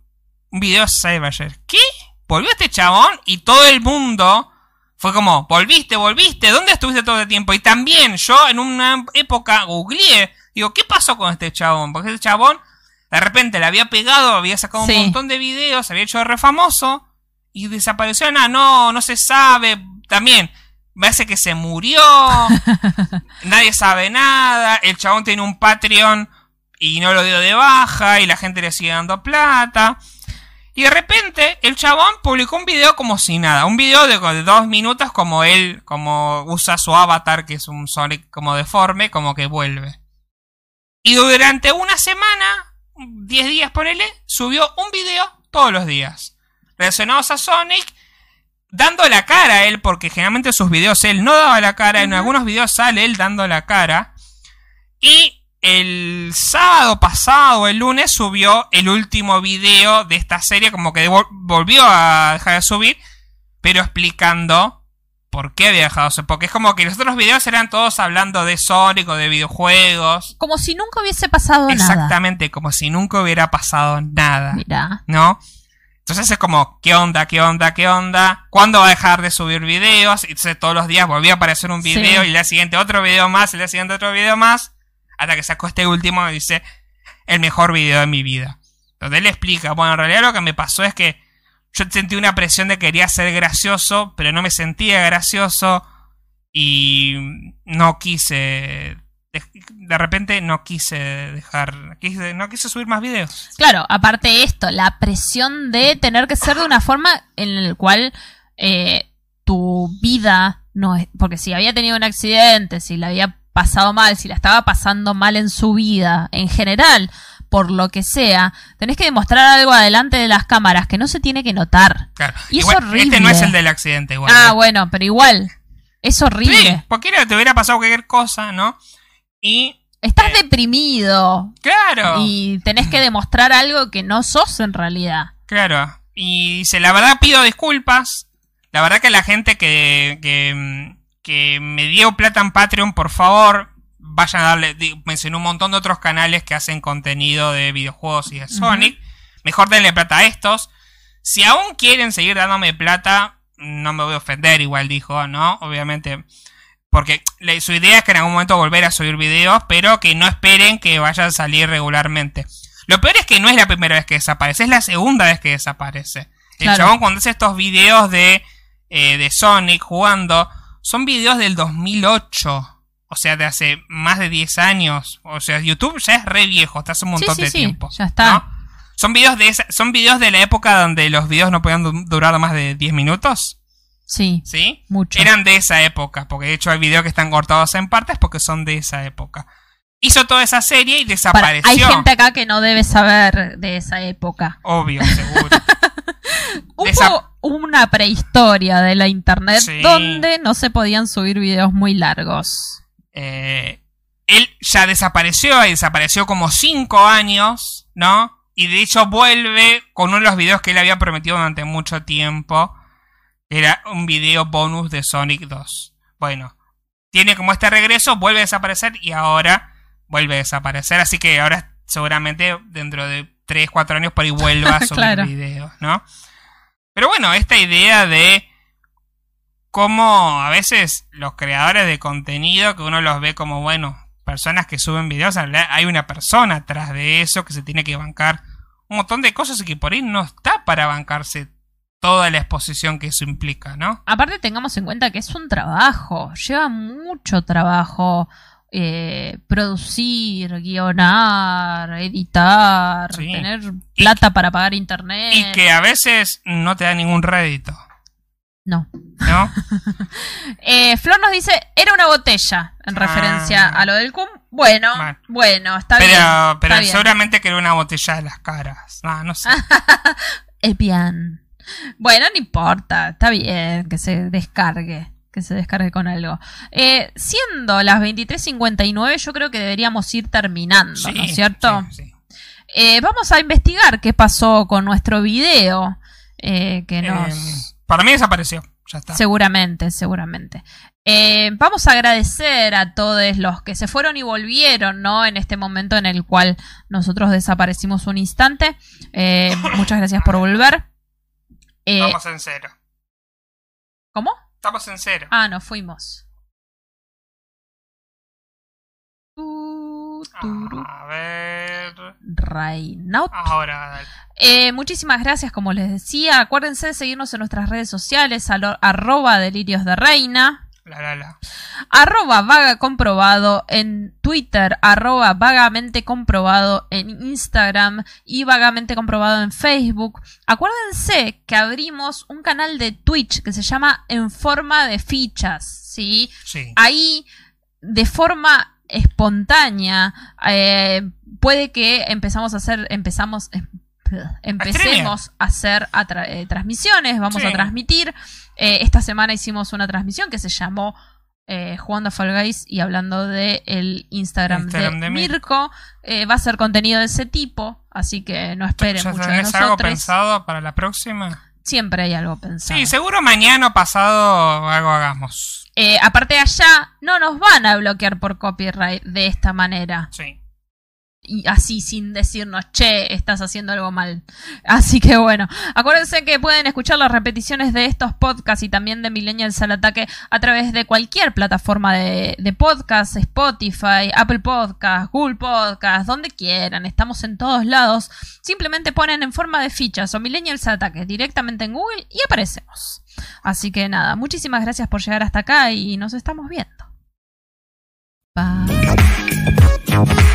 un video de Cybershell. ¿Qué? Volvió este chabón y todo el mundo fue como, volviste, volviste, ¿dónde estuviste todo el tiempo? Y también yo en una época googleé, digo, ¿qué pasó con este chabón? Porque este chabón de repente le había pegado, había sacado un montón de videos, había hecho re famoso y desapareció. Nada, no, no se sabe. También, me hace que se murió, nadie sabe nada, el chabón tiene un Patreon y no lo dio de baja y la gente le sigue dando plata. Y de repente el chabón publicó un video como si nada. Un video de, dos minutos como él, como usa su avatar, que es un Sonic como deforme, como que vuelve. Y durante una semana, 10 días ponele, subió un video todos los días. Relacionados a Sonic, dando la cara a él, porque generalmente en sus videos él no daba la cara, en algunos videos sale él dando la cara. Y el sábado pasado, el lunes, subió el último video de esta serie, como que volvió a dejar de subir, pero explicando por qué había dejado de subir. Porque es como que los otros videos eran todos hablando de Sonic o de videojuegos. Como si nunca hubiese pasado nada. Exactamente, como si nunca hubiera pasado nada. Mira. ¿No? Entonces es como, ¿qué onda? ¿Qué onda? ¿Qué onda? ¿Cuándo va a dejar de subir videos? Y entonces todos los días volvía a aparecer un video y el día siguiente otro video más, el día siguiente otro video más hasta que sacó este último y dice el mejor video de mi vida. Donde él explica, bueno, en realidad lo que me pasó es que yo sentí una presión de que quería ser gracioso, pero no me sentía gracioso y no quise de repente no quise dejar, no quise subir más videos. Claro, aparte de esto, la presión de tener que ser de una forma en la cual eh, tu vida no es, porque si había tenido un accidente, si la había pasado mal, si la estaba pasando mal en su vida, en general, por lo que sea, tenés que demostrar algo adelante de las cámaras que no se tiene que notar. Claro. Y es horrible. Este no es el del accidente, igual. Ah, ¿eh? bueno, pero igual. Es horrible. Sí, porque te hubiera pasado cualquier cosa, ¿no? Y. Estás eh, deprimido. Claro. Y tenés que demostrar algo que no sos en realidad. Claro. Y dice, la verdad pido disculpas. La verdad que la gente que, que que me dio plata en Patreon, por favor, vayan a darle. Mencioné un montón de otros canales que hacen contenido de videojuegos y de Sonic. Mejor denle plata a estos. Si aún quieren seguir dándome plata, no me voy a ofender, igual dijo, ¿no? Obviamente. Porque su idea es que en algún momento volver a subir videos, pero que no esperen que vayan a salir regularmente. Lo peor es que no es la primera vez que desaparece, es la segunda vez que desaparece. El Claro. chabón cuando hace estos videos de, eh, de Sonic jugando, son videos del 2008. O sea, de hace más de 10 años. O sea, YouTube ya es re viejo, está hace un Sí, montón sí, de sí, tiempo. ya está. ¿no? Son videos de esa- son videos de la época donde los videos no podían du- durar más de 10 minutos, Sí, ¿sí? mucho. Eran de esa época, porque de hecho hay videos que están cortados en partes porque son de esa época. Hizo toda esa serie y Para- desapareció. hay gente acá que no debe saber de esa época. Obvio, seguro. Hubo una prehistoria de la internet Sí. donde no se podían subir videos muy largos. Eh, él ya desapareció y desapareció como 5 años, ¿no? Y de hecho vuelve con uno de los videos que él había prometido durante mucho tiempo. Era un video bonus de Sonic 2. Bueno, tiene como este regreso, vuelve a desaparecer y ahora vuelve a desaparecer. Así que ahora seguramente dentro de 3, 4 años por ahí vuelva a subir Claro. videos, ¿no? Pero bueno, esta idea de cómo a veces los creadores de contenido, que uno los ve como, bueno, personas que suben videos, hay una persona atrás de eso que se tiene que bancar un montón de cosas y que por ahí no está para bancarse toda la exposición que eso implica, ¿no? Aparte tengamos en cuenta que es un trabajo, lleva mucho trabajo eh, producir, guionar, editar, Sí. tener plata para pagar internet. Y que a veces no te da ningún rédito, No. ¿no? Eh, Flor nos dice, era una botella, en Ah. referencia a lo del cum. Bueno, Bueno. bueno, está pero bien. pero está bien. seguramente que era una botella de las caras. No, no sé. Es bien. Bueno, no importa, está bien que se descargue, que se descargue con algo. Eh, siendo las 23.59, yo creo que deberíamos ir terminando, ¿no es cierto? sí, sí. Eh, vamos a investigar qué pasó con nuestro video, eh, que nos... Para mí desapareció. Ya está. Seguramente, seguramente. Eh, vamos a agradecer a todos los que se fueron y volvieron, ¿no? En este momento en el cual nosotros desaparecimos un instante. Eh, muchas gracias por volver. Eh, Estamos en cero. ¿Cómo? Estamos en cero. Ah, nos fuimos. A ver. Reinout. Ahora, dale. Eh, muchísimas gracias, como les decía. Acuérdense de seguirnos en nuestras redes sociales, arroba delirios de reina. La, la, la. arroba vaga comprobado en Twitter, arroba vagamente comprobado en Instagram y vagamente comprobado en Facebook. Acuérdense que abrimos un canal de Twitch que se llama En forma de fichas, ¿sí? Sí. Ahí, de forma espontánea, eh, puede que empezamos a hacer, empezamos, em- empecemos a hacer a tra- eh, transmisiones, vamos Sí. a transmitir. Eh, esta semana hicimos una transmisión que se llamó eh, Jugando a Fall Guys y hablando de el Instagram, Instagram de, de Mir. Mirko. Eh, va a ser contenido de ese tipo, así que no esperen ¿Ya mucho de tenés algo nosotros. pensado para la próxima? Siempre hay algo pensado. Sí, seguro mañana o pasado algo hagamos. Eh, aparte de allá, no nos van a bloquear por copyright de esta manera. Sí. Y así, sin decirnos, che, estás haciendo algo mal. Así que bueno, acuérdense que pueden escuchar las repeticiones de estos podcasts y también de Millennials al Ataque a través de cualquier plataforma de, de podcast, Spotify, Apple Podcast, Google Podcast, donde quieran. Estamos en todos lados. Simplemente ponen en forma de fichas o Millennials al Ataque directamente en Google y aparecemos. Así que nada, muchísimas gracias por llegar hasta acá y nos estamos viendo. Bye.